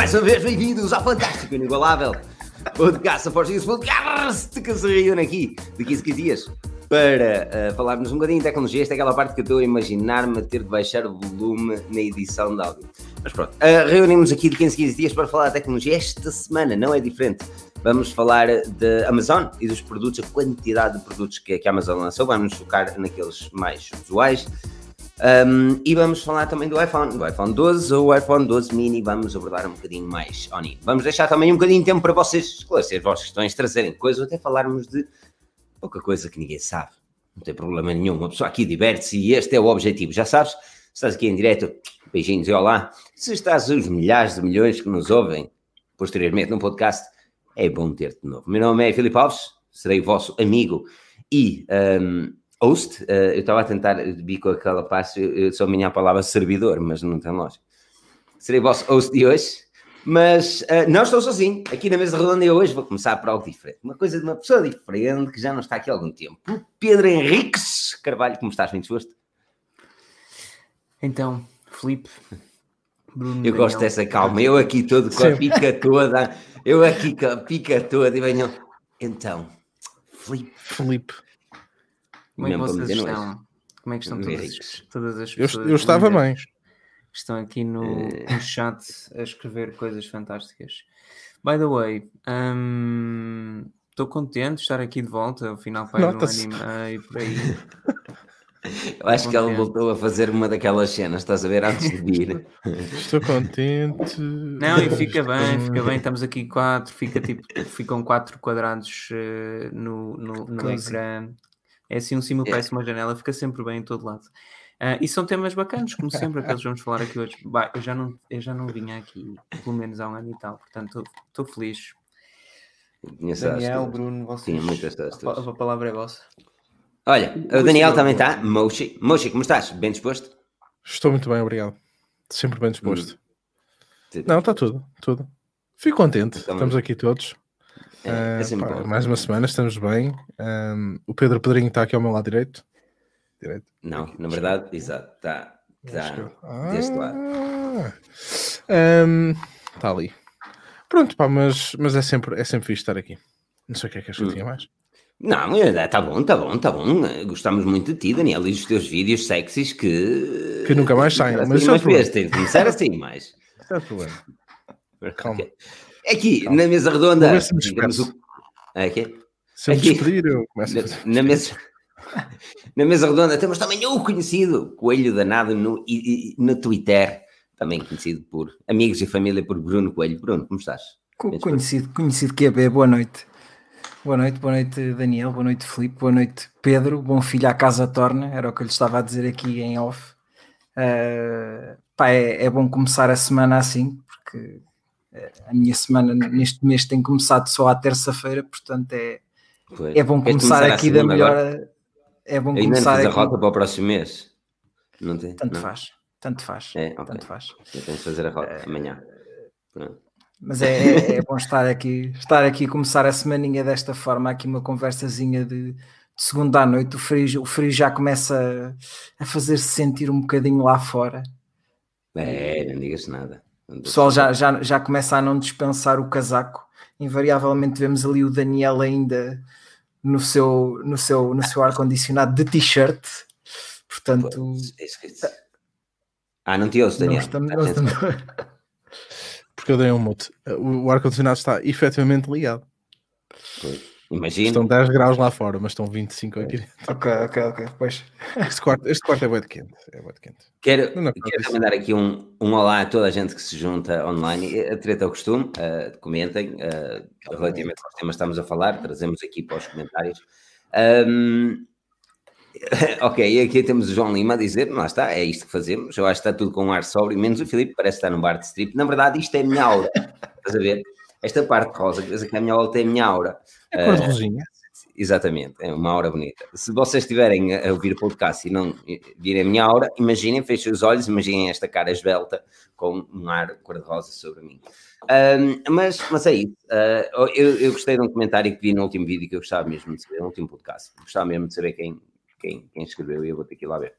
Mais uma vez, bem-vindos ao fantástico, inigualável podcast da Forge Podcast que se reúne aqui de 15 15 dias para uh, falarmos um bocadinho de tecnologia. Esta é aquela parte que eu estou a imaginar-me a ter de baixar o volume na edição de áudio. Mas pronto, uh, reunimos aqui de 15 15 dias para falar de tecnologia. Esta semana não é diferente. Vamos falar da Amazon e dos produtos, a quantidade de produtos que, que a Amazon lançou. Vamos focar naqueles mais usuais. Um, e vamos falar também do iPhone, do iPhone 12 ou iPhone 12 mini. Vamos abordar um bocadinho mais Oni. Vamos deixar também um bocadinho de tempo para vocês esclarecer as vossas questões, trazerem coisas, até falarmos de pouca coisa que ninguém sabe. Não tem problema nenhum. Uma pessoa aqui diverte-se e este é o objetivo. Já sabes, estás aqui em direto, beijinhos e olá. Se estás os milhares de milhões que nos ouvem posteriormente no podcast, é bom ter-te de novo. Meu nome é Filipe Alves, serei vosso amigo e. Um, host, uh, eu estava a tentar vir com aquela parte, eu, eu só minha a palavra servidor, mas não tem lógica. Serei vosso host de hoje, mas uh, não estou sozinho. Aqui na mesa redonda eu hoje vou começar por algo diferente. Uma coisa de uma pessoa diferente que já não está aqui há algum tempo. Pedro Henriques Carvalho, como estás? Bem disposto? Então, Felipe. Bruno eu Daniel. gosto dessa calma. Eu aqui todo com a pica toda. Eu aqui com a pica toda e venho. Então, Felipe. Felipe. Como é que vocês estão? Como é que estão todas, todas as pessoas? Eu, eu estava bem. Estão aqui no, eh. no, chat a escrever coisas fantásticas. By the way, um, estou contente de estar aqui de volta. Afinal, pai, um ano e meio por aí. Eu acho que ele voltou a fazer uma daquelas cenas, estás a ver, antes de vir. Estou contente. Não, e fica bem, fica bem. Estamos aqui quatro, fica tipo, ficam quatro quadrados uh, no, no, no ecrã. É assim um símbolo, parece uma janela, fica sempre bem em todo lado. Uh, e são temas bacanos, como sempre, aqueles que vamos falar aqui hoje. Bah, eu, já não, eu já não vinha aqui, pelo menos há um ano e tal, portanto estou feliz. Daniel, Bruno, vocês. Sim, muitas a, a palavra é vossa. Olha, o Daniel também está. Moshi. Moshi, como estás? Bem disposto? Estou muito bem, obrigado. Sempre bem disposto. Hum. Não, está tudo, tudo. Fico contente, estamos aqui todos. É, é pá, mais uma semana, estamos bem. Um, o Pedro Pedrinho está aqui ao meu lado direito. direito. Não, aqui, na verdade, exato, está tá ah, deste lado. Um, está ali. Pronto, pá, mas, mas é, sempre, é sempre fixe estar aqui. Não sei o que é que achas que tinha mais. Não, está bom, está bom, está bom. Gostamos muito de ti, Daniel, e dos teus vídeos sexys que. Que nunca mais saem. Mas assim, mas tem de começar assim mais. Não é problema. Calma. Okay. Aqui, Calma. na mesa redonda. Digamos, o... aqui. Se eu me despedir, eu começo na, a na mesa, na mesa redonda temos também o conhecido Coelho Danado no, e, no Twitter, também conhecido por amigos e família por Bruno Coelho. Bruno, como estás? Co conhecido, conhecido que é boa noite. Boa noite, boa noite Daniel, boa noite Filipe, boa noite Pedro, bom filho à casa torna, era o que eu lhe estava a dizer aqui em off. Uh, pá, é, é bom começar a semana assim, porque a minha semana neste mês tem começado só à terça-feira, portanto é, é bom começar, começar aqui da melhor. Agora? É bom Ainda começar aqui. a rota para o próximo mês. Não tem? Tanto não. faz, tanto faz. É, okay. Tanto faz. Eu tenho que fazer a rota uh, amanhã. Mas é, é, é, bom estar aqui, estar aqui começar a semaninha desta forma, aqui uma conversazinha de, de segunda à noite, o frio, o frio já começa a fazer-se sentir um bocadinho lá fora. É, não digas nada. O pessoal já, já, já começa a não dispensar o casaco. Invariavelmente vemos ali o Daniel ainda no seu, no seu, no seu ar-condicionado de t-shirt. Portanto. Ah, não te ouço, Daniel. Estamos, estamos... Porque eu dei um mute. O ar-condicionado está efetivamente ligado. Pois. Imagina. Estão 10 graus lá fora, mas estão 25 aqui dentro. Ok, ok, ok. Pois. Este quarto, este quarto é bem quente. É bem quente. Quero, não, não, quero mandar aqui um, um olá a toda a gente que se junta online. A treta ao costume, uh, comentem uh, relativamente aos temas que estamos a falar, trazemos aqui para os comentários. Um, ok, e aqui temos o João Lima a dizer: lá está, é isto que fazemos. Eu acho que está tudo com um ar sóbrio, menos o Filipe, parece estar num bar de strip. Na verdade, isto é minha aula. Estás a ver? Esta parte rosa, que a minha aula tem a minha aura. É cor de rosinha. Uh, exatamente, é uma aura bonita. Se vocês estiverem a ouvir o podcast e não virem a minha aura, imaginem, fechem os olhos, imaginem esta cara esbelta com um ar cor-de-rosa sobre mim. Um, mas, mas é isso. Uh, eu, eu, gostei de um comentário que vi no último vídeo que eu gostava mesmo de saber, no último podcast. Gostava mesmo de saber quem, quem, quem escreveu e eu vou ter que ir lá ver.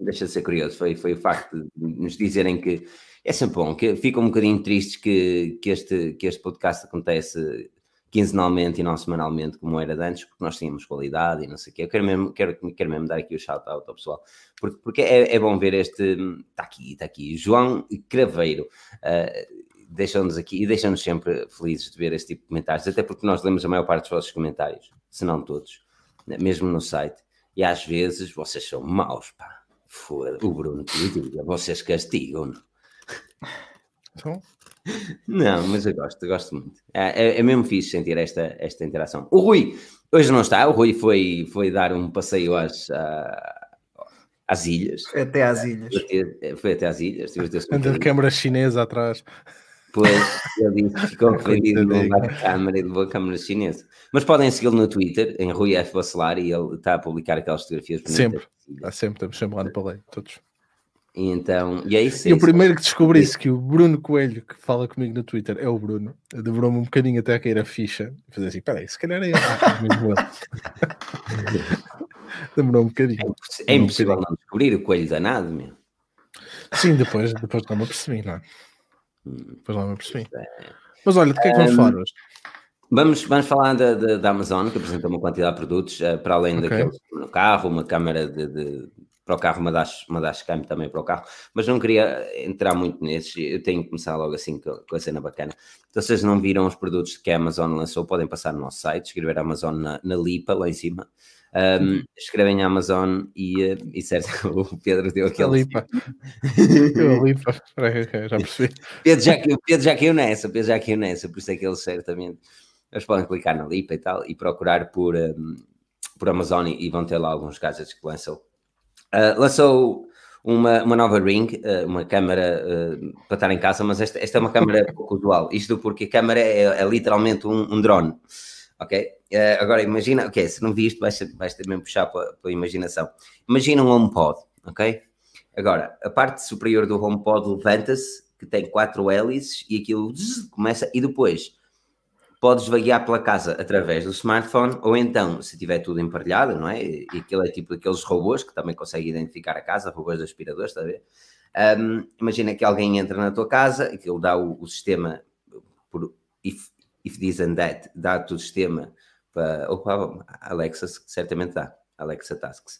deixa de ser curioso, foi, foi o facto de nos dizerem que é sempre bom, que ficam um bocadinho tristes que, que, este, que este podcast acontece quinzenalmente e não semanalmente, como era antes, porque nós tínhamos qualidade e não sei o quê. Eu quero mesmo, quero, quero mesmo dar aqui o shout-out ao pessoal, porque, porque é, é bom ver este. Está aqui, está aqui. João Craveiro. Uh, deixam-nos aqui e deixam-nos sempre felizes de ver este tipo de comentários, até porque nós lemos a maior parte dos vossos comentários, se não todos, né, mesmo no site, e às vezes vocês são maus, pá. Foda, o Bruno que vocês castigam. Então? Não, mas eu gosto, eu gosto muito. É, é, é, mesmo fixe sentir esta, esta interação. O Rui, hoje não está, o Rui foi, foi dar um passeio às, às ilhas. Foi até às ilhas. Foi até às ilhas. Anda de câmara chinesa atrás. Pois, ele disse que ficou ofendido de levar a câmera e levou a câmera chinesa. Mas podem segui-lo no Twitter, em Rui F. Bacelar, e ele está a publicar aquelas fotografias bonitas. Sempre, há sempre, estamos sempre lá no Palei, todos. E então, e é isso. E o primeiro que descobri isso que o Bruno Coelho, que fala comigo no Twitter, é o Bruno. Demorou-me um bocadinho até a cair a ficha. E fazer assim, peraí, se calhar é ele. Demorou um bocadinho. É, impossível um não descobrir o Coelho danado, meu. Sim, depois, depois não me apercebi, não é? Depois lá me apercebi. Mas olha, de que é que vamos um, falar hoje? Vamos, vamos falar da, da, da, Amazon, que apresenta uma quantidade de produtos, uh, para além okay. daqueles no carro, uma câmera de, de, para o carro, uma das, uma das cam também para o carro, mas não queria entrar muito nesses, eu tenho que começar logo assim com, com a cena bacana. Então, se vocês não viram os produtos que a Amazon lançou, podem passar no nosso site, escrever Amazon na, na lipa, lá em cima, um, escrevem Amazon e, eh, e certo, o Pedro deu aquele. Lipa. lipa. Já percebi. Pedro já, Pedro já caiu nessa, Pedro já caiu nessa, por isso é que eles certamente. Eles podem clicar na Lipa e tal e procurar por, um, por Amazon e vão ter lá alguns gadgets que lançou. Uh, lançou uma, uma nova Ring, uh, uma câmera uh, para estar em casa, mas esta, esta é uma câmera pouco usual. Isto porque a câmera é, é literalmente um, um drone ok? Uh, agora imagina, ok, se não viste, vais, vais ter mesmo puxar pela, pela imaginação. Imagina um HomePod, ok? Agora, a parte superior do HomePod levanta-se, que tem quatro hélices, e aquilo zzz, começa, e depois podes vaguear pela casa através do smartphone, ou então, se tiver tudo emparelhado, não é? E aquilo é tipo aqueles robôs que também conseguem identificar a casa, robôs de aspiradores, está a ver? Um, imagina que alguém entra na tua casa, aquilo dá o, o sistema por if, if this and that, dá-te o sistema para, ou para Alexa, certamente dá, Alexa Tasks,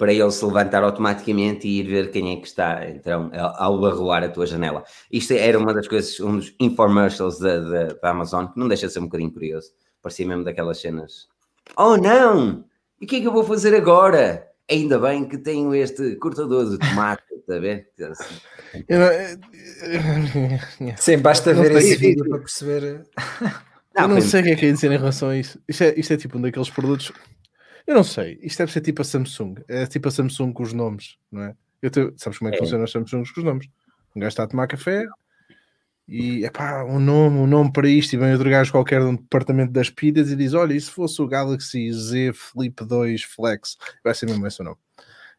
para ele se levantar automaticamente e ir ver quem é que está, então, ao barroar a tua janela. Isto era uma das coisas, um dos infomercials da, da, da Amazon, que não deixa de ser um bocadinho curioso, parecia mesmo daquelas cenas, oh não, e o que é que eu vou fazer agora? Ainda bem que tenho este cortador de tomate, está a ver? Assim. Sim, basta ver esse vídeo para perceber. Não, eu não sei o que é que é dizer em relação a isso. Isto é, isto é tipo um daqueles produtos. Eu não sei. Isto deve ser tipo a Samsung. É tipo a Samsung com os nomes, não é? Eu te... Sabes como é que é. funciona a Samsung com os nomes? Um gajo está a tomar café e é pá, um nome, um nome para isto. E vem outro gajo qualquer de um departamento das pilhas e diz: Olha, e se fosse o Galaxy Z Flip 2 Flex? Vai ser mesmo esse o nome.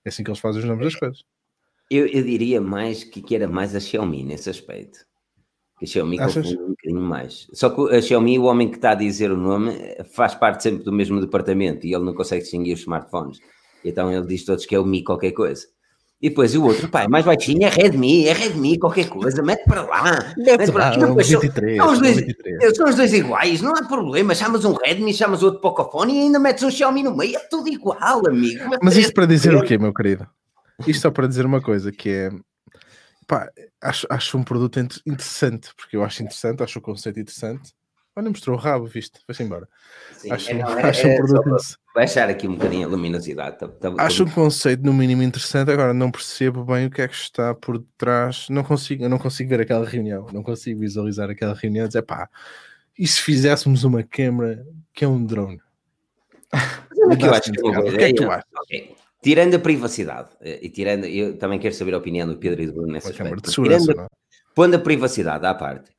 É assim que eles fazem os nomes das coisas. Eu, eu diria mais que, que era mais a Xiaomi nesse aspecto. Que a Xiaomi confunde um bocadinho mais. Só que a Xiaomi, o homem que está a dizer o nome, faz parte sempre do mesmo departamento e ele não consegue distinguir os smartphones. Então ele diz todos que é o Mi qualquer coisa. E depois o outro, pai, mais baixinho, é Redmi, é Redmi, qualquer coisa, mete para lá. Mete, para lá. Não, 23, são, os dois, 23. são os dois iguais, não há problema. Chamas um Redmi, chamas outro Pocophone e ainda metes um Xiaomi no meio, é tudo igual, amigo. Mas isto para dizer o quê, meu querido? Isto só para dizer uma coisa, que é pá, acho, acho um produto interessante, porque eu acho interessante, acho o conceito interessante. Olha, mostrou o rabo, viste? Vai-se embora. Sim, acho, é, não, é, acho um é produto baixar aqui um bocadinho a luminosidade. Tá, tá, acho um conceito no mínimo interessante, agora não percebo bem o que é que está por detrás. Não consigo, eu não consigo ver aquela reunião, não consigo visualizar aquela reunião e dizer pá, e se fizéssemos uma câmera que é um drone? Mas que eu acho que, o que é que tu achas? Okay. Tirando a privacidade, eh, e tirando, eu também quero saber a opinião do Pedro e do Bruno nessa aspecto. Tirando, é? pondo a privacidade à parte,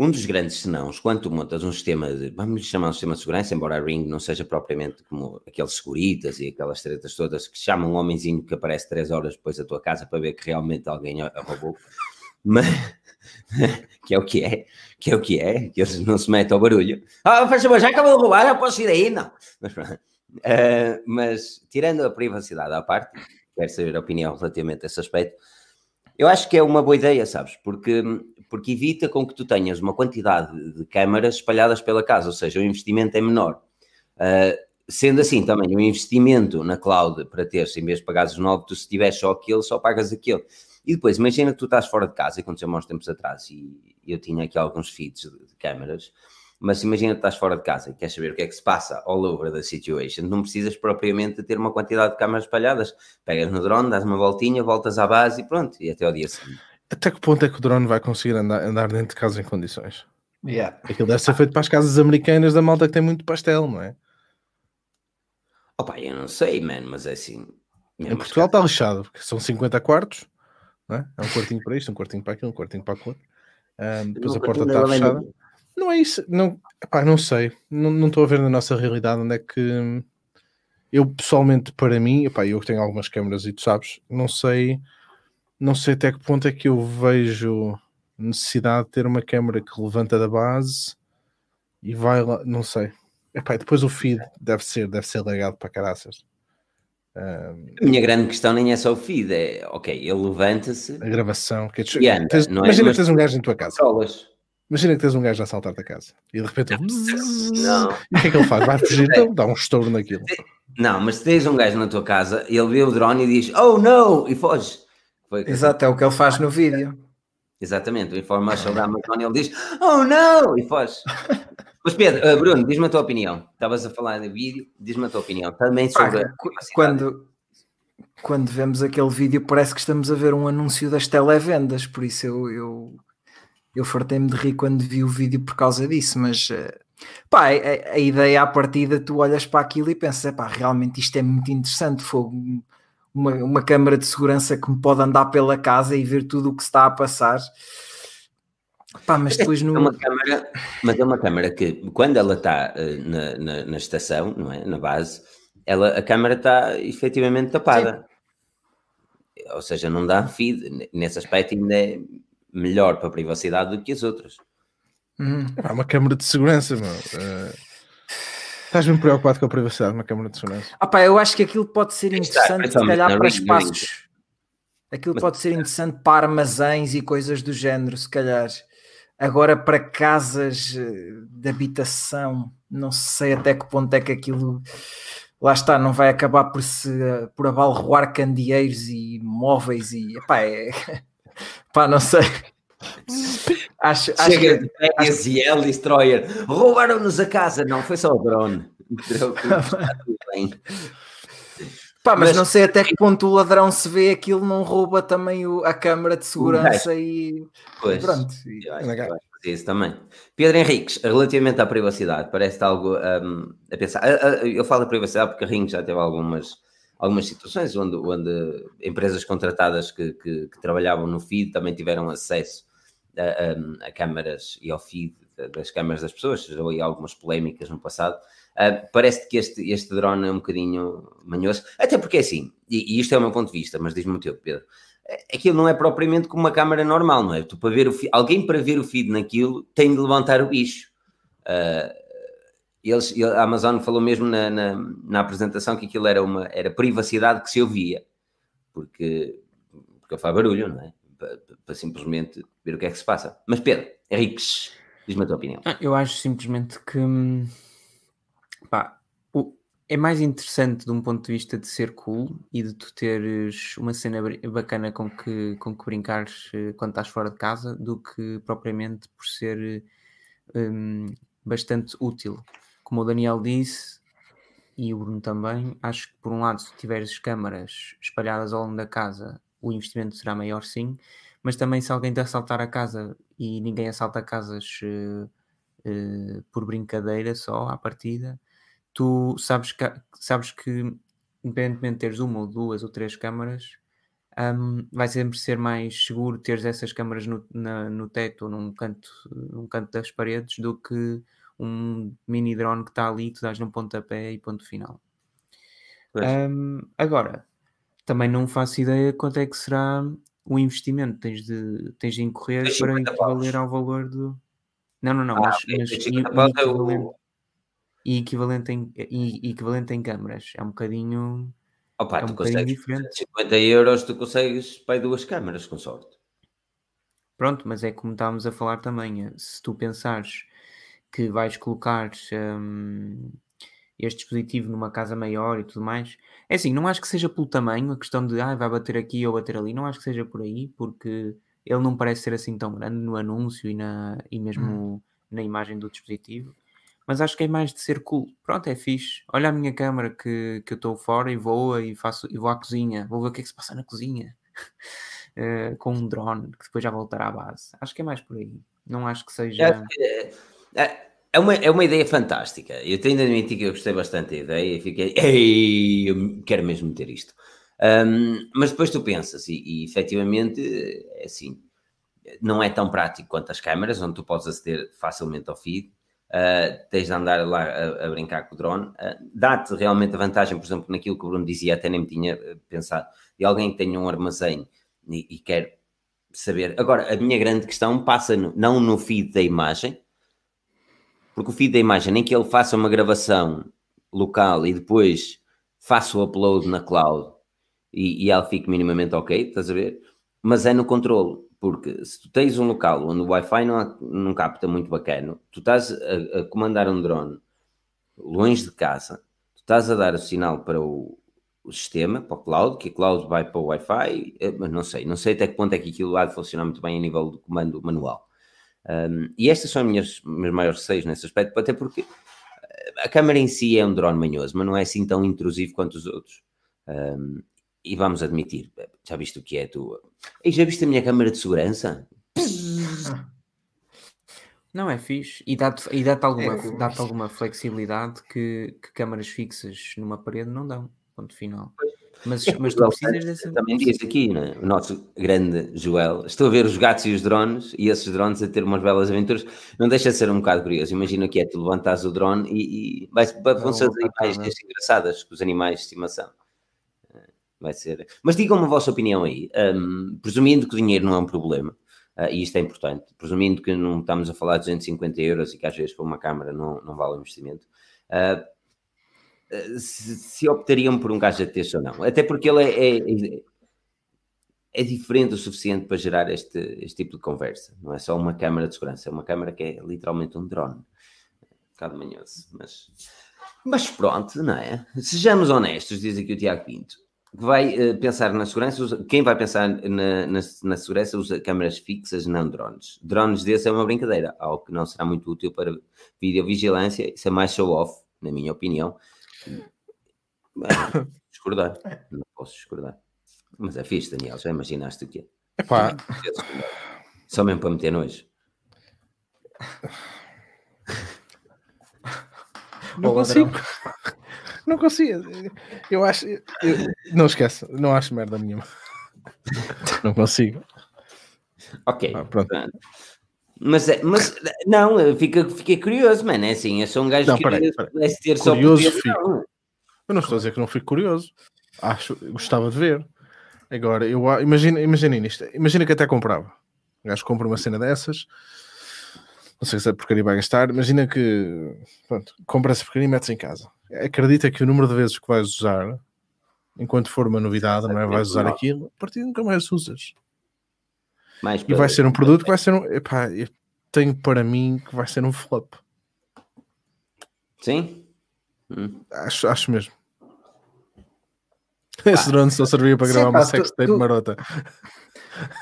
um dos grandes senãos, quando tu montas um sistema de, vamos chamar um sistema de segurança, embora a Ring não seja propriamente como aqueles seguritas e aquelas tretas todas que chamam um homenzinho que aparece três horas depois da tua casa para ver que realmente alguém a, roubou, mas, que é o que é, que é o que é, que eles não se metem ao barulho. Ah, faz favor, já acabou de roubar, já posso ir aí? Não. Mas pronto. Uh, mas tirando a privacidade à parte, quero saber a opinião relativamente a esse aspecto. Eu acho que é uma boa ideia, sabes? Porque, porque evita com que tu tenhas uma quantidade de câmaras espalhadas pela casa, ou seja, o investimento é menor. Uh, sendo assim, também o investimento na cloud para ter, em vez de pagares o novo, tu se tiveres só aquele, só pagas aquele. E depois, imagina que tu estás fora de casa, aconteceu há uns tempos atrás, e eu tinha aqui alguns feeds de câmaras, mas imagina que estás fora de casa e queres saber o que é que se passa all over the situation, não precisas propriamente ter uma quantidade de câmaras espalhadas. Pegas no drone, dás uma voltinha, voltas à base e pronto, e até ao dia seguinte. Até que ponto é que o drone vai conseguir andar, andar dentro de casa em condições? Yeah. Aquilo deve ser feito para as casas americanas da malta que tem muito pastel, não é? Opa, eu não sei, man, mas é assim. Em Portugal está lixado, porque são 50 quartos, não é? é um quartinho para isto, um quartinho para aquilo, um quartinho para aquilo. Um, depois a porta está fechada. Não é isso, não, epá, não sei, não estou a ver na nossa realidade onde é que eu pessoalmente, para mim, epá, eu tenho algumas câmeras e tu sabes, não sei, não sei até que ponto é que eu vejo necessidade de ter uma câmera que levanta da base e vai lá, não sei. Epá, depois o feed deve ser, deve ser legado para caraças. Um, a minha grande questão nem é só o feed, é ok, ele levanta-se. A gravação, que é, anda, tens, é? imagina que tens um gajo em tua casa. Solas. Imagina que tens um gajo a saltar-te a casa e de repente não. E o que é que ele faz? Vai fugir, então dá um estouro naquilo. Não, mas se tens um gajo na tua casa, ele vê o drone e diz oh no! e foge. Foi Exato, é o que ele faz no vídeo. Exatamente, o information da Amazon ele diz oh no! e foge. Mas Pedro, uh, Bruno, diz-me a tua opinião. Estavas a falar de vídeo, diz-me a tua opinião também sobre. Ah, quando, quando vemos aquele vídeo, parece que estamos a ver um anúncio das televendas, por isso eu, eu eu fartei-me de rir quando vi o vídeo por causa disso, mas eh, pá, a, a, ideia à partida, tu olhas para aquilo e pensas, pá, realmente isto é muito interessante, foi uma, uma câmara de segurança que me pode andar pela casa e ver tudo o que está a passar. Pá, mas depois no... é uma câmara, mas é uma câmara que quando ela está uh, na, na, na, estação, não é? Na base, ela, a câmara está efetivamente tapada. Sim. Ou seja, não dá feed. Nesse aspecto ainda é melhor para a privacidade do que as outras. Uhum. É uma câmara de segurança, meu. Uh, estás bem preocupado com a privacidade uma câmara de segurança? Ah, pá, eu acho que aquilo pode ser interessante, Está, se calhar, para espaços. Aquilo Mas, pode ser interessante para armazéns e coisas do género, se calhar. Agora, para casas eh, de habitação, não sei até que ponto é que aquilo lá está, não vai acabar por se por abalroar candeeiros e móveis e epá, é, Pá, não sei. acho, Chega acho que, de acho... Destroyer. Roubaram-nos a casa. Não, foi só o drone. Pá, mas, mas, não sei até que ponto o ladrão se vê aquilo não rouba também o, a câmara de segurança e pois, pronto. Acho, acho isso também. Pedro Henriques, relativamente à privacidade, parece algo um, a pensar. Eu falo de privacidade porque a Ring já teve algumas algumas situações onde, onde empresas contratadas que, que, que trabalhavam no feed também tiveram acesso a, a, a, câmaras e ao feed das câmaras das pessoas, já houve algumas polémicas no passado. Uh, parece que este, este drone é um bocadinho manhoso, até porque é assim, e, e isto é o meu ponto de vista, mas diz-me o teu, Pedro. Aquilo não é propriamente como uma câmara normal, não é? Tu, para ver o alguém para ver o feed naquilo tem de levantar o bicho. Uh, eles, a Amazon falou mesmo na, na, na, apresentação que aquilo era uma era privacidade que se ouvia, porque, porque faz barulho, não é? Para, para, simplesmente ver o que é que se passa. Mas Pedro, Henriques, diz-me a tua opinião. Ah, eu acho simplesmente que pá, o, é mais interessante de um ponto de vista de ser cool e de tu teres uma cena bacana com que, com que brincares eh, quando estás fora de casa do que propriamente por ser um, bastante útil como o Daniel disse, e o Bruno também, acho que por um lado, se tiveres câmaras espalhadas ao longo da casa, o investimento será maior sim, mas também se alguém te assaltar a casa e ninguém assalta casas uh, uh, por brincadeira só à partida, tu sabes que, sabes que independentemente de teres uma ou duas ou três câmaras, um, vai sempre ser mais seguro teres essas câmaras no, na, no teto ou num canto, num canto das paredes do que um mini drone que está ali, tu dás num pontapé e ponto final. Um, agora, também não faço ideia quanto é que será o investimento. Tens de, tens de incorrer para equivaler ao valor do. Não, não, não, ah, mas, mas e, equivalente, e, equivalente em, e, equivalente em câmaras. É um bocadinho. Opa, é um tu consegues diferente. 50 euros, tu consegues para duas câmaras, com sorte. Pronto, mas é como estávamos a falar também. Eh, se tu pensares que vais colocar hum, este dispositivo numa casa maior e tudo mais, é assim, não acho que seja pelo tamanho, a questão de ah, vai bater aqui ou bater ali, não acho que seja por aí, porque ele não parece ser assim tão grande no anúncio e, na, e mesmo hum. na imagem do dispositivo mas acho que é mais de ser cool. Pronto, é fixe. Olha a minha câmera que, que eu estou fora e vou e faço e vou à cozinha. Vou ver o que é que se passa na cozinha. uh, com um drone que depois já voltará à base. Acho que é mais por aí. Não acho que seja. É, é, é, uma, é uma ideia fantástica. Eu tenho de admitir que eu gostei bastante da ideia e fiquei, ei, eu quero mesmo ter isto. Um, mas depois tu pensas, e, e efetivamente, é assim, não é tão prático quanto as câmaras, onde tu podes aceder facilmente ao feed uh, tens de andar lá a, a brincar com o drone. Uh, Dá-te realmente a vantagem, por exemplo, naquilo que o Bruno dizia, até nem me tinha ah, pensado, de alguém que tenha um armazém e, e quer saber. Agora, a minha grande questão passa no, não no feed da imagem, porque o feed da imagem, nem que ele faça uma gravação local e depois faça o upload na cloud e, e ela fique minimamente ok, estás a ver? Mas é no controle. Porque se tu tens um local onde o Wi-Fi não, não capta muito bacana, tu estás a, a, comandar um drone longe de casa, tu estás a dar o sinal para o, o sistema, para o cloud, que a cloud vai para o Wi-Fi, eh, mas não sei, não sei até que ponto é que aquilo há de funcionar muito bem a nível do comando manual. Um, e estas são as minhas, meus maiores receios nesse aspecto, até porque eh, a câmera em si é um drone manhoso, mas não é assim tão intrusivo quanto os outros. Um, e vamos admitir, já viste o que é tu? E já viste a minha câmara de segurança? Não, é fixe. E dá-te e dá alguma, é dá alguma flexibilidade que, que câmaras fixas numa parede não dão. Ponto final. Mas, é, mas tu precisas dessa. Também diz aqui, né? o nosso grande Joel. Estou a ver os gatos e os drones e esses drones a ter umas belas aventuras. Não deixa de ser um bocado curioso. Imagina que é: tu levantas o drone e, e vai, vão ser imagens engraçadas com os animais de estimação vai ser. Mas digam-me a vossa opinião aí. Um, presumindo que o dinheiro não é um problema, uh, e isto é importante, presumindo que não estamos a falar de 250 euros e que às vezes para uma câmara não, não vale o investimento, uh, se, se, optariam por um gadget deste ou não? Até porque ele é, é, é, diferente o suficiente para gerar este, este tipo de conversa. Não é só uma câmara de segurança, é uma câmara que é literalmente um drone. Um bocado manhoso, mas. Mas pronto, não é? Sejamos honestos, diz aqui o Tiago Pinto vai uh, pensar na segurança, usa, quem vai pensar na, na, na, segurança usa câmaras fixas, não drones. Drones desse é uma brincadeira, algo que não será muito útil para videovigilância, isso é mais show-off, na minha opinião. Mas, discordar, não posso discordar. Mas é fixe, Daniel, já imaginaste o que é? Epá. Só mesmo para meter nojo. Não consigo. Não consigo. Eu acho. Eu, não esquece, não acho merda nenhuma. Não consigo. Ok. Ah, pronto. Mas, é, mas não, fica, fiquei curioso, mano. É assim, eu sou um gajo não, que peraí, peraí. ter curioso só fico. Não. Eu não estou a dizer que não fico curioso. Acho, gostava de ver. Agora, eu imagina, imagina isto. Imagina que até comprava. O gajo compra uma cena dessas. Não sei se é porcaria vai gastar. Imagina que pronto, compra essa porcaria e metes em casa acredita que o número de vezes que vais usar, enquanto for uma novidade, não é? Vais usar aquilo, a partir de nunca mais usas. Mais e vai ser um produto que vai ser um. Epá, eu tenho para mim que vai ser um flop. Sim? Hum. Acho, acho mesmo. Esse drone só servia para gravar Sim, pá, uma sextape marota.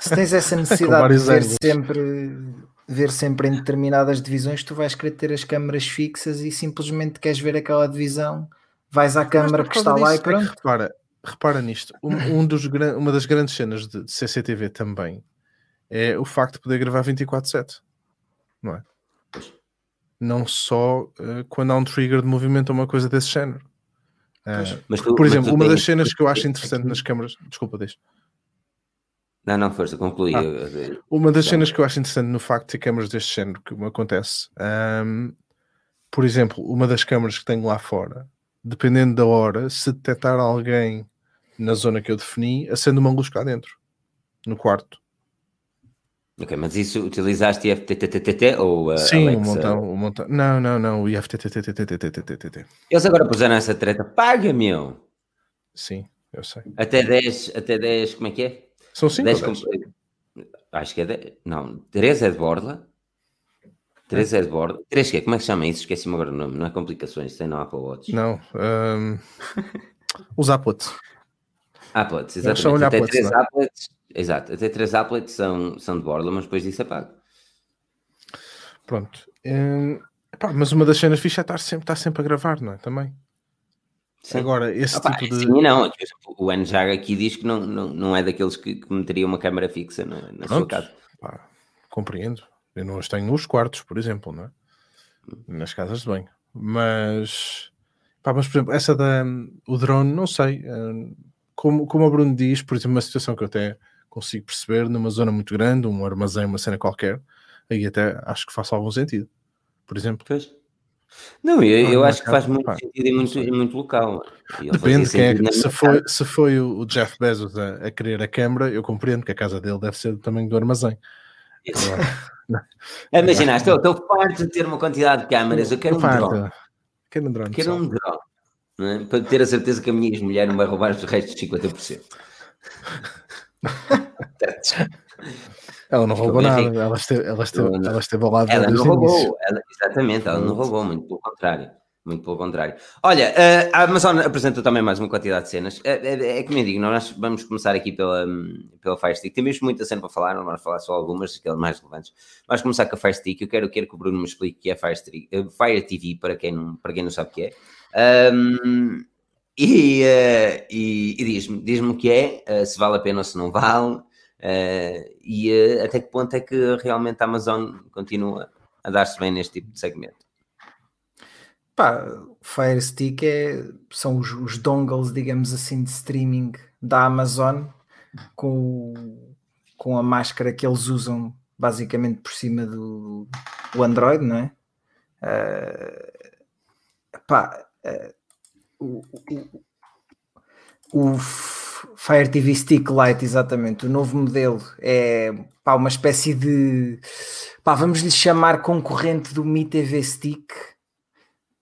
Se tens essa necessidade de ver sempre ver sempre em determinadas divisões, tu vais querer ter as câmaras fixas e simplesmente queres ver aquela divisão, vais à câmara que está lá e pronto. É repara, repara nisto, um, um dos, uma das grandes cenas de, de CCTV também é o facto de poder gravar 24-7, não é? Não só uh, quando há um trigger de movimento ou uma coisa desse género. Uh, tu, por exemplo, uma das cenas que eu acho interessante nas câmaras, desculpa, deixa. Não, não, força, concluí. Ah, uma das cenas que eu acho interessante no facto de ter câmaras deste género que me acontece, um, por exemplo, uma das câmaras que tenho lá fora, dependendo da hora, se detectar alguém na zona que eu defini, acende uma luz cá dentro, no quarto. Ok, mas isso utilizaste IFTTTT ou uh, Sim, Alexa? um montão, um montão. Não, não, não, o IFTTTTTTTTT. Eles agora puseram essa treta, paga, meu! Sim. Eu sei. Até 10, até 10, como é que é? São 5 10, Acho que é 10. Não, 3 é de borla. 3 é de borda. 3 que é? Como é que chama isso? Esqueci-me agora o nome. Não é complicações, tem no Apple Watch. Não. Um... Os applets. Applets, exatamente. Até applets, 3 applets, exato. Até 3 applets são, são de borla, mas depois disso apaga. Pronto. Um... Epá, mas uma das cenas fichas é estar sempre, estar sempre a gravar, não é? Também. Sim. Agora, esse Opa, tipo de. Sim, não. O NJAG aqui diz que não, não, não é daqueles que, que meteria uma câmera fixa na, na sua casa. Pá, compreendo. Eu não os tenho nos quartos, por exemplo, não é? nas casas de banho. Mas, pá, mas por exemplo, essa da o drone, não sei. Eh, como, como o Bruno diz, por exemplo, uma situação que eu até consigo perceber numa zona muito grande, um armazém, uma cena qualquer, aí até acho que faz algum sentido. Por exemplo. Pois. Não, eu, eu acho que faz muito pá, sentido em muito, em muito local. Depende quem é que, se, foi, se foi o Jeff Bezos a, a querer a câmara, eu compreendo que a casa dele deve ser do tamanho do armazém. Imagina, estou, estou farto de ter uma quantidade de câmaras, eu quero um drone. Quero um drone. Quero um drone. É? Para ter a certeza que a minha ex-mulher não vai roubar os restos de 50%. ela não roubou nada, ela esteve, ela, esteve, ela esteve ao lado Ela não roubou, ela, exatamente, ela não roubou, muito pelo contrário. Muito pelo contrário. Olha, uh, a Amazon apresenta também mais uma quantidade de cenas. É, é, é como eu digo, nós vamos começar aqui pela, pela Fire Stick. Temos muita cena para falar, não vamos falar só algumas, aquelas mais relevantes. Vamos começar com a Fire Stick. Eu quero, quero que o Bruno me explique o que é Fire, Stick, uh, Fire TV, para quem, não, para quem não sabe o que é. Um, e, uh, e, e diz-me diz o que é, se vale a pena ou se não vale, e até que ponto é que realmente a Amazon continua a dar-se bem neste tipo de segmento. Pá, Fire Stick é, são os, os, dongles, digamos assim, de streaming da Amazon com, com a máscara que eles usam basicamente por cima do, do Android, não é? Uh, pá, uh, o, o, o, Fire TV Stick Lite, exatamente, o novo modelo é pá, uma espécie de pá, vamos lhe chamar concorrente do Mi TV Stick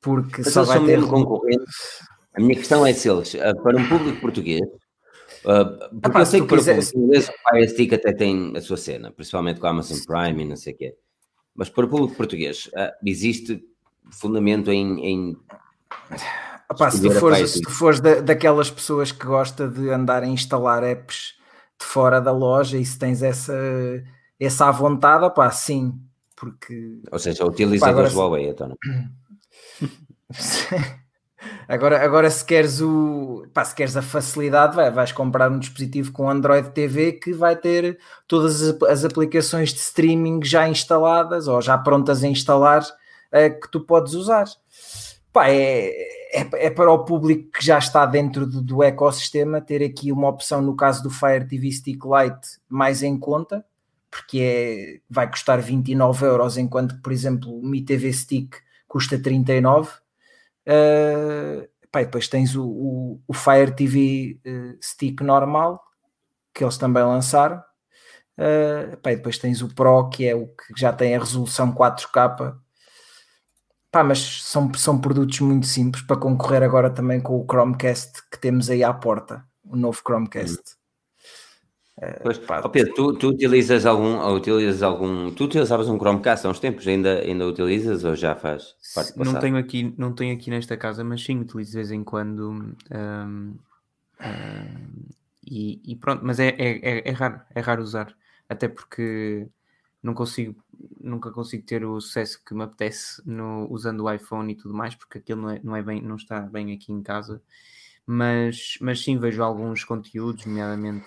porque Mas só vai ter concorrentes. A minha questão é se eles, uh, para um público português, uh, porque eu sei que para o público inglês o Fire Stick até tem a sua cena, principalmente com a Amazon Prime e não sei o quê. Mas para o público português, uh, existe fundamento em. em Epá, se tu fores, se tu fores da, daquelas pessoas que gosta de andar a instalar apps de fora da loja e se tens essa, essa à vontade, opá, sim, porque... Ou seja, utiliza as Huawei, então. Não? agora, agora se queres o pá, se queres a facilidade, vai, vais comprar um dispositivo com Android TV que vai ter todas as aplicações de streaming já instaladas ou já prontas a instalar uh, que tu podes usar. Pá, é, é, é, para o público que já está dentro do, do, ecossistema ter aqui uma opção no caso do Fire TV Stick Lite mais em conta, porque é, vai custar 29 euros, enquanto que, por exemplo, o Mi TV Stick custa 39. Uh, pá, depois tens o, o, o Fire TV uh, eh, Stick normal, que eles também lançaram. Uh, pá, depois tens o Pro, que é o que já tem a resolução 4K. Pá, mas são, são produtos muito simples para concorrer agora também com o Chromecast que temos aí à porta, o novo Chromecast. Pois, oh Pedro, tu, tu, utilizas algum, utilizas algum, tu utilizavas um Chromecast há uns tempos, ainda, ainda utilizas ou já faz parte Não tenho aqui, não tenho aqui nesta casa, mas sim, utilizo de vez em quando um, um, e, e, pronto, mas é, é, é, é, raro, é raro usar, até porque não consigo, nunca consigo ter o sucesso que me apetece no, usando o iPhone e tudo mais, porque aquilo não, é, não, é bem, não está bem aqui em casa mas, mas sim vejo alguns conteúdos, nomeadamente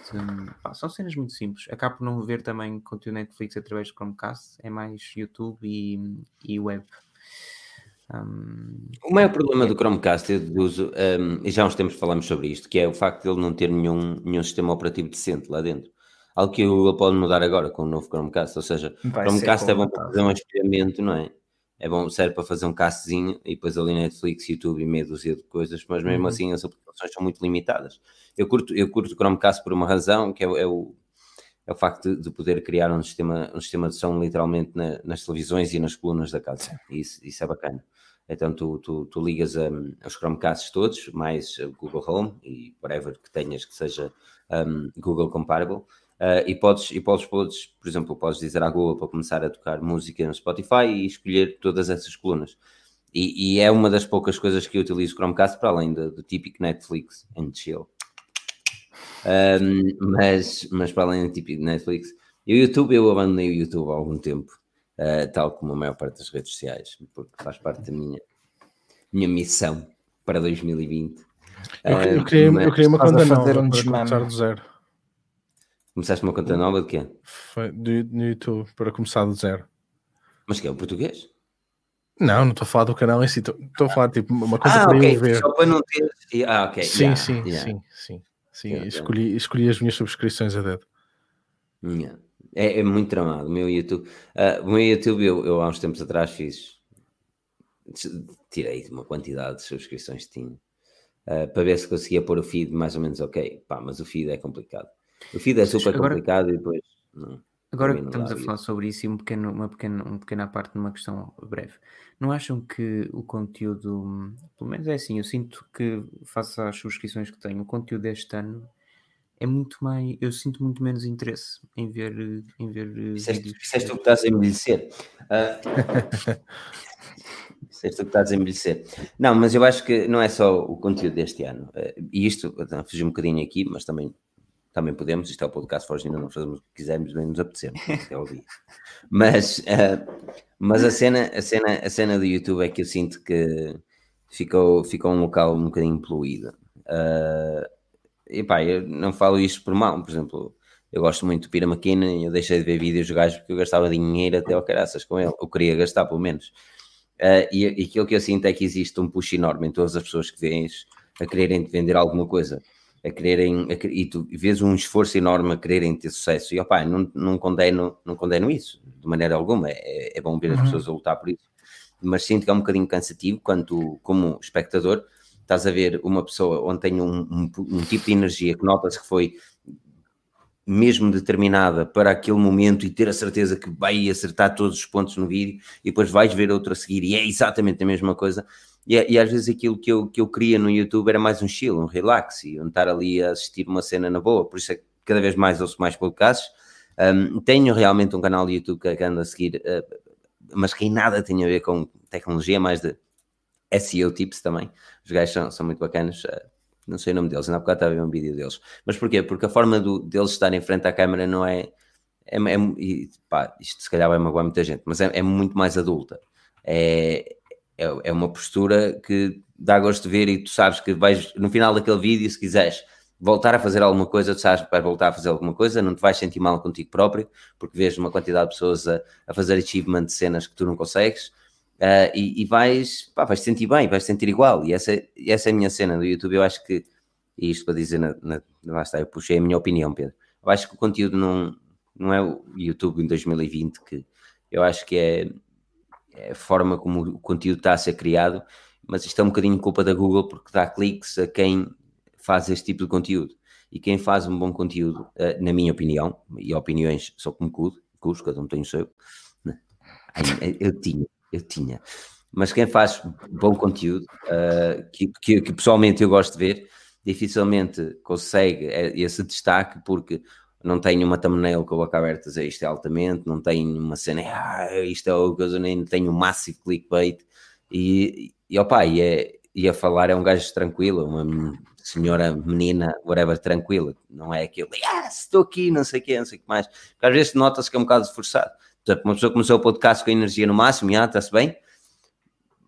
pá, são cenas muito simples. Acabo por não ver também conteúdo Netflix através do Chromecast, é mais YouTube e, e web. Um... O maior problema do Chromecast é de uso, um, e já há uns tempos falamos sobre isto, que é o facto de ele não ter nenhum, nenhum sistema operativo decente lá dentro. Algo que ele pode mudar agora com o novo Chromecast, ou seja, o Chromecast é bom para fazer um experimento, não é? é bom, serve para fazer um castzinho e depois ali Netflix, YouTube e meia dúzia de coisas, mas mesmo uhum. assim as aplicações são muito limitadas. Eu curto, eu curto o Chromecast por uma razão, que é, é o, é o facto de, de, poder criar um sistema, um sistema de som literalmente na, nas televisões e nas colunas da casa. Isso, isso é bacana. Então tu, tu, tu ligas um, os Chromecasts todos, mais Google Home e whatever que tenhas que seja um, Google Comparable. Uh, e, podes, e podes, podes, por exemplo, podes dizer à Google para começar a tocar música no Spotify e escolher todas essas colunas. E, e é uma das poucas coisas que eu utilizo o Chromecast para além do, do típico Netflix and chill. Um, mas, mas para além do típico Netflix, e o YouTube, eu abandonei o YouTube há algum tempo, uh, tal como a maior parte das redes sociais, porque faz parte da minha, minha missão para 2020. Eu, eu, queria, eu queria uma conta nova um para começar do zero. Começaste uma conta nova de quê? Foi do, no YouTube, para começar do zero. Mas que é o português? Não, não estou a falar do canal em si, estou a falar tipo uma coisa ah, para okay. eu ver. Só para não ter. Ah, ok. Sim, yeah, sim, yeah. sim, sim, sim. Yeah, escolhi, escolhi as minhas subscrições a dedo. É, é, muito tramado. O meu YouTube, uh, o meu YouTube eu, eu, há uns tempos atrás fiz, tirei uma quantidade de subscrições que tinha uh, para ver se conseguia pôr o feed mais ou menos ok. Pá, mas o feed é complicado. O feed é super agora, complicado e depois. Não, agora que estamos a falar sobre isso e um pequeno, uma, pequena, uma pequena parte de uma questão breve, não acham que o conteúdo, pelo menos é assim, eu sinto que, face às subscrições que tenho, o conteúdo deste ano é muito mais. Eu sinto muito menos interesse em ver. Em ver disseste, disseste o que estás a envelhecer. Uh, disseste o que estás a envelhecer. Não, mas eu acho que não é só o conteúdo deste ano. Uh, e isto, fugi um bocadinho aqui, mas também, também podemos. Isto é o podcast Forge, ainda não fazemos o que quisermos, bem nos apetecemos. É ouvir. mas, uh, mas a, cena, a, cena, a cena do YouTube é que eu sinto que ficou, ficou um local um bocadinho poluído. Uh, e pá, eu não falo isto por mal, por exemplo, eu gosto muito do Pira McKinnon, eu deixei de ver vídeos de gajos porque eu gastava dinheiro até ao caraças com ele, eu queria gastar pelo menos. Uh, e, e aquilo que eu sinto é que existe um push enorme em todas as pessoas que vês a quererem vender alguma coisa, a quererem, a, e tu vês um esforço enorme a quererem ter sucesso. E opá, não, não, condeno, não condeno isso de maneira alguma, é, é bom ver as uhum. pessoas a lutar por isso, mas sinto que é um bocadinho cansativo quando tu, como espectador, estás a ver uma pessoa onde tem um, um, um tipo de energia que notas que foi mesmo determinada para aquele momento e ter a certeza que vai acertar todos os pontos no vídeo e depois vais ver outro a seguir e é exatamente a mesma coisa. E, é, e às vezes aquilo que eu, que eu queria no YouTube era mais um chill, um relax e um estar ali a assistir uma cena na boa. Por isso é que cada vez mais ouço mais podcasts. Um, tenho realmente um canal de YouTube que ando a seguir, uh, mas que em nada tem a ver com tecnologia, mais de SEO tips também. Os gajos são, são muito bacanas. Eh, não sei o nome deles, ainda há bocado estava a ver um vídeo deles. Mas porquê? Porque a forma do, deles estar em frente à câmera não é. é, é e, pá, isto se calhar vai magoar muita gente, mas é, é muito mais adulta. É, é, é, uma postura que dá gosto de ver e tu sabes que vais, no final daquele vídeo, se quiseres voltar a fazer alguma coisa, tu sabes que vais voltar a fazer alguma coisa, não te vais sentir mal contigo próprio, porque vês uma quantidade de pessoas a, a fazer achievement de cenas que tu não consegues, Uh, e, e, vais, pá, vais te sentir bem, vais te sentir igual. E essa, essa é a minha cena do YouTube. Eu acho que, e isto para dizer, na, na, lá está, eu puxei a minha opinião, Pedro. Eu acho que o conteúdo não, não é o YouTube em 2020, que eu acho que é a forma como o conteúdo está a ser criado, mas isto é um bocadinho culpa da Google porque dá cliques a quem faz este tipo de conteúdo. E quem faz um bom conteúdo, uh, na minha opinião, e opiniões só como custo, cada um tem o seu, né? eu tinha eu tinha. Mas quem faz bom conteúdo, uh, que, que, que, pessoalmente eu gosto de ver, dificilmente consegue esse destaque porque não tem uma thumbnail com a boca aberta dizer isto é altamente, não tem uma cena, ah, isto é o coisa, nem tem um massive clickbait e, e opa, e, é, e a falar é um gajo tranquilo, uma senhora menina, whatever, tranquila, não é aquilo, ah, estou aqui, não sei o quê, não sei o que mais, porque às vezes nota-se que é um bocado esforçado. Uma pessoa começou o podcast com a energia no máximo, já está-se bem.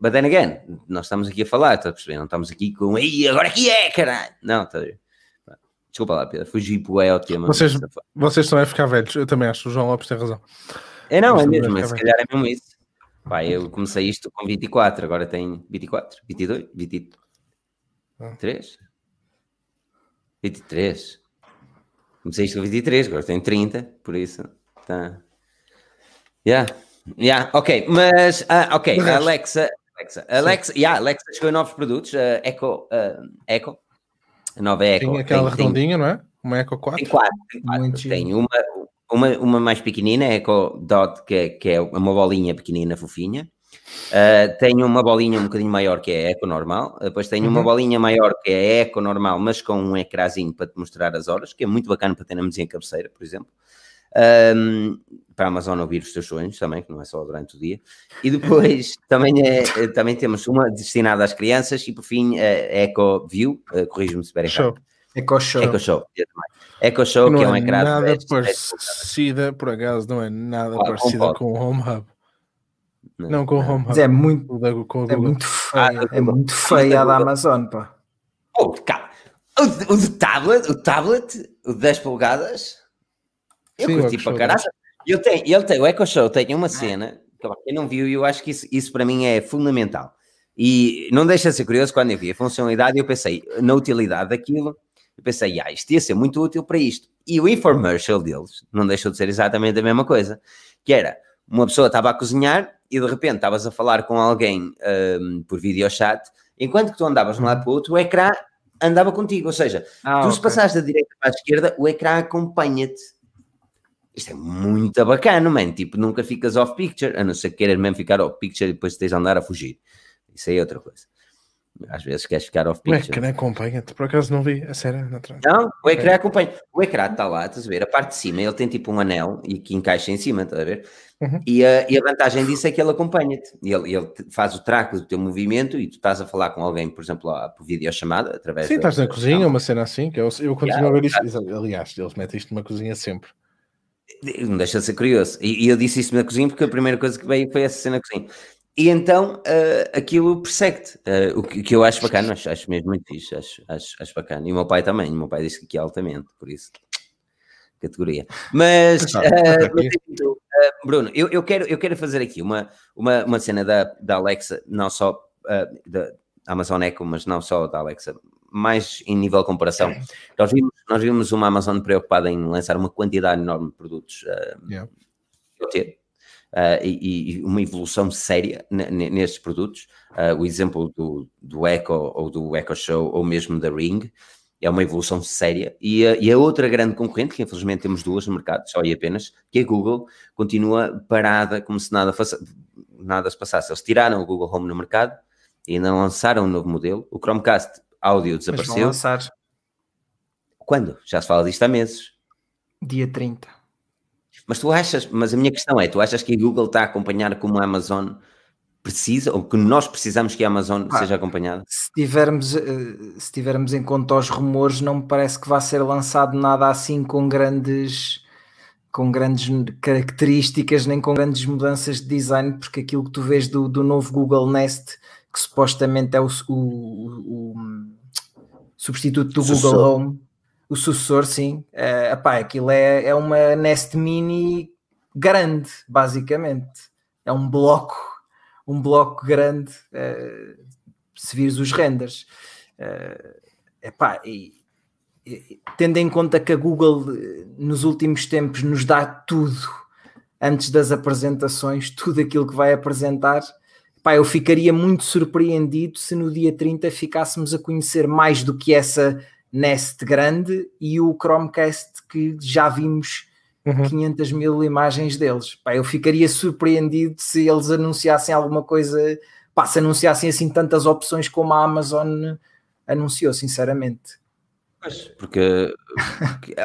But then again, nós estamos aqui a falar, está a perceber? Não estamos aqui com, ei, agora aqui é, caralho. Não, está a ver? Desculpa lá, Pedro, fugi para é o tema. Vocês, vocês estão a ficar velhos, eu também acho, o João Lopes tem razão. É, não, é mesmo, mas se calhar é mesmo isso. Pá, eu comecei isto com 24, agora tenho 24, 22, 23? 23. Comecei isto com 23, agora tenho 30, por isso, tá. Yeah, yeah, ok, mas, uh, ok, Alexa, Alexa, Alexa, yeah, Alexa chegou novos produtos, uh, Echo, uh, Echo, nova Echo. Tem aquela tem, redondinha, tem, não é? Uma Echo 4? Tem quatro, tem, quatro. tem uma, uma, uma mais pequenina, Echo Dot, que é, que é uma bolinha pequenina, fofinha, Uh, tenho uma bolinha um bocadinho maior que é a Eco normal, depois tenho uhum. uma bolinha maior que é a Eco normal, mas com um ecrãzinho para te mostrar as horas, que é muito bacana para ter na mesinha cabeceira, por exemplo. Um, para a Amazon ouvir os teus sonhos também, que não é só durante o dia. E depois também, é, também temos uma destinada às crianças e por fim a Eco View, uh, corrijo-me se estiver errado. Eco Show. Eco Show, Eco Show, que, é um é ecrã. Nada parecida, por acaso, não é nada ah, parecida com o Home Hub. Não, não com o Home Hub. É muito, é muito feia, ah, é muito feia a da Amazon, pá. Oh, cá. O, o de tablet, o tablet, o de 10 polegadas, eu Sim, curti para caralho. Ele tem, ele tem, o Echo Show tem uma cena, que quem não viu, eu acho que isso, isso para mim é fundamental. E não deixa de ser curioso, quando eu vi a funcionalidade, eu pensei na utilidade daquilo, eu pensei, ah, isto ia ser muito útil para isto. E o infomercial deles não deixou de ser exatamente a mesma coisa, que era, uma pessoa estava a cozinhar e de repente estavas a falar com alguém um, por videochat, enquanto que tu andavas de um lado para o outro, o ecrã andava contigo, ou seja, ah, tu okay. se passaste da direita para a esquerda, o ecrã acompanha-te. Isto é muito bacana, mano. Tipo, nunca ficas off picture, a não ser que queiras mesmo ficar off picture e depois tens de andar a fugir. Isso aí é outra coisa. Às vezes queres ficar off picture. O ecrã acompanha-te, por acaso não vi a série na trás. Não, o ecrã acompanha. O ecrã está lá, estás a ver? A parte de cima, ele tem tipo um anel e que encaixa em cima, estás a ver? Uhum. E, a, e, a, vantagem disso é que ele acompanha-te. Ele, ele faz o track do teu movimento e tu estás a falar com alguém, por exemplo, lá, por videochamada, através Sim, estás na cozinha, uma cena assim, que eu, eu continuo yeah, a ver isto. Aliás, eles metem isto numa cozinha sempre. Não deixa de ser curioso. E, e eu disse isso na cozinha porque a primeira coisa que veio foi essa cena na cozinha. E então uh, aquilo persegue-te, uh, o que, que, eu acho bacana, acho, acho mesmo muito fixe, acho, acho, acho bacana. E o meu pai também, o meu pai disse que é altamente, por isso, categoria. Mas, uh, Bruno, eu, eu, quero, eu quero fazer aqui uma, uma, uma cena da, da Alexa, não só da Amazon Echo, mas não só da Alexa, mais em nível de comparação. Nós vimos, nós vimos uma Amazon preocupada em lançar uma quantidade enorme de produtos uh, yeah. Uh, e, e, uma evolução séria nestes produtos. Uh, o exemplo do, do Echo ou do Echo Show ou mesmo da Ring é uma evolução séria. E a, e a, outra grande concorrente, que infelizmente temos duas no mercado, só e apenas, que é a Google, continua parada como se nada, faça, nada se passasse. Eles tiraram o Google Home no mercado e não lançaram um novo modelo. O Chromecast áudio desapareceu. Mas vão lançar. Quando? Já se fala disto há meses. Dia 30. Mas tu achas, mas a minha questão é, tu achas que a Google está a acompanhar como a Amazon precisa, ou que nós precisamos que a Amazon ah, seja acompanhada? Se tivermos, eh, se tivermos em conta os rumores, não me parece que vá ser lançado nada assim com grandes com grandes características nem com grandes mudanças de design, porque aquilo que tu vês do, do novo Google Nest que supostamente é o, o, o, substituto do. Google Home, o sucessor, sim. É, epá, aquilo é, é uma Nest Mini grande, basicamente. É um bloco, um bloco grande, é, se vires os renders. É, epá, e, e, tendo em conta que a Google nos últimos tempos nos dá tudo antes das apresentações, tudo aquilo que vai apresentar, Pá, eu ficaria muito surpreendido se no dia 30 ficássemos a conhecer mais do que essa Nest grande e o Chromecast que já vimos uhum. 500 mil imagens deles. Pá, eu ficaria surpreendido se eles anunciassem alguma coisa, pá, se anunciassem assim tantas opções como a Amazon anunciou, sinceramente. Pois, porque, porque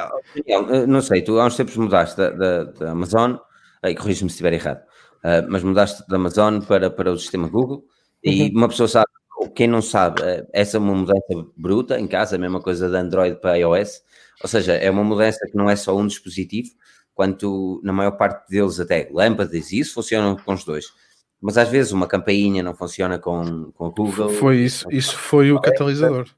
não sei, tu há uns tempos mudaste da, da, da Amazon, aí corrige-me se estiver errado uh, mas mudaste da Amazon para, para o sistema Google e uhum. uma pessoa sabe, quem não sabe, uh, essa é uma mudança bruta em casa, a mesma coisa da Android para iOS, ou seja, é uma mudança que não é só um dispositivo, quanto na maior parte deles até lâmpadas e isso funcionam com os dois. Mas às vezes uma campainha não funciona com, com Google. Foi isso, isso foi o catalisador.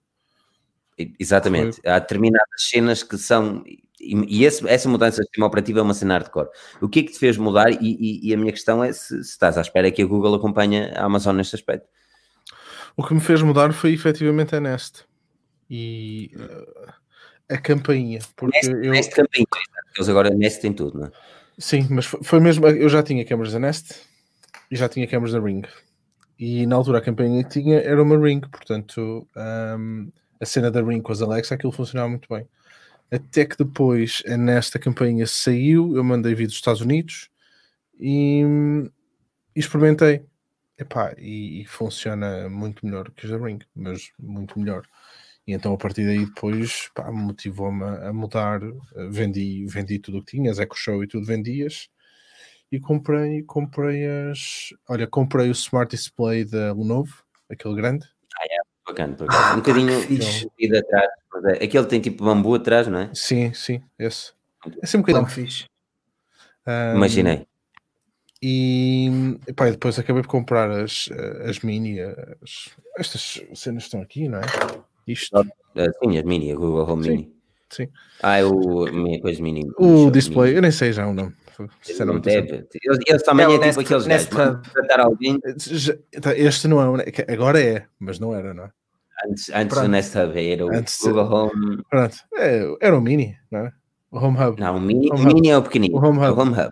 Exatamente. Foi. Há determinadas cenas que são e, esse, essa mudança de sistema operativo é uma cena hardcore. O que é que te fez mudar? E, e, e a minha questão é se, se, estás à espera que a Google acompanhe a Amazon neste aspecto. O que me fez mudar foi efetivamente a Nest e uh, a campainha. Porque Nest, eu... Nest campainha, eles agora Nest tem tudo, não é? Sim, mas foi, foi mesmo. Eu já tinha câmaras da Nest e já tinha câmaras da Ring. E na altura a campainha que tinha era uma Ring, portanto um, a cena da Ring com as Alexa aquilo funcionava muito bem. Até que depois, nesta campanha saiu, eu mandei vir dos Estados Unidos e, e experimentei. Epá, e, e funciona muito melhor que o da Ring, mas muito melhor. E então a partir daí depois motivou-me a mudar, vendi, vendi tudo o que tinha, as Eco Show e tudo vendias, e comprei, comprei as. Olha, comprei o Smart Display da Lenovo, aquele grande. Ah, é, bacana, por acaso. Um bocadinho fixe. atrás, é, aquele tem tipo bambu atrás, não é? Sim, sim, esse. É um bocadinho fixe. Um, Imaginei. E epá, depois acabei por comprar as, as mini, as, estas cenas estão aqui, não é? Isto. Ah, sim, as mini, a Google Home sim, Mini. Sim. Ah, é o minha coisa mini. O display, mini. eu nem sei já o nome. Deve. Eles, também é, é tipo aqueles. Tratar alguém. Tá, este não é, agora é, mas não era, não é? Antes, antes do Nest Hub era o antes, Google Home. Pronto, é, era o Mini, não é? O Home Hub. Não, o Mini, o mini é o pequenino. O Home Hub. O home Hub.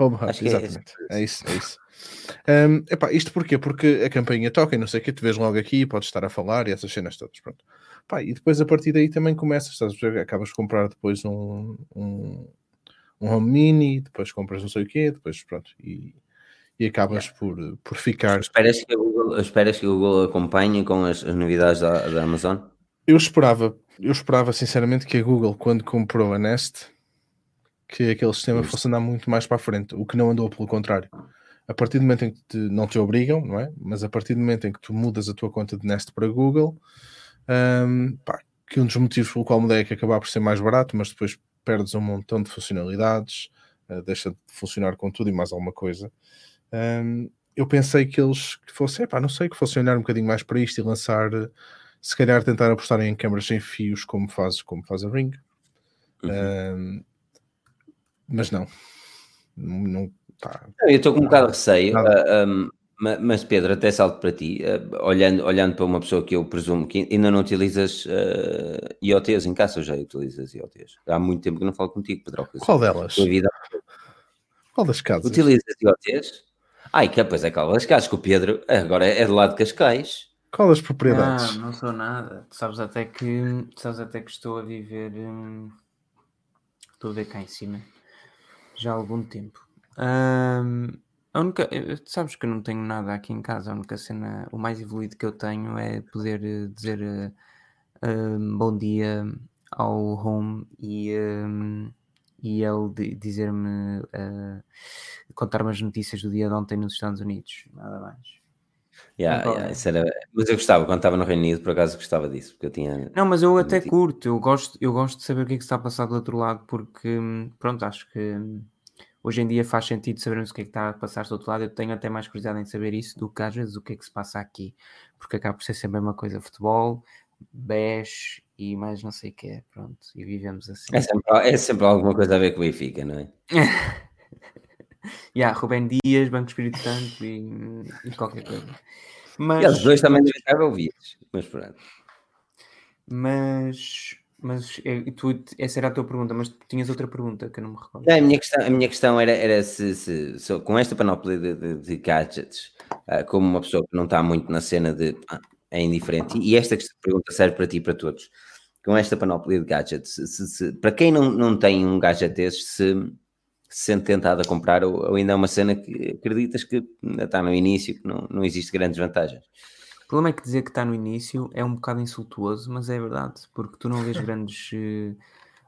Home Hub, Acho exatamente. É, é, isso, é isso. Um, epá, isto porquê? Porque a campainha toca e não sei o que, tu vês logo aqui, podes estar a falar e essas cenas todas. Pronto. Epá, e depois a partir daí também começas, estás a ver? Acabas de comprar depois um, um, um home mini, depois compras não sei o quê, depois pronto. E, e acabas yeah. por, por ficar. Esperas que, a Google, esperas que o Google acompanhe com as, as novidades da, da Amazon? Eu esperava, eu esperava sinceramente que a Google, quando comprou a Nest, que aquele sistema fosse andar muito mais para a frente, o que não andou pelo contrário. A partir do momento em que te, não te obrigam, não é? Mas a partir do momento em que tu mudas a tua conta de Nest para Google, um, pá, que um dos motivos pelo qual mudei é que acabar por ser mais barato, mas depois perdes um montão de funcionalidades, uh, deixa de funcionar com tudo e mais alguma coisa. Um, eu pensei que eles que fossem, pá, não sei, que fossem olhar um bocadinho mais para isto e lançar, se calhar tentar apostar em câmaras sem fios como faz, como faz a Ring. Uhum. Um, mas não. não pá. Eu estou com um bocado de receio. Uh, ah, um, mas Pedro, até salto para ti, uh, olhando, olhando para uma pessoa que eu presumo que ainda não utilizas uh, IoTs em casa, ou já utilizas IoTs? Há muito tempo que não falo contigo, Pedro. Qual delas? Vida... Qual das casas? Utilizas IoTs? Ai, que pois é, qual das casas, que o Pedro agora é do lado de Cascais. Qual das propriedades? Não, não sou nada. Tu sabes até que, sabes até que estou a viver. Hum, estou a ver cá em cima já há algum tempo. Um, a única, eh, sabes que eu não tenho nada aqui em casa, a única cena, o mais evoluído que eu tenho é poder eh, dizer uh, bom dia ao home e, um, e ele dizer-me, uh, contar-me as notícias do dia de ontem nos Estados Unidos, nada mais. Yeah, yeah, era... Mas eu gostava, quando estava no Reino Unido, por acaso gostava disso, porque eu tinha. Não, mas eu até curto, eu gosto, eu gosto de saber o que é que está a passar do outro lado, porque pronto, acho que hoje em dia faz sentido sabermos o que é que está a passar do outro lado. Eu tenho até mais curiosidade em saber isso do que às vezes o que é que se passa aqui, porque acaba por ser sempre a mesma coisa: futebol, BES e mais não sei o que é. Pronto, e vivemos assim. É sempre, é sempre alguma coisa a ver com o Benfica, não é? yeah, Rubem Dias, Banco Espírito Santo e, e qualquer coisa. Mas, e os dois também devem estar ouvidos, mas pronto. Mas mas é, tu, essa era a tua pergunta, mas tinhas outra pergunta que eu não me recordo. a, minha questão, a minha questão era, era se, se, se com esta panóplia de, de, de gadgets, uh, como uma pessoa que não está muito na cena de ah, é indiferente, e esta pergunta serve para ti e para todos. Com esta panóplia de gadgets, se, para quem não, não tem um gadget desses, se, se sente tentado a comprar, ou, ou, ainda é uma cena que acreditas que ainda está no início, que não, não existe grandes vantagens? O problema é que dizer que está no início é um bocado insultuoso, mas é verdade, porque tu não vês grandes.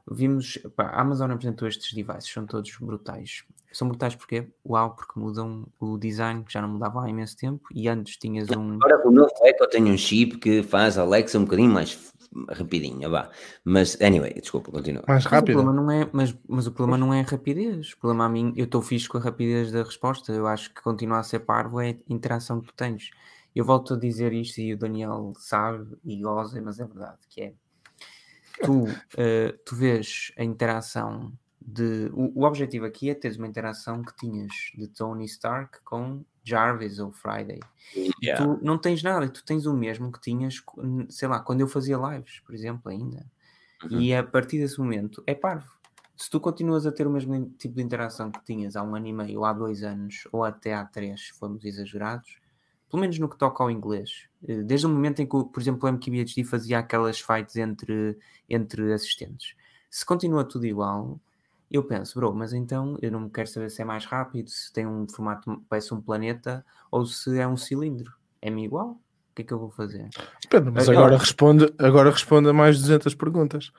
Vimos. Pá, a Amazon apresentou estes devices, são todos brutais. São brutais porque, uau, porque mudam o design que já não mudava há imenso tempo e antes tinhas um. Agora o novo Echo tem um chip que faz a Alexa um bocadinho mais rapidinho, vá. Mas, anyway, desculpa, continua. Mais rápido. Mas o problema não é, mas, mas o problema não é a rapidez. O problema a mim, eu estou fixe com a rapidez da resposta. Eu acho que continua a ser parvo é a interação que tu tens. Eu volto a dizer isto e o Daniel sabe e goza, mas é verdade, que é tu, uh, tu vês a interação de. O, o, objetivo aqui é teres uma interação que tinhas de Tony Stark com Jarvis ou Friday. Yeah. tu não tens nada, tu tens o mesmo que tinhas, sei lá, quando eu fazia lives, por exemplo, ainda. Uhum. E a partir desse momento é parvo. Se tu continuas a ter o mesmo tipo de interação que tinhas há um ano e meio, ou há dois anos, ou até há três, se formos exagerados, pelo menos no que toca ao inglês. Eh, desde o momento em que, por exemplo, o MQBHD fazia aquelas fights entre, entre assistentes. Se continua tudo igual, Eu penso, bro, mas então eu não quero saber se é mais rápido, se tem um formato, parece um planeta, ou se é um cilindro. É-me igual? O que é que eu vou fazer? Pedro, mas agora, responde, agora responde a mais 200 perguntas.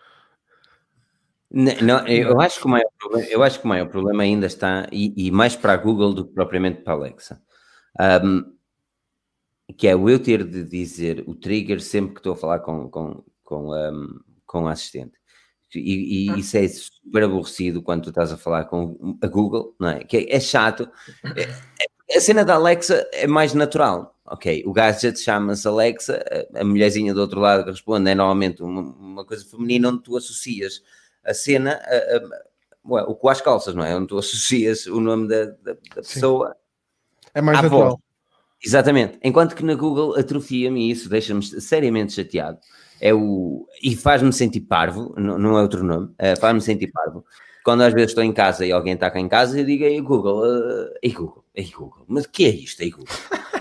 Não, eu acho que o maior problema, eu acho que o maior problema ainda está, e, e mais para a Google do que propriamente para a Alexa, um, que é o eu ter de dizer o trigger sempre que estou a falar com, com, com, um, com o assistente. E, e, ah. isso é super aborrecido quando tu estás a falar com a Google, não é? Que é, é chato. É, é, a cena da Alexa é mais natural. Ok, o gadget chama-se Alexa, a mulherzinha do outro lado que responde é normalmente uma, uma coisa feminina onde tu associas a cena, a, a, a, o com as calças, não é? Onde tu associas o nome da, da, da pessoa. É mais natural. Voz. Exatamente. Enquanto que na Google atrofia-me isso deixa-me seriamente chateado. É o, e faz-me sentir parvo, não, não é outro nome, é, faz-me sentir parvo. Quando às vezes estou em casa e alguém está cá em casa, eu digo, ei Google, uh, ei Google, ei Google, mas o que é isto, ei Google?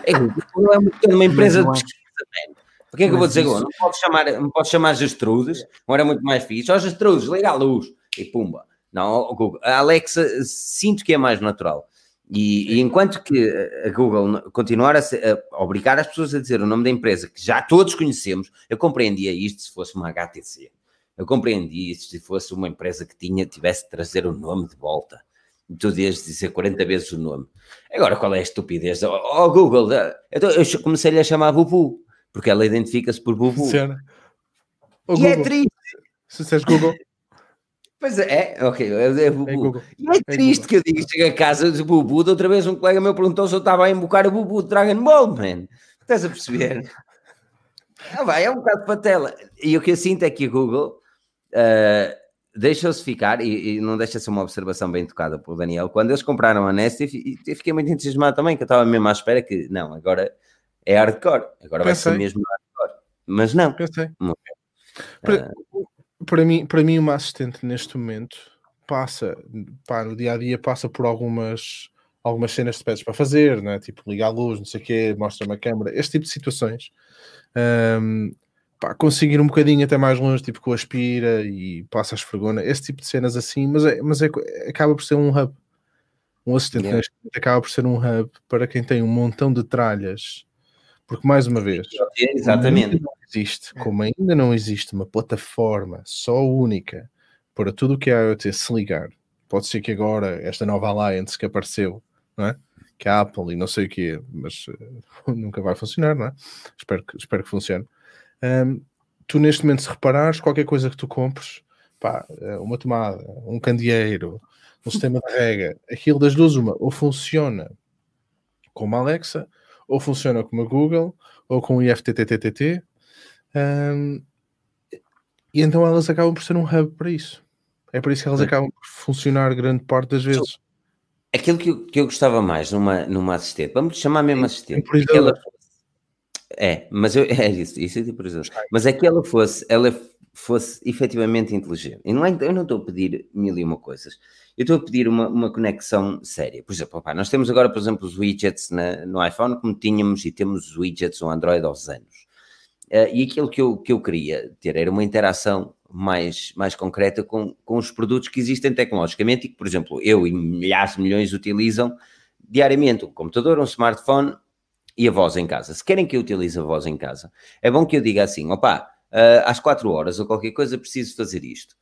Ei Google, não é uma empresa de pesquisa, por que é que eu vou dizer agora? Não posso chamar, não posso chamar Gestrudes, não era muito mais fixe. Ó Gestrudes, liga a luz e pumba. Não, Google. A Alexa sinto que é mais natural. E, e, enquanto que a Google continuar a, ser, a, obrigar as pessoas a dizer o nome da empresa que já todos conhecemos, eu compreendia isto se fosse uma HTC. Eu compreendia isto se fosse uma empresa que tinha, tivesse de trazer o nome de volta. E tu deves dizer 40 vezes o nome. Agora, qual é a estupidez? Oh, oh Google, eu, eu comecei-lhe a chamar Bubu porque ela identifica-se por Bubu. Cena. e Google. é triste. Se disseres Google. Pois é, é ok, é, é Bubu. É e é, é triste que eu digo, chego a casa de Bubu, de outra vez um colega meu perguntou se eu estava a invocar o Bubu de Dragon Ball, man. Estás a perceber? ah, vai, é um bocado patela. E o que eu sinto é que o Google uh, deixou-se ficar, e, e, não deixa ser uma observação bem tocada por Daniel, quando eles compraram a Nest, e, eu fiquei muito entusiasmado também, que eu estava mesmo à espera que, não, agora é hardcore. Agora Pensei. vai ser mesmo hardcore. Mas não. Pensei. não. Uh... para, mim, para mim, uma assistente neste momento passa, pá, no dia a dia, passa por algumas, algumas cenas que pedes para fazer, né? tipo ligar a luz, não sei o quê, mostra uma câmera, este tipo de situações. Um, pá, conseguir um bocadinho até mais longe, tipo com aspira e passa a esfregona, esse tipo de cenas assim, mas, é, mas é, acaba por ser um hub. Um assistente yeah. acaba por ser um hub para quem tem um montão de tralhas porque, mais uma vez, exatamente. Como existe, como ainda não existe uma plataforma só única para tudo o que é IoT se ligar, pode ser que agora esta nova Alliance que apareceu, não é? que a Apple e não sei o que, mas uh, nunca vai funcionar, não é? Espero que, espero que funcione. Um, tu neste momento, se reparares, qualquer coisa que tu compres, pá, eh, uma tomada, um candeeiro, um sistema de rega, aquilo das duas, uma, ou funciona como a Alexa, ou funciona com a Google ou com o IFTTTT. Um, e então elas acabam por ser um hub para isso. É por isso que elas acabam por funcionar grande parte das vezes. Aquilo que eu, que eu gostava mais numa, numa assistente, vamos chamar mesmo assistente. É, mas eu, é isso, isso é tipo Mas é que ela fosse, ela fosse efetivamente inteligente. E não é, eu não estou a pedir mil e uma coisas. Eu estou a pedir uma, uma conexão séria. Por exemplo, opa, nós temos agora, por exemplo, os widgets na, no iPhone, como tínhamos e temos os widgets no Android aos anos. Uh, e aquilo que eu, que eu queria ter era uma interação mais, mais concreta com, com os produtos que existem tecnologicamente e que, por exemplo, eu e milhares de milhões utilizam diariamente. Um computador, um smartphone e a voz em casa. Se querem que eu utilize a voz em casa, é bom que eu diga assim, opa, uh, às 4 horas ou qualquer coisa, preciso fazer isto.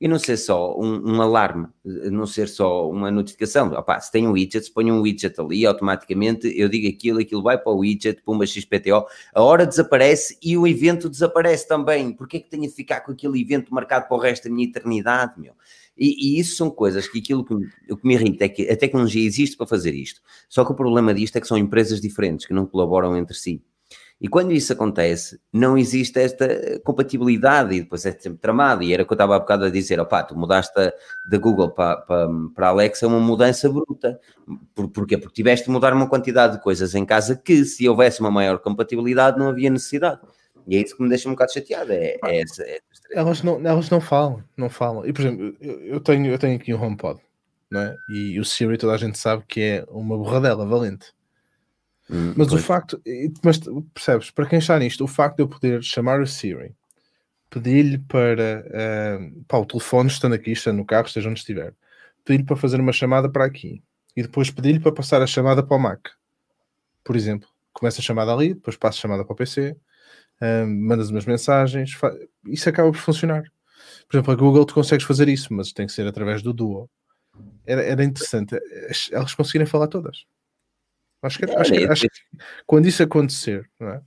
E não ser só um, um alarme, não ser só uma notificação. Opa, se tem um widget, ponha um widget ali, automaticamente eu digo aquilo, aquilo vai para o widget, pumba XPTO, a hora desaparece e o evento desaparece também. Porquê é que tenho de ficar com aquele evento marcado para o resto da minha eternidade, meu? E, e, isso são coisas que aquilo que, o que me irrita é que a tecnologia existe para fazer isto. Só que o problema disto é que são empresas diferentes que não colaboram entre si. E quando isso acontece, não existe esta compatibilidade e depois é sempre tramado. E era o que eu estava há bocado a dizer: opá, tu mudaste da Google para, para, para Alexa uma mudança bruta. Por, porquê? Porque tiveste de mudar uma quantidade de coisas em casa que, se houvesse uma maior compatibilidade, não havia necessidade. E é isso que me deixa um bocado chateado. É, é, essa, é elas, não, elas não falam, não falam. E por exemplo, eu, eu tenho, eu tenho aqui um HomePod, não é? E o Siri toda a gente sabe que é uma borradela valente. Hum, mas pois. o facto, mas percebes, para quem está nisto, o facto de eu poder chamar o Siri, pedir-lhe para, uh, pá, o telefone estando aqui, estando no carro, esteja onde estiver, pedir-lhe para fazer uma chamada para aqui e depois pedir-lhe para passar a chamada para o Mac, por exemplo, começa a chamada ali, depois passa a chamada para o PC, um, mandas umas mensagens, isso acaba por funcionar. Por exemplo, a Google tu consegues fazer isso, mas tem que ser através do Duo. Era, era interessante elas conseguirem falar todas. Acho que, acho que, acho que quando isso acontecer, não é?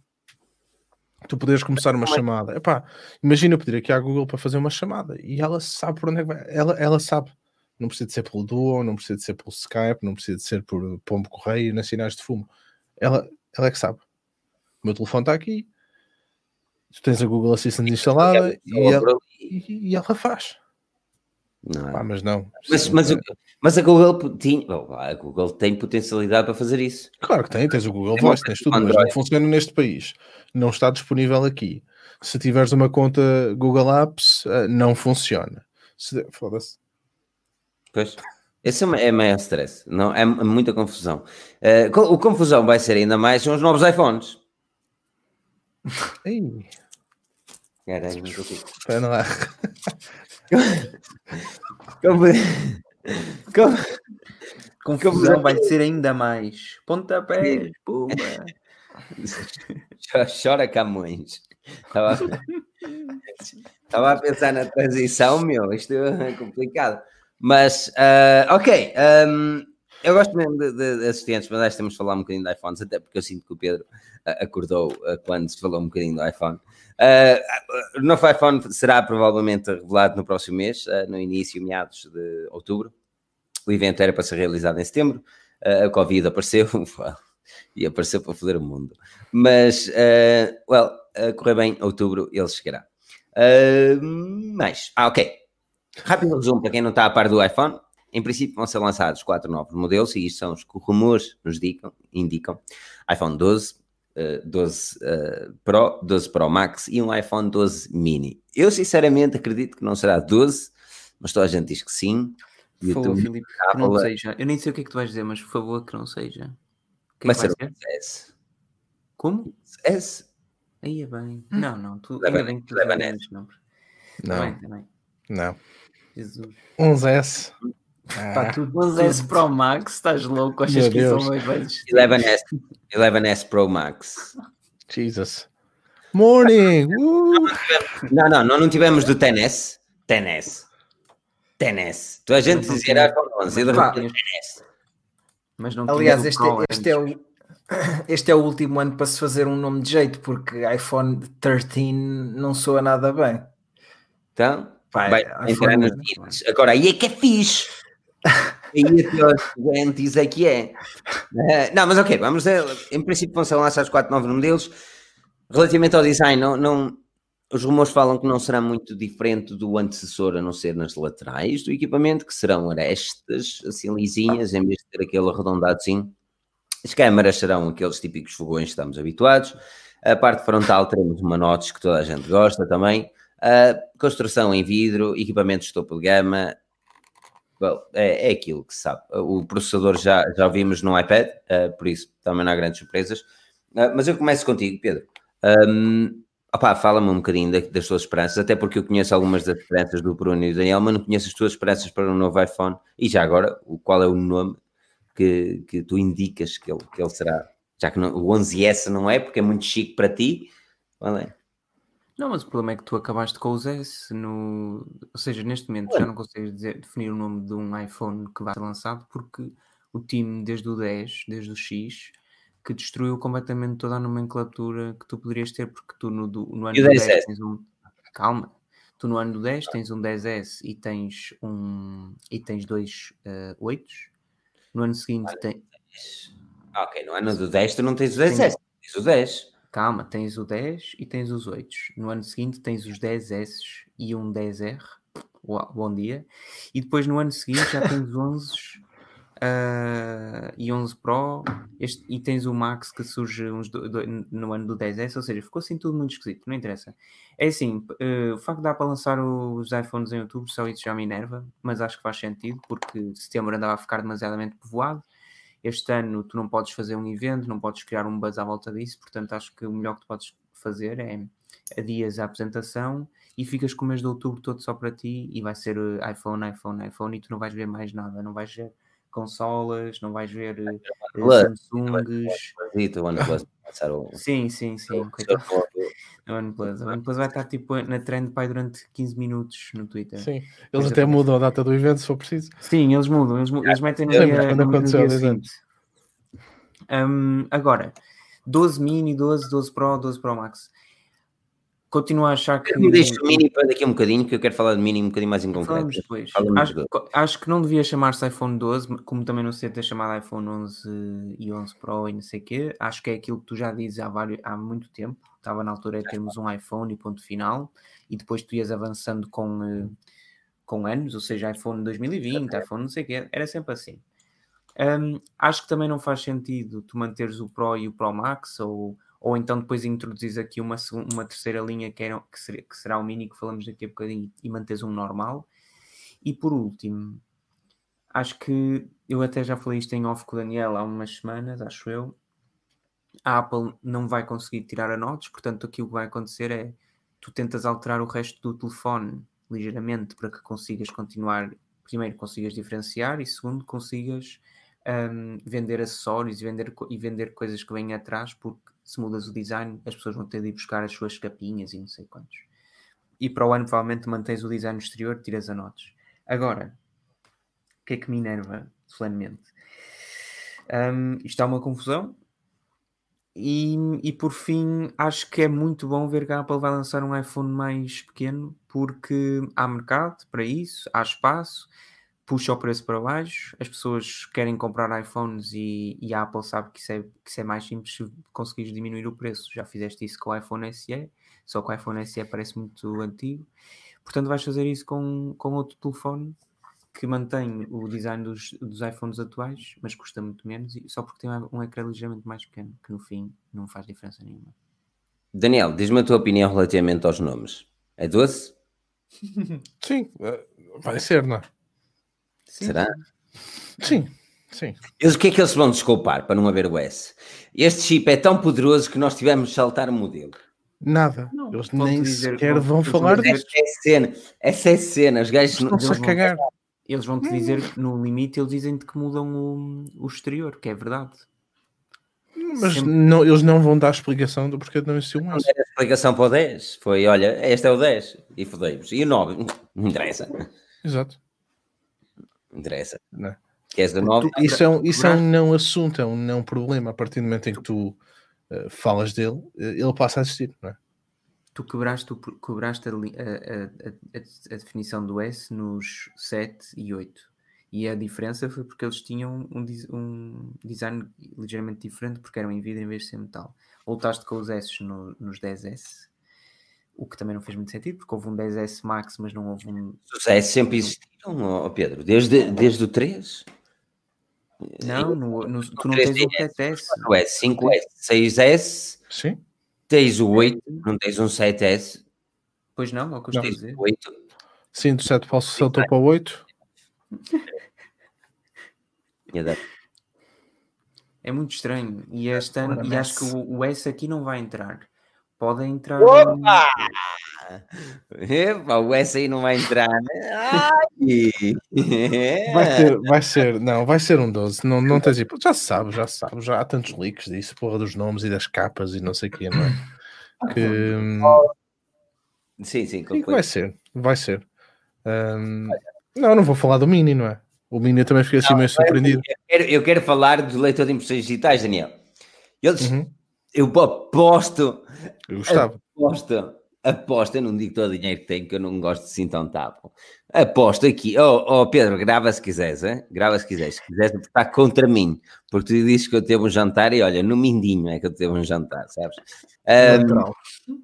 tu poderes começar uma chamada. Epá, imagina eu pedir aqui à Google para fazer uma chamada e ela sabe por onde é que vai. Ela, ela sabe. Não precisa de ser pelo Duo, não precisa de ser pelo Skype, não precisa de ser por pombo correio, nas sinais de fumo. Ela, ela é que sabe. O meu telefone está aqui, tu tens a Google Assistant instalada e ela, e, e ela faz. Não é? Ah, mas não. Mas, mas, mas, a Google tinha, a Google tem potencialidade para fazer isso. Claro que tem, tens o Google Voice, tens tudo, Android. mas não funciona neste país. Não está disponível aqui. Se tiveres uma conta Google Apps, eh, não funciona. Foda-se. Pois. Esse é, é maior stress, não, é muita confusão. Uh, o confusão vai ser ainda mais são os novos iPhones. Ei. Caralho, não. Espera lá. Como... Como... Confusão vai ser ainda mais. Pontapés, pumba. Chora Camões. Estava... Estava a pensar na transição, meu. Isto é complicado. Mas, uh, ok. Um, eu gosto mesmo de, de, assistentes, mas acho que temos de falar um bocadinho de iPhones, até porque eu sinto que o Pedro uh, acordou uh, quando se falou um bocadinho do iPhone. Uh, novo iPhone será provavelmente revelado no próximo mês, uh, no início, meados de outubro. O evento era para ser realizado em setembro. Uh, a Covid apareceu e apareceu para foder o mundo. Mas, uh, well, a correr bem, outubro ele chegará. Uh, mas, ah, ok. Rápido resumo para quem não está a par do iPhone. Em princípio vão ser lançados quatro novos modelos e isto são os que rumores nos indicam. iPhone 12, 12 uh, Pro, 12 Pro Max e um iPhone 12 Mini. Eu sinceramente acredito que não será 12, mas toda a gente diz que sim. Por favor, Filipe, que não seja. Eu nem sei o que é que tu vais dizer, mas por favor que não seja. Que vai, é ser, ser? S. Como? S. Aí é bem. Hum. Não, não. Tu, leva, ainda bem que leva netos. Não. Não. Também, também. Não. Jesus. 11S. Ah, tu 11S Pro Max, estás louco? Achas Meu que Deus. são vezes? 11S, 11S Pro Max. Jesus. Morning! Uh. Não, não, não, não tivemos do TNS. TNS. TNS. Tu a gente dizia iPhone 11 e de TNS. Mas não Aliás, este, é, este, é o, este é o último ano para se fazer um nome de jeito, porque iPhone 13 não soa nada bem. Então, vai, vai entrar nos Agora, aí é que é fixe. Aí é os doentes é que é. Uh, não, mas ok, vamos. Em princípio vão ser lançados 4 novos modelos. Relativamente ao design, não, não, os rumores falam que não será muito diferente do antecessor, a não ser nas laterais do equipamento, que serão arestas, assim lisinhas, em vez de ter aquele arredondadozinho. As câmaras serão aqueles típicos fogões que estamos habituados. A parte frontal teremos uma notes que toda a gente gosta também. Construção em vidro, equipamentos topo de gama. Well, é, é aquilo que se sabe. O processador já, já vimos no iPad, uh, por isso também não há grandes surpresas. Uh, mas eu começo contigo, Pedro. Um, Opá, fala-me um bocadinho das tuas esperanças, até porque eu conheço algumas das esperanças do Bruno e do Daniel, mas não conheço as tuas esperanças para um novo iPhone. E já agora, qual é o nome que, que tu indicas que ele, que ele será? Já que não, o 11S não é, porque é muito chique para ti, qual é? Não, mas o problema é que tu acabaste com os S no. Ou seja, neste momento já não consegues dizer, definir o nome de um iPhone que vai ser lançado porque o time, desde o 10, desde o X, que destruiu completamente toda a nomenclatura que tu poderias ter, porque tu no, no ano do 10 tens um. Calma, tu no ano do 10 tens um 10S e tens um e tens dois uh, 8 no ano seguinte tens. Ah, ok, no ano do 10 tu não tens o 10S, tens o 10. Calma, tens o 10 e tens os 8. No ano seguinte tens os 10S e um 10R. Bom dia. E depois no ano seguinte já tens 11 uh, e 11 Pro, este, e tens o Max que surge do, do, no ano do 10S, ou seja, ficou assim tudo muito esquisito, não interessa. É assim, uh, o facto de dar para lançar os iPhones em outubro, só isso já me enerva, mas acho que faz sentido, porque setembro andava a ficar demasiadamente povoado. Este ano tu não podes fazer um evento, não podes criar um buzz à volta disso, portanto acho que o melhor que tu podes fazer é adias a apresentação e ficas com o mês de outubro todo só para ti e vai ser eh, iPhone, iPhone, iPhone e tu não vais ver mais nada, não vais ver consolas, não vais ver uh, Samsungs. Sim, sim, sim. Coitado. O OnePlus. O OnePlus vai estar tipo na trend pai durante 15 minutos no Twitter. Sim, eles até mudam a data do evento se for preciso. Sim, eles mudam, eles, eles metem no dia, no, no dia seguinte. Um, agora, 12 mini, 12, 12 Pro, 12 Pro Max. Continuo a achar que. Me deixo o mini para daqui a um bocadinho, que eu quero falar de mini um bocadinho mais em concreto. Falamos depois. Acho, acho, que não devia chamar-se iPhone 12, como também não sei ter chamado iPhone 11 e 11 Pro e não sei o quê. Acho que é aquilo que tu já dizes há, vários, há muito tempo. Estava na altura de termos um iPhone e ponto final, e depois tu ias avançando com, eh, com anos, ou seja, iPhone 2020, iPhone não sei o quê. Era sempre assim. Um, acho que também não faz sentido tu manteres o Pro e o Pro Max ou ou então depois introduzis aqui uma, uma terceira linha que, era, que, seria, que será o mini que falamos daqui a bocadinho e mantens um normal. E por último, acho que eu até já falei isto em off com o Daniel há umas semanas, acho eu. A Apple não vai conseguir tirar a notas, portanto, aqui o que vai acontecer é tu tentas alterar o resto do telefone ligeiramente para que consigas continuar, primeiro consigas diferenciar e segundo consigas um, vender acessórios e vender, e vender coisas que vêm atrás, porque se mudas o design, as pessoas vão ter de ir buscar as suas capinhas e não sei quantos. E para o ano, provavelmente, mantens o design exterior, tiras a notas. Agora, o que é que me enerva solenemente? Um, isto é uma confusão. E, e por fim, acho que é muito bom ver que a Apple vai lançar um iPhone mais pequeno, porque há mercado para isso, há espaço puxa o preço para baixo, as pessoas querem comprar iPhones e, e a Apple sabe que isso, é, que isso é mais simples se conseguires diminuir o preço. Já fizeste isso com o iPhone SE, só que o iPhone SE parece muito antigo. Portanto, vais fazer isso com, com outro telefone que mantém o design dos, dos iPhones atuais, mas custa muito menos, só porque tem um ecrã ligeiramente mais pequeno, que no fim não faz diferença nenhuma. Daniel, diz-me a tua opinião relativamente aos nomes. É doce? Sim, eh, vai ser, não é? Sim. Será? Sim, sim. Eles, o que é que eles vão desculpar para não haver o S? Este chip é tão poderoso que nós tivemos de saltar o modelo. Nada. Não, eles nem dizer, sequer vão falar disso. Essa é cena. Essa é cena. Os gajos não se cagar. Eles vão te dizer no limite eles dizem-te que mudam o, o exterior, que é verdade. Mas Sempre... não, eles não vão dar explicação do porquê de não existir um S. Não explicação para o 10. Foi, olha, este é o 10. E fodemos. E o 9? Não interessa. Exato interessa. Não. É? Queres da nova? Isso, é um, isso é um não assunto, é um não problema. A partir do momento em que tu uh, falas dele, eh, ele passa a existir, não é? Tu quebraste, tu quebraste a, a, a, a, definição do S nos 7 e 8. E a diferença foi porque eles tinham um, um design ligeiramente diferente, porque eram em vidro em vez de ser metal. Voltaste com os S no, nos 10S o que também não fez muito sentido, porque houve um 10S Max, mas não houve um. Os S sempre existiram, oh Pedro, desde, desde o 3. Não, no, no, tu não tens o 7S. O S, 5S, 6S. Sim. Tens o 8, não tens um 7S. Pois não, é o que eu estou a dizer. 8. Sim, do 7 posso saltar para o 8. É muito estranho. E, este ano, e acho que o, o S aqui não vai entrar podem entrar. Opa! Epa, o S aí não vai entrar, né? Vai, ter, vai ser, não, vai ser um 12. Não, não tens Já sabe, já sabe, já há tantos leaks disso, porra dos nomes e das capas e não sei o quê, não é? Que, hum, sim, sim, que vai ser, vai ser. Um, não, não vou falar do Mini, não é? O Mini também fiquei assim meio surpreendido. Eu quero, eu quero falar do leitor de impressões digitais, Daniel. Eles, uhum. Eu aposto. Eu gostava. Aposto, aposto, eu não digo todo o dinheiro que tenho, que eu não gosto de tão tapo. Aposto aqui, oh, oh Pedro, grava se quiseres, hein? grava se quiseres, se quiseres estar contra mim, porque tu dizes que eu teve um jantar e olha, no Mindinho é que eu teve um jantar, sabes? Um,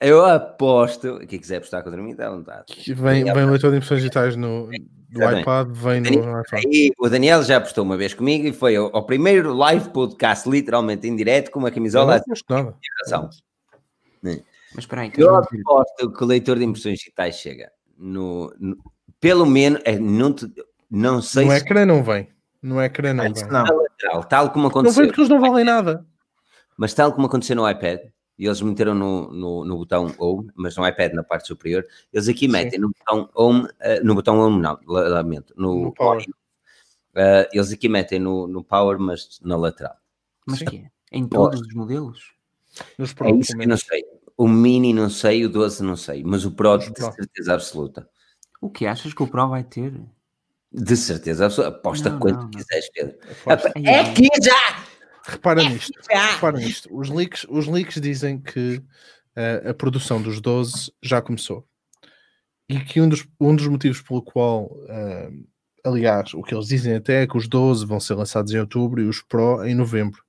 eu aposto, quem quiser apostar contra mim, dá vontade. Vem, vem leitor de impressões digitais no, do iPad vem no iPhone. Aí, o Daniel já apostou uma vez comigo e foi o, o primeiro live podcast, literalmente em direto, com uma camisola de razão. Mas espera aí, eu aposto que o leitor de impressões digitais chega no, no pelo menos, é, não, te, não sei no se... ecrã não vem. No ecrã não vem. Não. Lateral, tal como aconteceu. Não vem porque eles não valem nada. Mas tal como aconteceu no iPad, e eles meteram no, no, no, botão Home, mas no iPad na parte superior, eles aqui metem Sim. no botão Home, uh, no botão Home não, lamento, no, no Power. Uh, eles aqui metem no, no Power, mas na lateral. Mas que é? Em todos os modelos? Nos Pro, é isso que eu não sei. O Mini não sei, o 12 não sei, mas o Pro de certeza absoluta. O que achas que o Pro vai ter? De certeza absoluta. Aposta não, quanto não, quiseres, Pedro. É que já! Repara nisto, repara nisto. Os leaks, os leaks dizem que uh, a produção dos 12 já começou. E que um dos, um dos motivos pelo qual, uh, aliás, o que eles dizem até é que os 12 vão ser lançados em outubro e os Pro em novembro.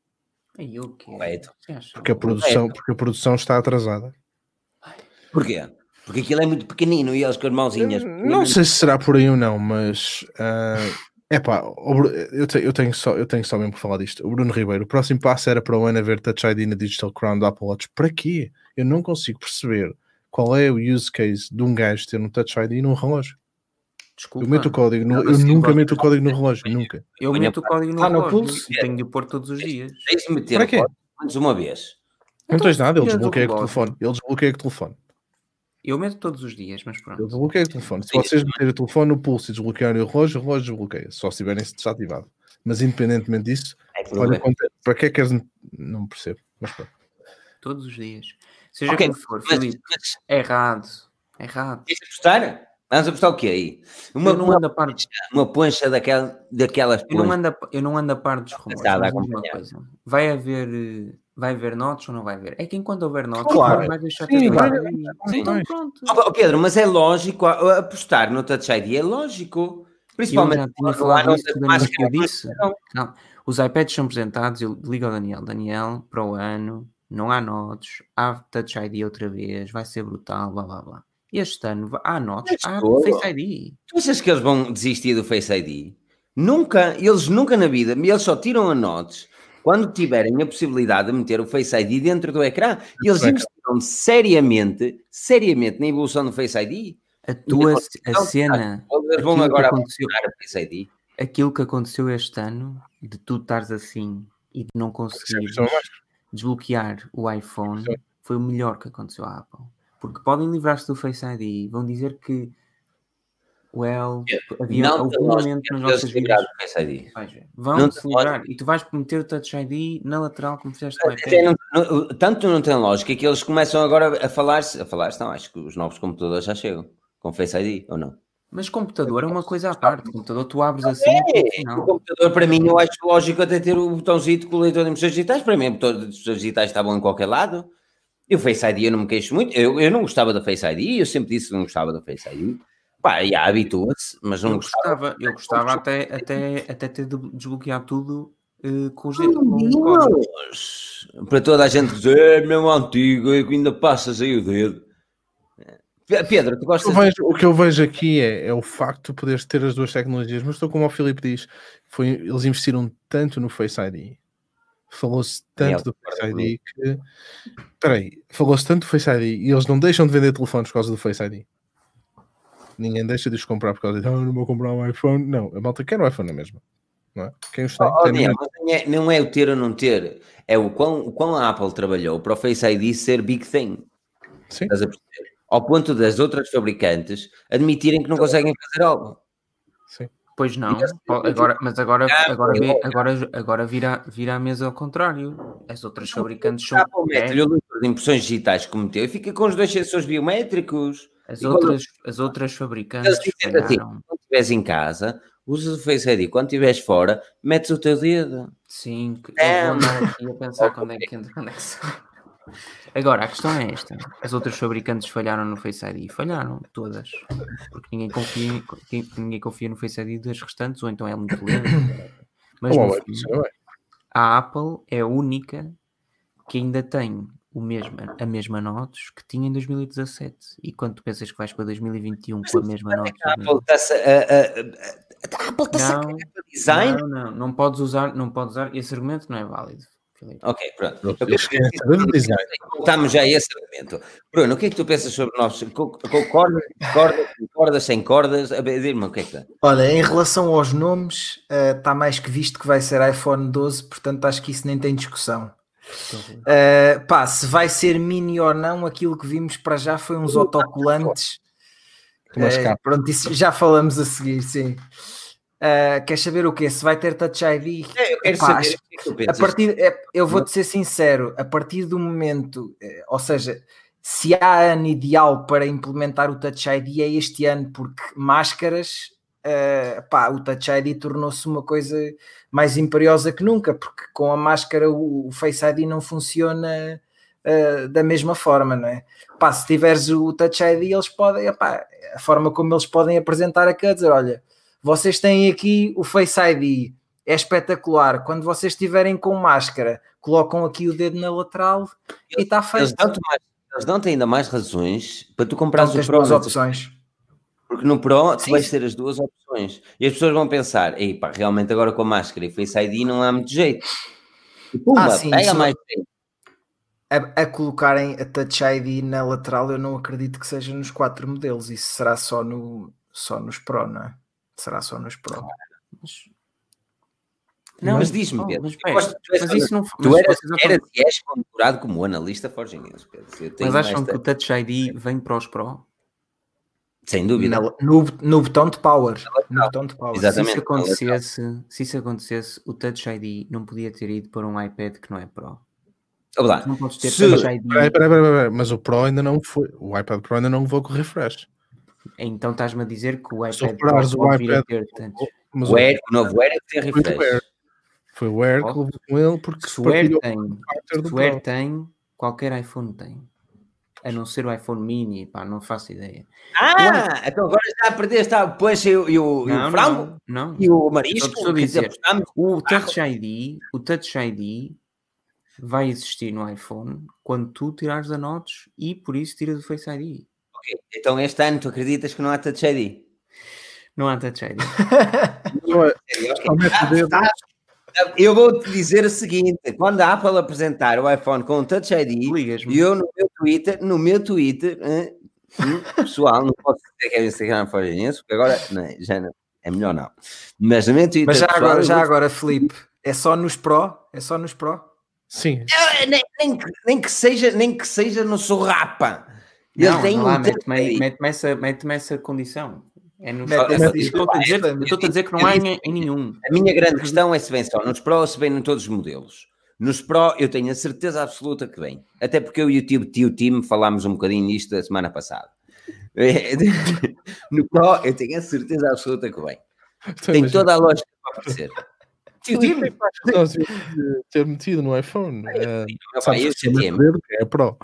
Porque a produção, porque a produção está atrasada. Porquê? Porque aquilo é muito pequenino e eles com as mãozinhas. Não sei se será por aí ou não, mas uh, é pá, eu, te, eu, tenho só, eu tenho só mesmo que falar disto. O Bruno Ribeiro, o próximo passo era para o Ana ver Touch ID na Digital Crown do Apple Watch. Para quê? Eu não consigo perceber qual é o use case de um gajo ter um Touch ID num relógio. Desculpa. Eu meto o código, no, eu nunca meto o código no relógio, nunca. Eu meto o código no, ah, relógio, no pulso e tenho de pôr todos os dias. Deixe-me meter para quê? menos uma vez. Não tens nada, ele desbloqueia o telefone. Ele desbloqueia o telefone. Eu meto todos os dias, mas pronto. Eu desbloqueio o telefone. Se vocês meterem o telefone no pulso e desbloquearem o relógio, o relógio desbloqueia, só se tiverem desativado. Mas independentemente disso, é olha, para que é que queres. Não percebo. Mas pronto. Todos os dias. Seja okay, como for, Filipe, é errado. É errado. Deixa apostar? Vamos apostar o quê aí? Uma, uma, ando parte... uma poncha daquela, daquelas eu não, ando a, eu não ando a par dos rumores. Vai haver vai haver notas ou não vai haver? É que enquanto houver notas, claro. vai deixar Sim, Sim. Então pronto. Oh, Pedro, mas é lógico apostar no Touch ID, é lógico. Principalmente eu já tinha falado disso, que eu disse. Não. Os iPads são apresentados, eu ligo ao Daniel. Daniel, para o ano, não há notes, há Touch ID outra vez, vai ser brutal, blá blá blá. Este ano há notes, há Face ID. Tu achas que eles vão desistir do Face ID? Nunca, eles nunca na vida, eles só tiram a notes quando tiverem a possibilidade de meter o Face ID dentro do ecrã. E eles investiram seriamente, seriamente na evolução do Face ID. A tua a cena. Eles vão agora aconteceu, o Face ID. Aquilo que aconteceu este ano, de tu estares assim e de não conseguires desbloquear o iPhone, foi o melhor que aconteceu à Apple. Porque podem livrar-se do Face ID, vão dizer que Well, havia não algum momento nas nossas vidas. Vão-se livrar e tu vais meter o Touch ID na lateral como fizeste com não, Tanto não tem lógica que eles começam agora a falar-se, a falar não, acho que os novos computadores já chegam com Face ID ou não? Mas computador é uma coisa à parte. O computador tu abres assim. É, o computador, para mim, eu acho lógico até ter o botãozinho com o leitor de impressões digitais. Para mim, o botão de impressões digitais está bom em qualquer lado. E o Face ID eu não me queixo muito. Eu, eu não gostava da Face ID. Eu sempre disse que não gostava da Face ID. Pá, e habitua-se, mas não eu gostava. gostava eu gostava até, até, até ter de desbloquear tudo uh, com os dedos. Para toda a gente dizer, é mesmo antigo, ainda passas aí o dedo. Pedro, tu gostas? Vejo, o que eu vejo aqui é, é o facto de poderes ter as duas tecnologias, mas estou como o Filipe diz, foi, eles investiram tanto no Face ID, falou-se tanto do Face ID que. Espera aí, falou-se tanto do Face ID e eles não deixam de vender telefones por causa do Face ID ninguém deixa de os comprar por causa de ah, não vou comprar um iPhone. Não, a malta quer um iPhone na mesma. Não é? Quem os tem, oh, tem não, é, não é o ter ou não ter, é o quão, o quão a Apple trabalhou para o Face ID ser big thing. Sim. Estás a perceber? Ao ponto das outras fabricantes admitirem que não conseguem fazer algo. Sim. Pois não, agora, mas agora, agora, vê, agora, agora vira, vira a mesa ao contrário. As outras fabricantes são. Apple mete-lhe o de impressões digitais como teu e fica com os dois sensores biométricos. As, outras, quando... as outras fabricantes. Assim, quando estiveres em casa, usas o Face ID. Quando estiveres fora, metes o teu dedo. Sim, é. eu vou andar aqui a pensar quando é que entra. Quando é que Agora, a questão é esta: as outras fabricantes falharam no Face ID? Falharam, todas. Porque ninguém confia, ninguém confia no Face ID das restantes, ou então é muito lento. Mas no fim, a Apple é a única que ainda tem o mesmo, a mesma notas que tinha em 2017. E quando tu pensas que vais para 2021 com a mesma nota. A Apple está-se a, Apple está a design. Não, não, não podes usar, não podes usar. Esse argumento não é válido. Ok, pronto. Voltamos já a esse argumento. Bruno, o que é que tu pensas sobre nós? Com cordas, cordas, cordas sem cordas? Diz-me o que é que dá. Olha, em relação aos nomes, está eh, mais que visto que vai ser iPhone 12, portanto acho que isso nem tem discussão. Uh, pá, se vai ser mini ou não, aquilo que vimos para já foi uns autocolantes. Uh, pronto, isso já falamos a seguir, sim. Uh, queres saber o quê? Se vai ter Touch ID? É, eu quero Epá, saber que a partir, é, Eu vou-te ser sincero, a partir do momento, ou seja, se há ano ideal para implementar o Touch ID é este ano, porque máscaras, uh, pá, o Touch ID tornou-se uma coisa mais imperiosa que nunca, porque com a máscara o, o Face ID não funciona uh, da mesma forma, não é? Pá, se tiveres o Touch ID, eles podem, epá, a forma como eles podem apresentar aqui a dizer, olha vocês têm aqui o Face ID, é espetacular. Quando vocês estiverem com máscara, colocam aqui o dedo na lateral eles, e está feito. Eles dão-te ainda mais razões para tu comprar as duas opções. Porque no Pro tu vais ter as duas opções. E as pessoas vão pensar, ei pá, realmente agora com a máscara e Face ID não há muito jeito. E pumba, ah, sim, pega mais jeito. A, a, colocarem a Touch ID na lateral, eu não acredito que seja nos quatro modelos. Isso será só, no, só nos Pro, não é? será só nos Pro. Mas... Não, mas diz-me, Pedro. Mas, Pedro, mas, isso não Tu eras, eras e és como analista Forge News, Pedro. Mas acham esta... que o Touch ID vem para os Pro? Sem dúvida. No, no, no botão de power. No botão de power. Exatamente. Se isso, acontecesse, se isso acontecesse, o Touch ID não podia ter ido para um iPad que não é Pro. Olá. Não podes ter se... Touch ID. Peraí, peraí, peraí, mas o Pro ainda não foi. O iPad Pro ainda não levou com refresh. Então estás-me a dizer que o iPad pode o iPad, ter. Mas o, Air, o novo Air é que tem refresh. Foi o Air que levou com ele porque se o Air tem, se o Air tem, qualquer iPhone tem. A não ser o iPhone mini, pá, não faço ideia. Ah, então agora já perdeste a poxa e, e, o, não, e o frango? Não, não. E o marisco? Estou a dizer, o Touch ID, o Touch ID vai existir no iPhone quando tu tirares a notes e por isso tiras o Face ID. Ok, então este ano tu acreditas que não há Touch ID? Não há Touch ID. Eu vou-te dizer o seguinte: quando a Apple apresentar o iPhone com Touch ID, eu no meu Twitter, no meu Twitter, hum, pessoal, não posso dizer que é o Instagram nisso, porque agora não, já não, é melhor não. Mas no meu Twitter. Mas já pessoal, agora, já vou... agora, Felipe, é só nos Pro? É só nos Pro? Sim. Eu, nem, nem, nem, que seja, nem que seja no Sorrapa. Não, tem lá, mete-me mete essa, mete essa condição. É no... Estou-te a, dizer, a dizer que não há em, em, nenhum. A minha grande questão é se vem só nos Pro ou se vem em todos os modelos. Nos Pro eu tenho a certeza absoluta que vem. Até porque eu e o tio, tio Tim falámos um bocadinho nisto a semana passada. no Pro eu tenho a certeza absoluta que vem. Então, Tem toda a lógica para aparecer. Tio Tim, ter metido no iPhone. É, é Pro.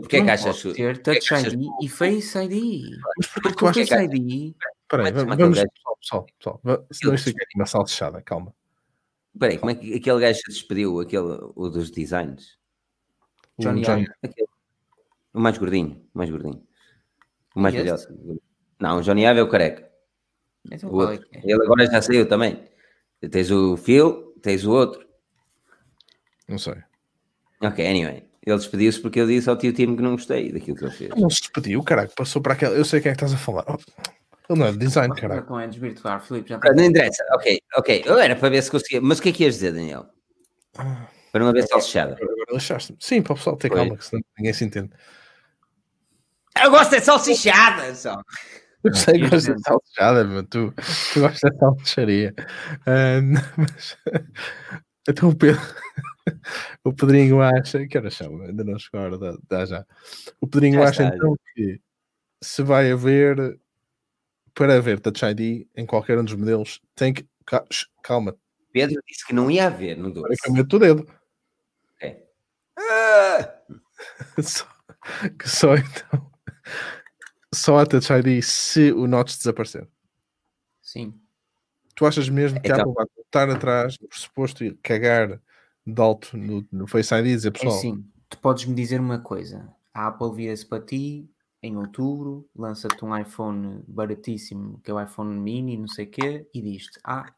Porque é que achas ter Touch ID e Face ID. Mas porque o Face ID. Espera aí, vamos, vamos pessoal, pessoal, pessoal. Senão isto aqui é uma salsichada, calma. Espera aí, como é que aquele gajo se despediu, aquele, o dos designs? Johnny, Johnny. Aquele, o mais gordinho, o mais gordinho. O mais velhoso. Não, o Johnny Ive é o careca. Então, o outro. É? Ele agora já saiu também. Tens o Phil, tens o outro. Não sei. Ok, anyway. Ele despediu-se porque eu disse ao tio Timo que não gostei daquilo que ele fez. Não se despediu, caralho, passou para aquela. Eu sei quem é que estás a falar. Oh, ele não é de design, caralho. Não é desvirtuar, Filipe. Já não interessa, ok, ok. Eu era para ver se conseguia. Mas o que é que ias dizer, Daniel? Para uma vez salsichada. Sim, para o pessoal ter Foi. calma, que senão ninguém se entende. Eu gosto de salsichada só. Eu sei que gostas de salsichada, mas tu, tu gostas de salsicharia. Uh, mas, então o Pedro. o Pedrinho acha, que horas são? Ainda não chegou a hora, dá, dá já. O Pedrinho já acha está, então que se vai haver, para haver Touch ID em qualquer um dos modelos, tem que. Calma. Pedro disse que não ia haver no 12. Para que eu o dedo. Ok. Ah! só, que só então. Só a Touch ID se o Notch desaparecer. Sim. Tu achas mesmo que então, a Apple vai voltar atrás, por suposto, e cagar de alto no, no Face ID e dizer é pessoal. É assim, tu podes me dizer uma coisa: a Apple vira-se para ti em outubro, lança-te um iPhone baratíssimo, que é o iPhone mini, não sei o quê, e diz-te: Ah,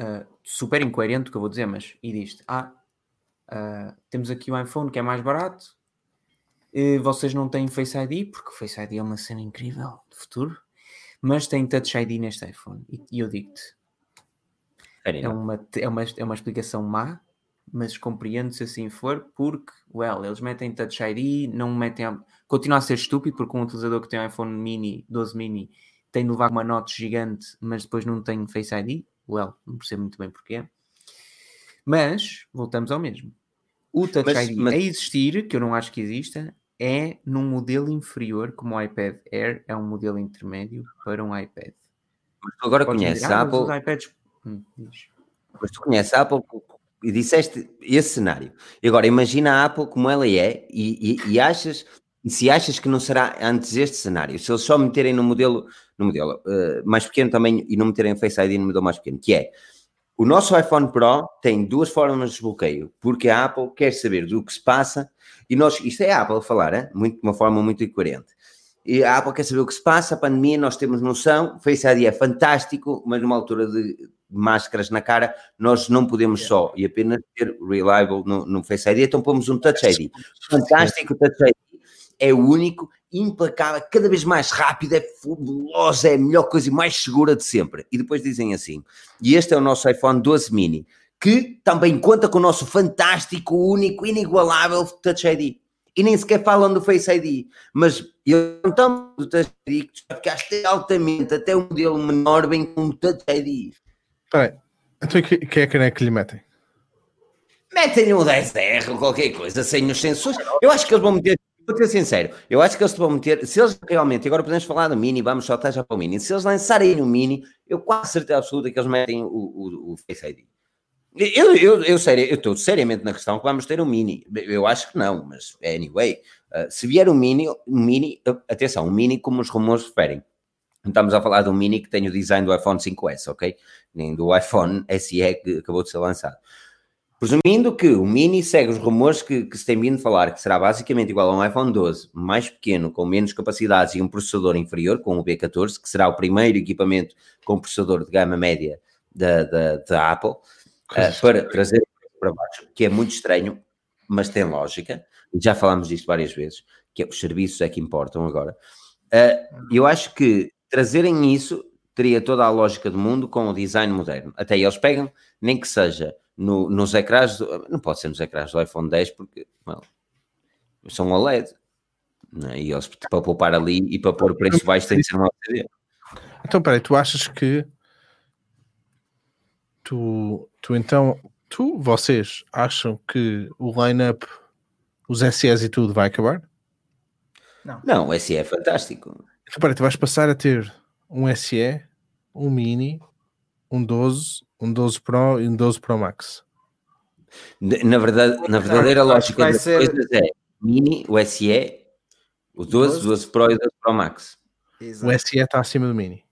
uh, super incoerente o que eu vou dizer, mas e diz-te: Ah, uh, temos aqui um iPhone que é mais barato, vocês não têm Face ID, porque o Face ID é uma cena incrível de futuro, mas tem Touch ID neste iPhone. E, eu digo-te: é uma, é, uma, é uma explicação má mas compreendo se assim for, porque, well, eles metem Touch ID, não metem. A... Continua a ser estúpido, porque um utilizador que tem um iPhone mini, 12 mini, tem de levar uma nota gigante, mas depois não tem Face ID. Well, não percebo muito bem porquê. Mas, voltamos ao mesmo. O Touch mas, ID mas... a existir, que eu não acho que exista, é num modelo inferior, como o iPad Air é um modelo intermédio para um iPad. Mas tu agora conheces a ah, Apple. Os iPads... Hum, mas tu conheces a Apple e disseste esse cenário. E agora imagina a Apple como ela é e, e, e achas e se achas que não será antes este cenário, se eles só meterem no modelo, no modelo uh, mais pequeno também e não meterem Face ID no modelo mais pequeno, que é o nosso iPhone Pro tem duas formas de desbloqueio, porque a Apple quer saber do que se passa e nós, isto é a Apple a falar, hein? Muito, de uma forma muito incoerente. E a Apple quer saber o que se passa, a pandemia, nós temos noção, Face ID é fantástico, mas numa altura de máscaras na cara, nós não podemos só e apenas ter reliable no, no Face ID, então pomos um Touch ID. Fantástico, Touch ID é o único, implacável, cada vez mais rápido, é fabuloso, é a melhor coisa e mais segura de sempre. E depois dizem assim: e este é o nosso iPhone 12 mini, que também conta com o nosso fantástico, único, inigualável Touch ID. E nem sequer falam do Face ID, mas eu não estão do Touch ID, que já ficaste altamente, até um modelo menor vem com um Touch ID. Espera aí, então que é que é que lhe metem? Metem um 10R ou qualquer coisa, sem os sensores. Eu acho que eles vão meter Vou ser sincero, eu acho que eles vão meter, se eles realmente, agora podemos falar do Mini, vamos soltar já para o Mini, se eles lançarem o Mini, eu quase certeza absoluta que eles metem o, o, o Face ID. Eu, eu, eu, sério, eu estou seriamente na questão que vamos ter um Mini, eu acho que não, mas anyway, uh, se vier um Mini, um Mini, atenção, um Mini como os rumores referem, estamos a falar de um Mini que tem o design do iPhone 5S, ok? Nem do iPhone SE que acabou de ser lançado. Presumindo que o Mini segue os rumores que, que se tem vindo a falar, que será basicamente igual a um iPhone 12, mais pequeno, com menos capacidades e um processador inferior, com o B14, que será o primeiro equipamento com processador de gama média da, da, da Apple, uh, para trazer para baixo, que é muito estranho, mas tem lógica, já falámos disto várias vezes, que é, os serviços é que importam agora. Uh, eu acho que trazerem isso teria toda a lógica do mundo com o design moderno. Até eles pegam, nem que seja no, nos ecrãs, do, não pode ser nos ecrãs do iPhone 10 porque well, são OLED. Né? E eles para poupar ali e para pôr o preço baixo tem de ser uma LCD. Então, peraí, tu achas que tu, tu então, tu, vocês acham que o line-up, os SEs e tudo vai acabar? Não. Não, o SE é fantástico. Então, peraí, tu vais passar a ter um SE, um Mini, um 12 um 12 Pro e um 12 Pro Max. Na verdade, na verdadeira lógica das ser... coisas é Mini, o SE, o 12, 12 Pro e o 12 Pro Max. Exato. O SE está acima do Mini.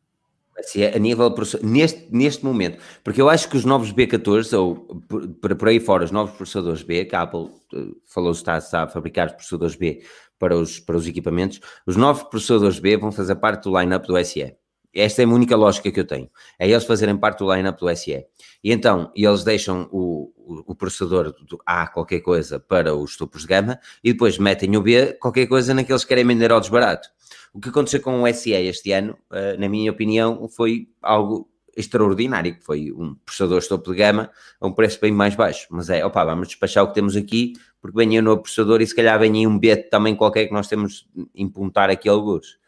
O SE a nível neste, neste momento, porque eu acho que os novos B14 ou por, por aí fora, os novos processadores B, que a Apple eh, falou está, está a fabricar os processadores B para os, para os equipamentos, os novos processadores B vão fazer parte do line-up do SE. Esta é a única lógica que eu tenho. É eles fazerem parte do line-up do SE. E então, eles deixam o, o, o, processador do A qualquer coisa para os topos de gama e depois metem o B qualquer coisa naqueles que querem vender ao desbarato. O que aconteceu com o SE este ano, uh, na minha opinião, foi algo extraordinário, que foi um processador de topo de gama a um preço bem mais baixo. Mas é, opa, vamos despachar o que temos aqui, porque vem aí um novo processador e se calhar vem aí um B também qualquer que nós temos impuntar aqui alguns.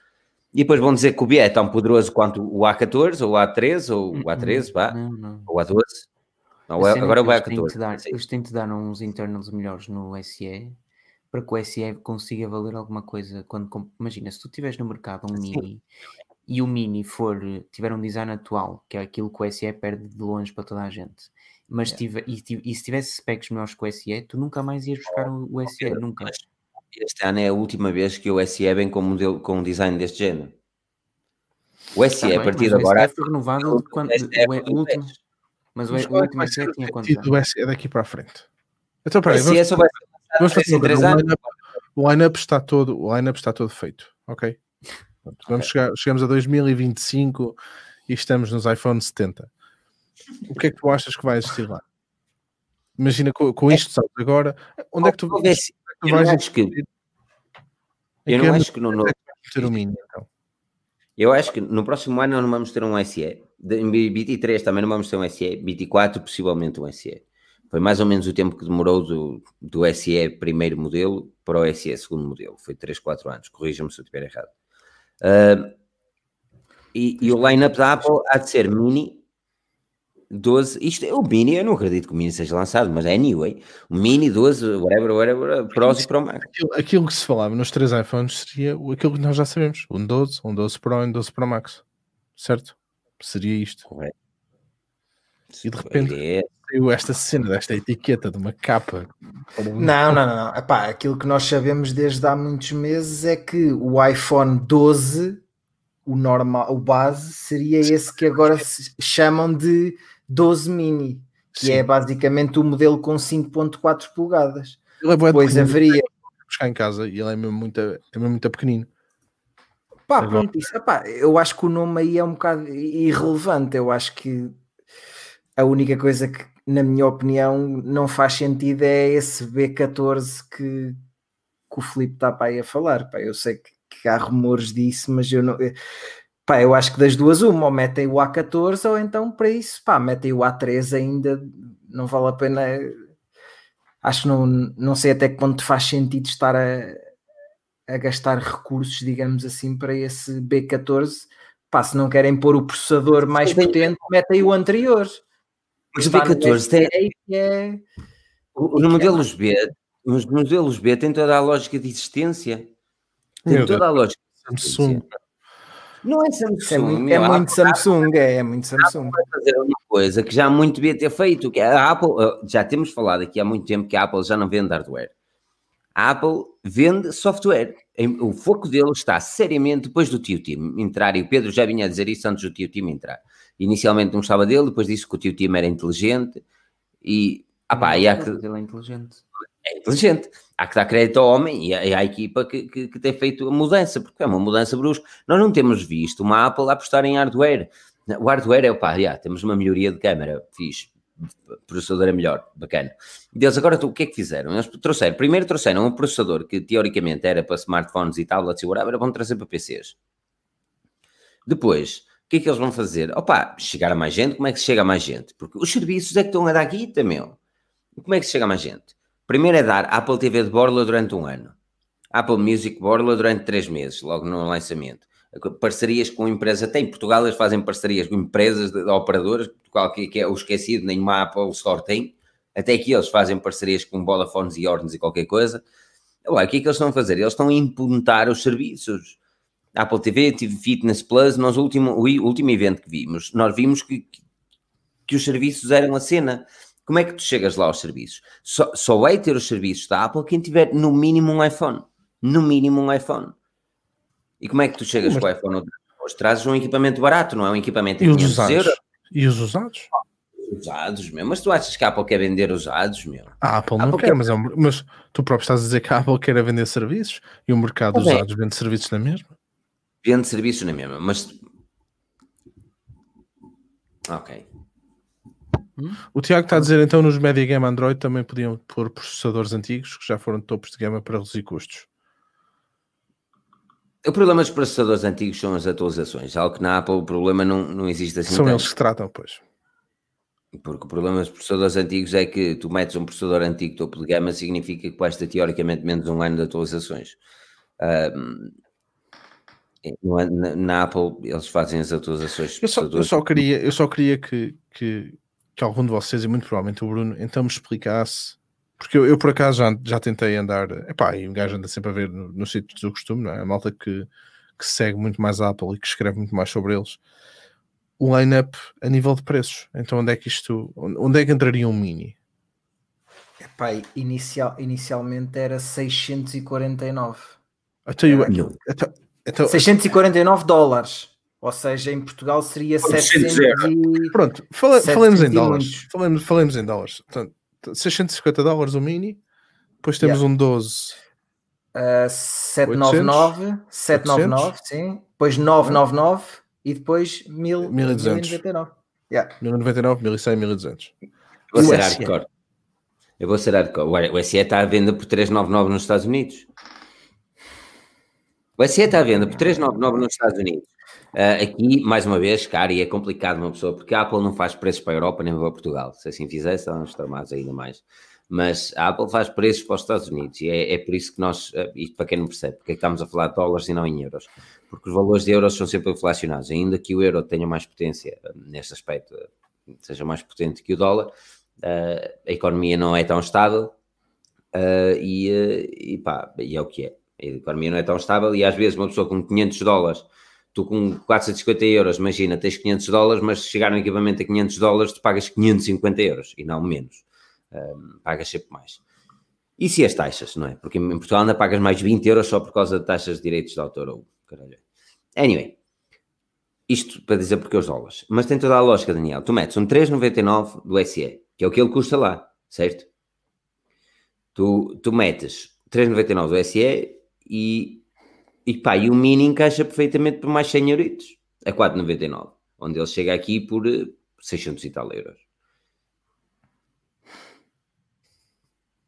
E depois vão dizer que o BIE é tão poderoso quanto o A14, ou o A13, ou o A13, vá, não, não. ou o A12. Não, agora é o A14. Eles têm de dar uns internals melhores no SE para que o SE consiga valer alguma coisa. Quando, imagina, se tu tiveres no mercado um Sim. Mini e o Mini for, tiver um design atual, que é aquilo que o SE perde de longe para toda a gente, mas é. e, e, se tivesse specs melhores que o SE, tu nunca mais ias buscar o, o SE, nunca. Mas, este ano é a última vez que o SE vem com um, modelo, com um design deste género. O SE, tá a partir de agora. O foi renovado quando, o, último. Mas o, o último SE tinha quantos anos? O SE daqui para a frente. Então, peraí, vamos, só vai vamos fazer um line O line-up está todo, o line está todo feito, ok? Vamos okay. chegar, chegamos a 2025 e estamos nos iPhone 70. O que é que tu achas que vai existir lá? Imagina com, com isto, sabes, agora, onde é que tu, é tu vais acho que, eu não acho que no, no, mínimo, então. Eu acho que no próximo ano não vamos ter um SE. Em BT3 também não vamos ter um SE. BT4 possivelmente um SE. Foi mais ou menos o tempo que demorou do, do SE primeiro modelo para o SE segundo modelo. Foi 3, 4 anos. Corrija-me se eu estiver errado. Uh, e, e, o line-up da Apple há de ser mini 12. Isto é o mini, eu não acredito que o mini seja lançado, mas é anyway. O mini 12, whatever, whatever, Pros e Pro Max. Aquilo, aquilo, que se falava nos três iPhones seria aquilo que nós já sabemos: um 12, um 12 Pro e um 12 Pro Max. Certo? Seria isto. Correto. E de repente é. saiu esta cena desta etiqueta de uma capa. Não, não, não, não. Epá, aquilo que nós sabemos desde há muitos meses é que o iPhone 12, o normal, o base, seria esse que agora se chamam de 12 mini, que Sim. é basicamente o modelo com 5.4 polegadas. Ele é Depois haveria buscar em casa e ele é mesmo muito, é mesmo muito pequenino. Pá, pronto, isso, epá, eu acho que o nome aí é um bocado irrelevante. Eu acho que a única coisa que, na minha opinião, não faz sentido é esse B14 que, que o Filipe está para aí a falar. Pá, eu sei que, que, há rumores disso, mas eu não. Pá, eu acho que das duas, uma, ou metem o A14 ou então para isso, pá, metem o A13 ainda. Não vale a pena. Acho que não, não sei até que ponto faz sentido estar a, a gastar recursos, digamos assim, para esse B14. Pá, se não querem pôr o processador mais potente, metem o anterior. Mas o B14 tem. É... Os modelos B, os modelos B têm toda a lógica de existência. Tem Meu toda Deus. a lógica. Samsung. Não é Samsung. É muito, é muito Samsung, é, é muito Samsung. Vai fazer uma coisa que já muito devia ter feito, que a Apple, já temos falado aqui há muito tempo que a Apple já não vende hardware. A Apple vende software. O foco dele está seriamente depois do tio Tim entrar, e o Pedro já vinha a dizer isso antes do tio Tim entrar inicialmente não gostava dele, depois disse que o tio Tim era inteligente e, ah pá, e há que... Ele é inteligente. É inteligente. Há que dar crédito ao homem e à, e à equipa que, que, que, tem feito a mudança, porque é uma mudança brusca. Nós não temos visto uma Apple apostar em hardware. O hardware é, pá, já, temos uma melhoria de câmera, fiz, processador é melhor, bacana. Deus, agora o que é que fizeram? Eles trouxeram, primeiro trouxeram um processador que teoricamente era para smartphones e tablets e whatever, vão trazer para PCs. Depois, que é que eles vão fazer? Opa, chegar a mais gente, como é que se chega a mais gente? Porque os serviços é que estão a dar guita, meu. Como é que se chega a mais gente? Primeiro é dar Apple TV de Borla durante um ano. Apple Music Borla durante três meses, logo no lançamento. Parcerias com empresas, até em Portugal eles fazem parcerias com empresas de, de operadoras, Portugal que, é o esquecido, nenhuma Apple Store tem. Até aqui eles fazem parcerias com Volafones e Ordens e qualquer coisa. Ué, o que é que eles estão a fazer? Eles estão a impuntar os serviços Apple TV, TV Fitness Plus, nós o último, o último evento que vimos, nós vimos que, que, que os serviços eram a cena. Como é que tu chegas lá aos serviços? Só, só vai ter os serviços da Apple quem tiver no mínimo um iPhone. No mínimo um iPhone. E como é que tu chegas Mas... com o iPhone? Hoje trazes um equipamento barato, não é um equipamento de 500 euros. E os usados? Usados, meu. Mas tu achas que a Apple quer vender usados, meu? A Apple não Apple quer, quer... Mas, é um... mas tu próprio estás a dizer que a Apple quer vender serviços e o mercado dos usados vende serviços na mesma? Vende serviços na mesma, mas. Ok. O Tiago está a dizer então nos Media Game Android também podiam pôr processadores antigos que já foram topos de gama para reduzir custos. O problema dos processadores antigos são as atualizações, algo que na Apple o problema não, não existe assim. São tanto. eles que tratam, pois. Porque o problema dos processadores antigos é que tu metes um processador antigo topo de gama significa que ter teoricamente menos um ano de atualizações. Um, na, na, Apple eles fazem as atualizações. Eu só, eu só queria, eu só queria que, que, que, algum de vocês, e muito provavelmente o Bruno, então me explicasse, porque eu, eu por acaso já, já tentei andar, epá, e o gajo anda sempre a ver nos no sítios do costume, não é? A malta que, que segue muito mais a Apple e que escreve muito mais sobre eles. O line-up a nível de preços. Então onde é que isto, onde é que entraria um mini? Epá, inicial, inicialmente era 649. Até eu, até, então, 649 dólares. Ou seja, em Portugal seria 700 e... Pronto, fala, falemos em dólares. Falemos, falemos em dólares. Portanto, 650 dólares o mini. Depois temos yeah. um 12. Uh, 799, 799, sim. Depois 999 e depois 1000, 1299. Yeah. 1099, 1100, 1200. Eu vou ser hardcore. Eu vou ser hardcore. O SE está à venda por 399 nos Estados Unidos. O SE está à venda por 399 nos Estados Unidos. Uh, aqui, mais uma vez, cara, e é complicado uma pessoa, porque a Apple não faz preços para a Europa nem para Portugal. Se assim fizesse, estávamos tramados ainda mais. Mas a Apple faz preços para os Estados Unidos e é, é por isso que nós, uh, isto para quem não percebe, porque é estamos a falar de dólares e não em euros. Porque os valores de euros são sempre inflacionados, ainda que o euro tenha mais potência uh, neste aspecto, seja mais potente que o dólar, a economia não é tão estável e, e, pá, e é o que é. A economia não é tão estável e às vezes uma pessoa com 500 dólares tu com 450 euros, imagina, tens 500 dólares, mas se chegar no equipamento a 500 dólares, tu pagas 550 euros e não menos. Um, pagas sempre mais. E se as taxas, não é? Porque em Portugal ainda pagas mais 20 euros só por causa de taxas de direitos de autor ou caralho. Anyway, isto para dizer porque os dólares. Mas tem toda a lógica, Daniel. Tu metes um 3,99 do SE, que é o que ele custa lá, certo? Tu, tu metes 3,99 do SE e e pá, e o Mini encaixa perfeitamente por mais 100 euritos, a 4,99, onde ele chega aqui por 600 eh, e tal euros.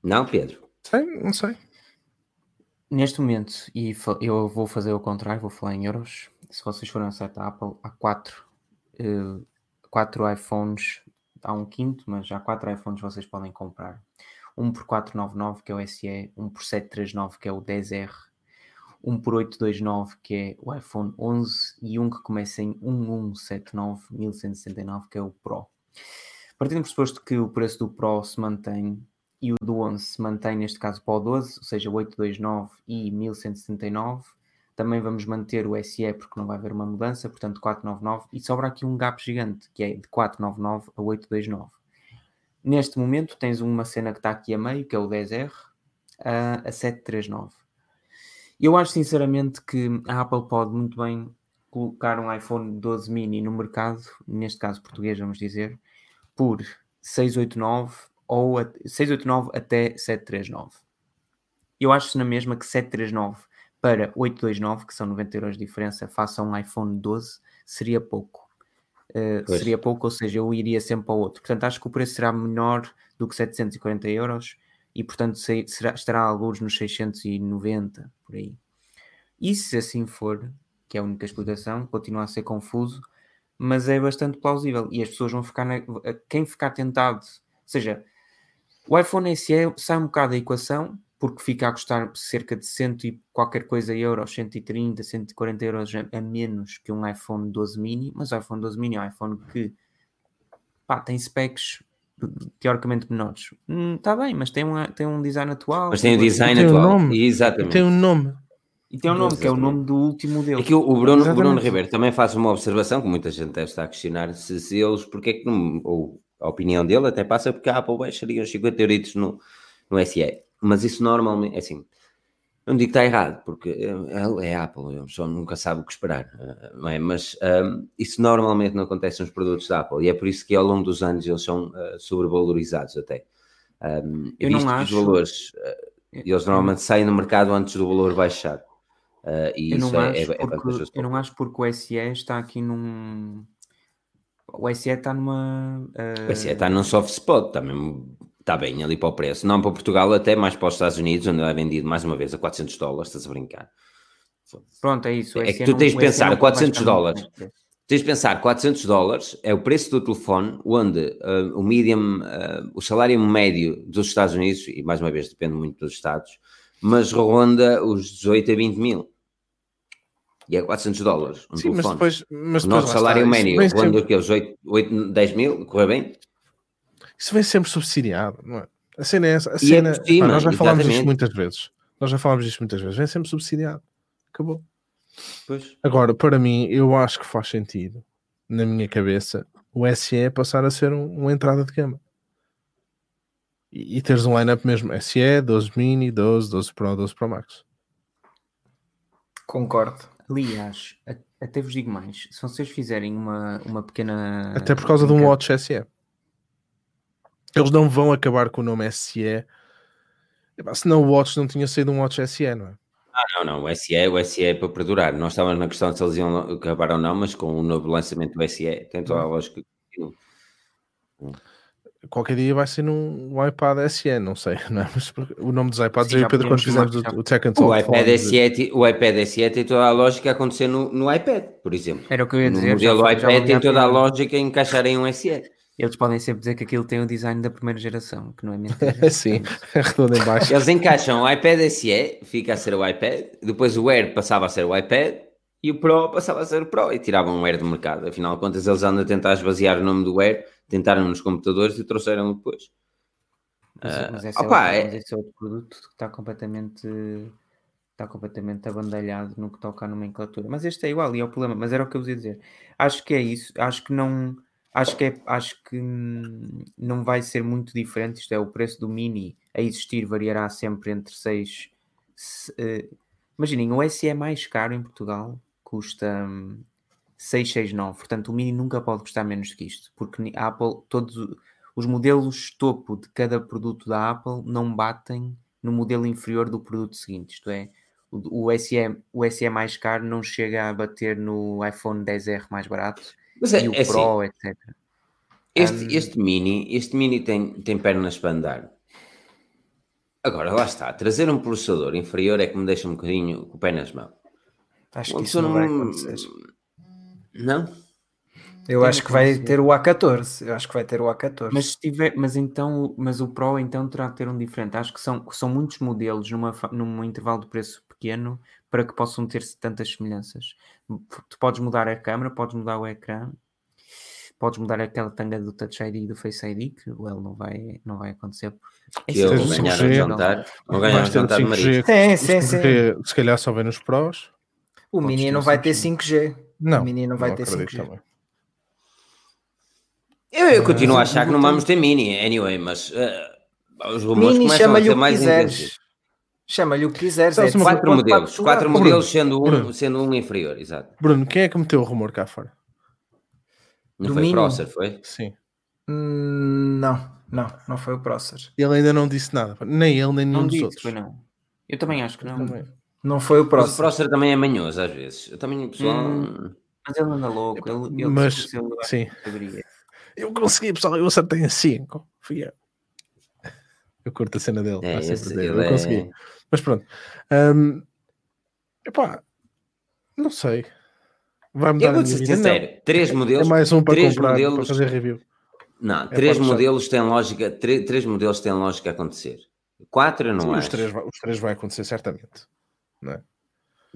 Não, Pedro? Sei, não sei. Neste momento, e eu vou fazer o contrário, vou falar em euros. Se vocês forem ao site da Apple, há 4 uh, quatro iPhones, há um quinto, mas há 4 iPhones que vocês podem comprar. Um por 499, que é o SE, um por 739, que é o 10R, um por 829 que é o iPhone 11 e um que começa em 1179 1169 que é o Pro. Partindo do pressuposto que o preço do Pro se mantém e o do 11 se mantém neste caso para o 12, ou seja, 829 e 1179, também vamos manter o SE porque não vai haver uma mudança, portanto 499 e sobra aqui um gap gigante que é de 499 a 829. Neste momento tens uma cena que está aqui a meio, que é o 10R, a 739. Eu acho sinceramente que a Apple pode muito bem colocar um iPhone 12 mini no mercado, neste caso português, vamos dizer, por 689 ou a, 689 até 739. Eu acho na mesma que 739 para 829, que são 90 euros de diferença, faça um iPhone 12, seria pouco. Uh, seria pouco, ou seja, eu iria sempre ao outro. Portanto, acho que o preço será menor do que 740 euros e portanto será, estará alguns nos 690 por aí. E se assim for, que é a única explicação, continua a ser confuso, mas é bastante plausível e as pessoas vão ficar, na, quem ficar tentado, ou seja, o iPhone SE sai um bocado da equação porque fica a custar cerca de 100 e qualquer coisa euros, 130, 140 euros a menos que um iPhone 12 mini, mas o iPhone 12 mini é um iPhone que pá, tem specs teoricamente menores. Está hum, bem, mas tem, uma, tem um design atual. Mas tem um design tem atual. Um nome. Exatamente. Tem um nome. E tem um nome, que é o nome do último dele. Aqui o, o Bruno, o Bruno Ribeiro também faz uma observação que muita gente deve estar a questionar se, se eles, porque é que não, ou a opinião dele até passa porque a Apple baixaria os 50 euritos no, no SE. Mas isso normalmente, é assim, não digo que está errado, porque é, é Apple, a pessoa nunca sabe o que esperar, eh, não é? Mas um, isso normalmente não acontece nos produtos da Apple e é por isso que ao longo dos anos eles são uh, sobrevalorizados até. Um, eu não acho... os valores, uh, eles normalmente saem no mercado antes do valor baixar. Uh, e eu isso não é, é, é porque, Eu não acho porque o SE está aqui num. O SE está numa. Uh... O SE está num soft spot, também está bem ali para o preço. Não para Portugal, até mais para os Estados Unidos, onde é vendido mais uma vez a 400 dólares, estás a brincar. Pronto, é isso. É que tu tens de pensar, 400 dólares. Tens de pensar, 400 dólares é o preço do telefone, onde uh, o medium, uh, o salário médio dos Estados Unidos, e mais uma vez depende muito dos Estados, mas ronda os 18 a 20 mil. E é 400 dólares um Sim, telefone. Mas depois, mas o nosso salário médio ronda o que? Os 8, 8, 10 mil? Corre bem? Isso vem sempre subsidiado, não é? A cena é essa. A cena, é cima, pá, nós já falámos disto muitas vezes. Nós já falámos disto muitas vezes. Vem sempre subsidiado. Acabou. Pois. Agora, para mim, eu acho que faz sentido, na minha cabeça, o SE passar a ser um, uma entrada de gama. E, e teres um lineup mesmo SE, 12 Mini, 12, 12 Pro, 12 Pro Max. Concordo. Aliás, até vos digo mais: se vocês fizerem uma, uma pequena. Até por causa de um Watch SE. Eles não vão acabar com o nome SE. Senão o Watch não tinha sido um Watch SE, não é? Ah, não, não, o SE, o SE é para perdurar. Nós estávamos na questão de se eles iam acabar ou não, mas com o novo lançamento do SE, tem toda a lógica. qualquer dia vai ser num iPad SE, não sei, não é? Mas o nome dos iPads, Sim, eu Pedro, quando fizemos o, o Tech and Talk, o iPad, SE, de... o iPad SE tem toda a lógica a acontecer no, no iPad, por exemplo. Era o que eu ia dizer. O modelo já, iPad já tem toda a lógica em encaixar em um SE. Eles podem sempre dizer que aquilo tem o design da primeira geração, que não é mentira. Sim, é redondo em baixo. Eles encaixam o iPad SE, fica a ser o iPad, depois o Air passava a ser o iPad, e o Pro passava a ser o Pro e tiravam o Air do mercado. Afinal de contas, eles andam a tentar esvaziar o nome do Air, tentaram nos computadores e trouxeram depois. Mas, uh, mas, esse, opa, é outro, é... mas esse é outro produto que está completamente está completamente abandalhado no que toca à nomenclatura. Mas este é igual e é o problema. Mas era o que eu vos ia dizer. Acho que é isso. Acho que não. Acho que, é, acho que não vai ser muito diferente. Isto é, o preço do Mini a existir variará sempre entre 6. Uh, imaginem, o SE mais caro em Portugal custa um, 669. Portanto, o Mini nunca pode custar menos do que isto, porque a Apple, todos os modelos topo de cada produto da Apple não batem no modelo inferior do produto seguinte. Isto é, o, o, SE, o SE mais caro não chega a bater no iPhone 10R mais barato Mas é, e o é Pro, assim, etc. Este, um, este Mini, este Mini tem, tem pernas para andar. Agora, lá está, trazer um processador inferior é que me deixa um bocadinho com o pé nas mãos. Acho que isso não, não vai acontecer. Não? Eu acho que vai ter o A14. Eu acho que vai ter o A14. Mas, tiver, mas então, mas o Pro então terá que ter um diferente. Acho que são, são muitos modelos numa, num intervalo de preço pequeno para que possam ter tantas semelhanças. Tu podes mudar a câmera, podes mudar o ecrã, podes mudar aquela tanga do Touch ID e do Face ID, que o L não vai, não vai acontecer. É eu vou ganhar a jantar, vou ganhar a jantar de marido. Sim, sim, sim. Se calhar só vem nos Pros. O Mini não vai ter 5G. Não, o Mini não vai não ter 5G. Também. Eu, eu continuo a achar que não vamos ter Mini, anyway, mas uh, os rumores mini, começam a ser mais quiseres. Chama-lhe o que quiseres. É quatro, quatro modelos, quatro, quatro modelos sendo um, sendo um inferior, exato. Bruno, quem é que meteu o rumor cá fora? Não Do foi o Prosser, foi? Sim. Hum, não, não, não foi o Prosser. Ele ainda não disse nada, nem ele, nem nenhum dos outros. Foi, não. Eu também acho que não. Também. Não foi o Prosser. o Prosser também é manhoso às vezes. Eu também, pessoal. Hum, mas ele anda louco. Ele, ele mas, sim. Eu consegui, pessoal, eu acertei em 5. Fui eu. Eu curto a cena dele. É, esse, dele. Eu consegui. É... Mas pronto. Um, epá, não sei. Vai mudar eu vou ser sincero, três modelos. É mais um para três comprar, modelos, para fazer review. Não, é três modelos têm lógica, três, três modelos têm lógica a acontecer. Quatro não Sim, Os três, os três vai acontecer certamente. Não é?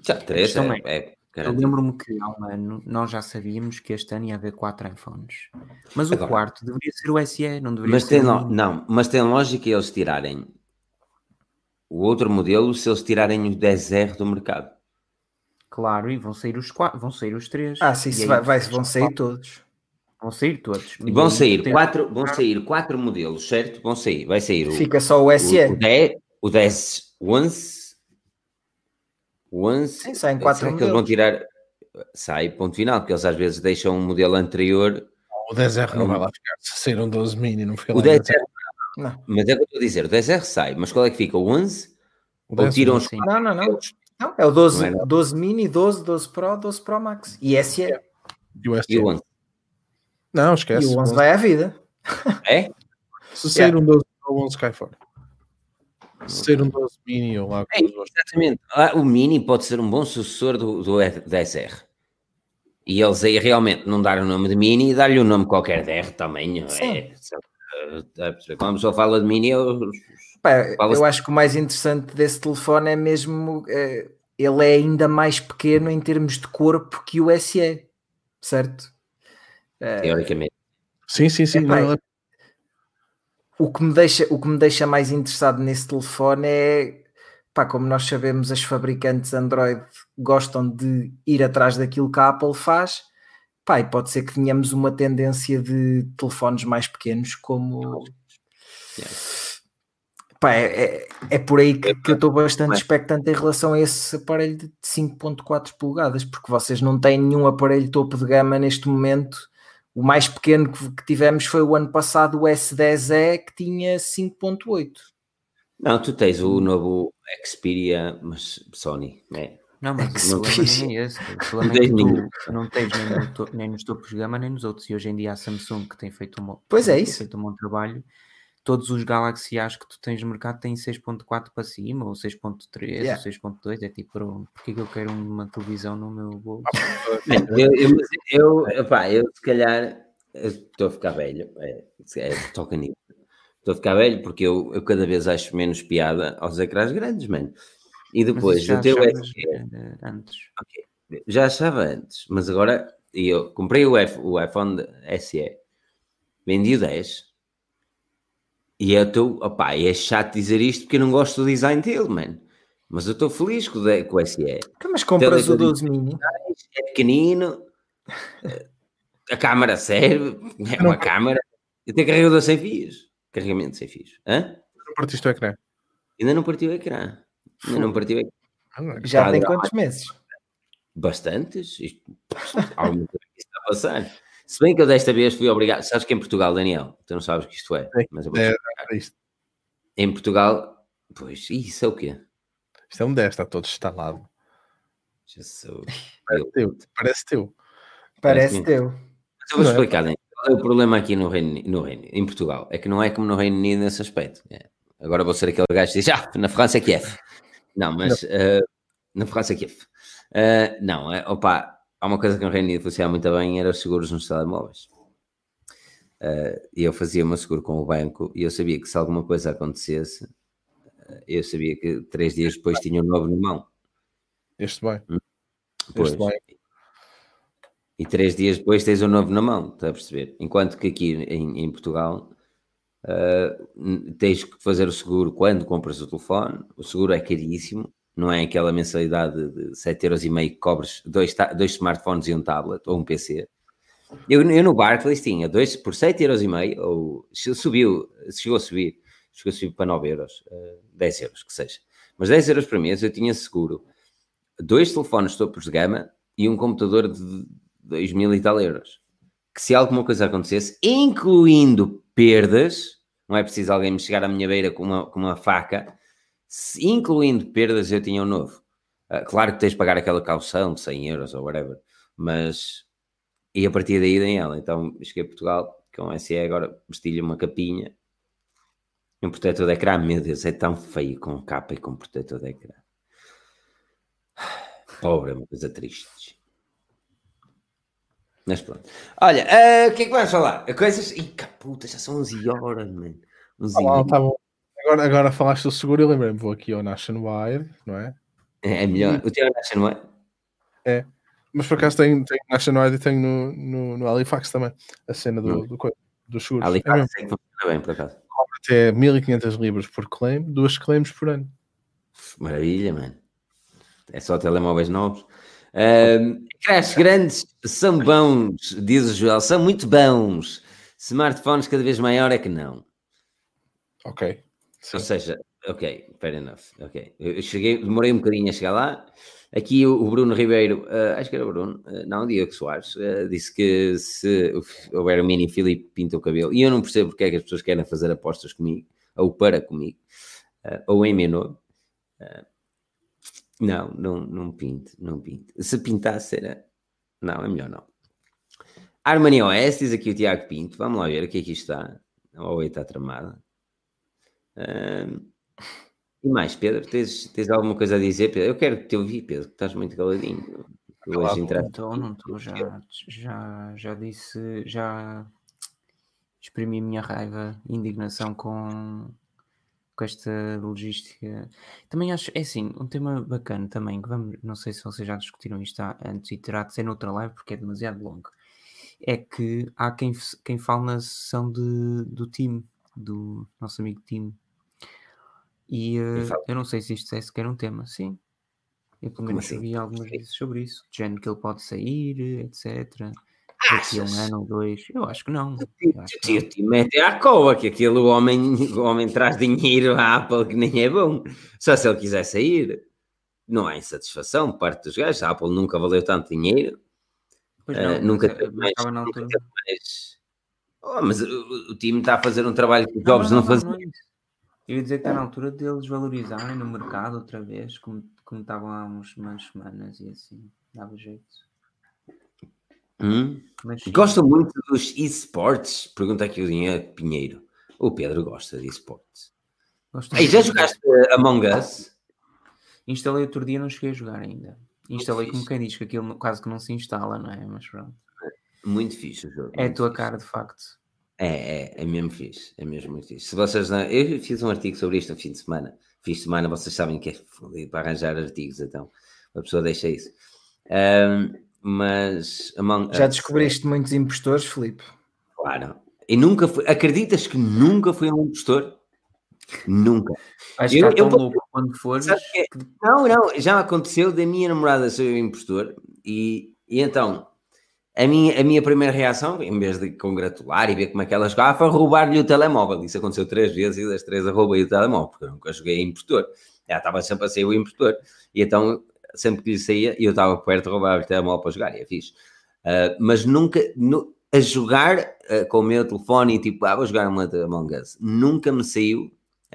Já, três é, é, eu lembro-me que há um ano nós já sabíamos que este ano ia haver quatro iPhones. Mas o Agora, quarto deveria ser o SE, não deveria mas ser. Tem, o... Não, mas tem lógica eles tirarem o outro modelo se eles tirarem o 10R do mercado. Claro, e vão sair os quatro, vão sair os três. Ah, sim, sim vai, vai, vão sair todos. Vão sair todos. E vão sair tem... quatro, vão sair quatro modelos, certo? Vão sair, vai sair o, Fica só o SE. O, o 10, o 10 11 11. Sim, saem quatro que eles vão tirar. Sai, ponto final, porque eles às vezes deixam um modelo anterior. O 10R não vai lá ficar. Se sair um 12 mini, não fica o 10R, não. Mas é o que eu estou a dizer: o 10R sai, mas qual é que fica? O 11? O ou tiram os. Não, não, não. Não, é o 12, é 12 mini, 12, 12 Pro, 12 Pro Max. E esse é. E o, e o 11? Não, esquece. E o 11 vai à vida. É? Se sair yeah. um 12 Pro, o 11 cai fora ser um 12 Mini ou lá. É, exatamente. Ah, o Mini pode ser um bom sucessor do, do, do SR. E eles aí realmente não dar o nome de Mini e dar-lhe um nome qualquer de R também. É, é, quando a pessoa fala de Mini, eu, Pá, eu acho que o mais interessante desse telefone é mesmo. É, ele é ainda mais pequeno em termos de corpo que o SE, certo? Teoricamente. Sim, sim, sim. não, é o que me deixa, o que me deixa mais interessado nesse telefone é pá, como nós sabemos, as fabricantes Android gostam de ir atrás daquilo que a Apple faz. Pá, e pode ser que tenhamos uma tendência de telefones mais pequenos, como pá, é, é, é, por aí que, que eu estou bastante expectante em relação a esse aparelho de 5.4 polegadas, porque vocês não têm nenhum aparelho topo de gama neste momento o mais pequeno que, tivemos foi o ano passado, o S10e, que tinha 5.8. Não, tu tens o novo Xperia, mas Sony, né? Não, mas o problema nem é esse. O problema é que tu não tens nem, no, nem nos topos de gama nem nos outros. E hoje em dia a Samsung que tem feito um, pois é isso. feito um bom trabalho, todos os Galaxy A's que tu tens no mercado têm 6.4 para cima, ou 6.3, yeah. ou 6.2. É tipo, porquê que eu quero uma televisão no meu bolso? eu, eu, eu, eu, se calhar estou a ficar velho. É, é, toca nisso. Estou a ficar velho porque eu, eu cada vez acho menos piada aos ecrãs grandes, mano. E depois, o teu SE. Antes. Okay. Já achava antes, mas agora eu comprei o, F, o iPhone SE, vendi o 10 e eu estou, opá, é chato dizer isto porque eu não gosto do design dele, mano. Mas eu estou feliz com o, com o SE. Então, mas compras o 12 mini? É pequenino, a câmara serve, é uma câmara. Eu tenho carregador sem fios, carregamento sem fios. Hã? Não partiste o ecrã? Ainda não partiu o ecrã. Ainda não partiu o ecrã. Ah, Já tem quantos meses? Bastantes. Isto, alguma coisa que está a passar. Se bem que eu desta vez fui obrigado. Sabes que em Portugal, Daniel, tu não sabes o que isto é. Mas eu vou é, é isto. Em Portugal, pois, isso é o quê? Isto é um 10, está todo instalado. Jesus. Parece teu. Parece teu. Parece teu. Mas eu vou é? explicar, Daniel. Qual é o problema aqui no Reino, no Reino, em Portugal? É que não é como no Reino Unido nesse aspecto. É. Agora vou ser aquele gajo que diz, ah, na França é Kiev. Não, mas não. Uh, na França é Kiev. Uh, não, é, opa, há uma coisa que no Reino Unido funcionava muito bem, era os seguros nos telemóveis. Uh, eu fazia o meu seguro com o banco e eu sabia que se alguma coisa acontecesse, uh, eu sabia que três dias depois tinha um novo na mão. Este bem. Hum? Pois. Este bem. E três dias depois tens um novo na mão, está a perceber? Enquanto que aqui em, em Portugal uh, tens que fazer o seguro quando compras o telefone, o seguro é caríssimo, não é aquela mensalidade de 7,5€ que cobres dois, dois smartphones e um tablet ou um PC. Eu, eu no Barclays tinha dois por 7,5€, ou subiu, chegou a subir, chegou a subir para 9 euros, uh, 10 euros, que seja. Mas 10 euros para mês eu tinha seguro dois telefones topos de gama e um computador de 2 mil e tal euros. Que se alguma coisa acontecesse, incluindo perdas, não é preciso alguém me chegar à minha beira com uma, com uma faca se, incluindo perdas, eu tinha um novo. Uh, claro que tens de pagar aquela calção de 100 euros ou whatever, mas. E a partir daí tem ela. Então cheguei a Portugal com SE, agora vesti-lhe uma capinha, um protetor de ecrã. Meu Deus, é tão feio com capa e com protetor de ecrã. Pobre, é uma coisa triste. Mas pronto. Olha, uh, o que é que vais falar? Coisas. Ih, puta, já são 11 horas, mano. 11 horas. tá bom. Agora, agora falaste do seguro, eu lembrei-me, vou aqui ao Nationwide, não é? É, é melhor. O teu é Nationwide? É. Mas por acaso tem, tem Nationwide e tem no, no, no Halifax também, a cena do, do, do, do seguro. Halifax é, que funciona bem, por acaso. Até 1500 libras por claim, duas claims por ano. Maravilha, mano. É só telemóveis novos. Um, crash grandes são bons, diz o Joel, são muito bons. Smartphones cada vez maior é que não. Ok. Sim. Ou seja, ok, fair enough. Ok. Eu cheguei, demorei um bocadinho a chegar lá. Aqui o, Bruno Ribeiro, uh, acho que era Bruno, uh, não, Diego Soares, uh, disse que se houver o mini Filipe pinta o cabelo, e eu não percebo porque é que as pessoas querem fazer apostas comigo, ou para comigo, ou em meu nome. não, não, não pinto, não pinto. Se pintasse era. Não, é melhor não. Armani OS, diz aqui o Tiago Pinto, vamos lá ver o que aqui está. A OE está tramada. E mais, Pedro, tens, tens alguma coisa a dizer? Pedro? Eu quero te ouvir, Pedro, que estás muito caladinho. Claro, não estou, não estou, já, já, já disse, já exprimi a minha raiva e indignação com, com esta logística. Também acho, é assim, um tema bacana também, que vamos, não sei se vocês já discutiram isto antes e terá de ser noutra live porque é demasiado longo. É que há quem, quem fala na sessão de, do time, do nosso amigo time, e uh, eu não sei se isto é sequer um tema, sim. Eu pelo menos assim? vi algumas vezes sobre isso. De género que ele pode sair, etc. Daqui a um ano ou dois. Eu acho que não. Tio, te mete à cova que aquele homem, o homem traz dinheiro à Apple que nem é bom. Só se ele quiser sair. Não há insatisfação por parte dos gajos. A Apple nunca valeu tanto dinheiro. Pois não, uh, nunca teve mais. Nunca teve mais... Oh, mas o, o, time está a fazer um trabalho que os jovens não, não, não, não, eu ia dizer que está na altura deles valorizarem no mercado outra vez, como, como estavam há uns, umas semanas e assim, dava jeito. Hum? Gosta muito dos esportes? Pergunta aqui o Dinheiro Pinheiro. O Pedro gosta de esportes. Ei, já jogaste Among Us? Instalei outro dia, não cheguei a jogar ainda. Instalei como quem diz que aquilo quase que não se instala, não é? Mas pronto. Muito fixe o jogo. É a tua fixe. cara, de facto. É, é, é mesmo fixe. É mesmo muito fixe. Se vocês não... Eu fiz um artigo sobre isto no fim de semana. Fim de semana, vocês sabem que é para arranjar artigos, então a pessoa deixa isso. Um, mas Among Já descobriste muitos impostores, Felipe? Claro. E nunca fui. Acreditas que nunca fui um impostor? Nunca. Vais eu, eu, louco quando fores. Que... Não, não, já aconteceu da minha namorada ser um impostor e, e então a minha, a minha primeira reação, em vez de congratular e ver como é que ela jogava, foi roubar-lhe o telemóvel. Isso aconteceu três vezes e das três a roubei o telemóvel, porque eu nunca joguei impostor. Ela estava sempre a sair o impostor. E então, sempre que lhe saía, eu estava perto, roubava o telemóvel para jogar, e é fixe. Uh, mas nunca, nu, a jogar uh, com o meu telefone e tipo, ah, vou jogar uma de Among Us, nunca me saiu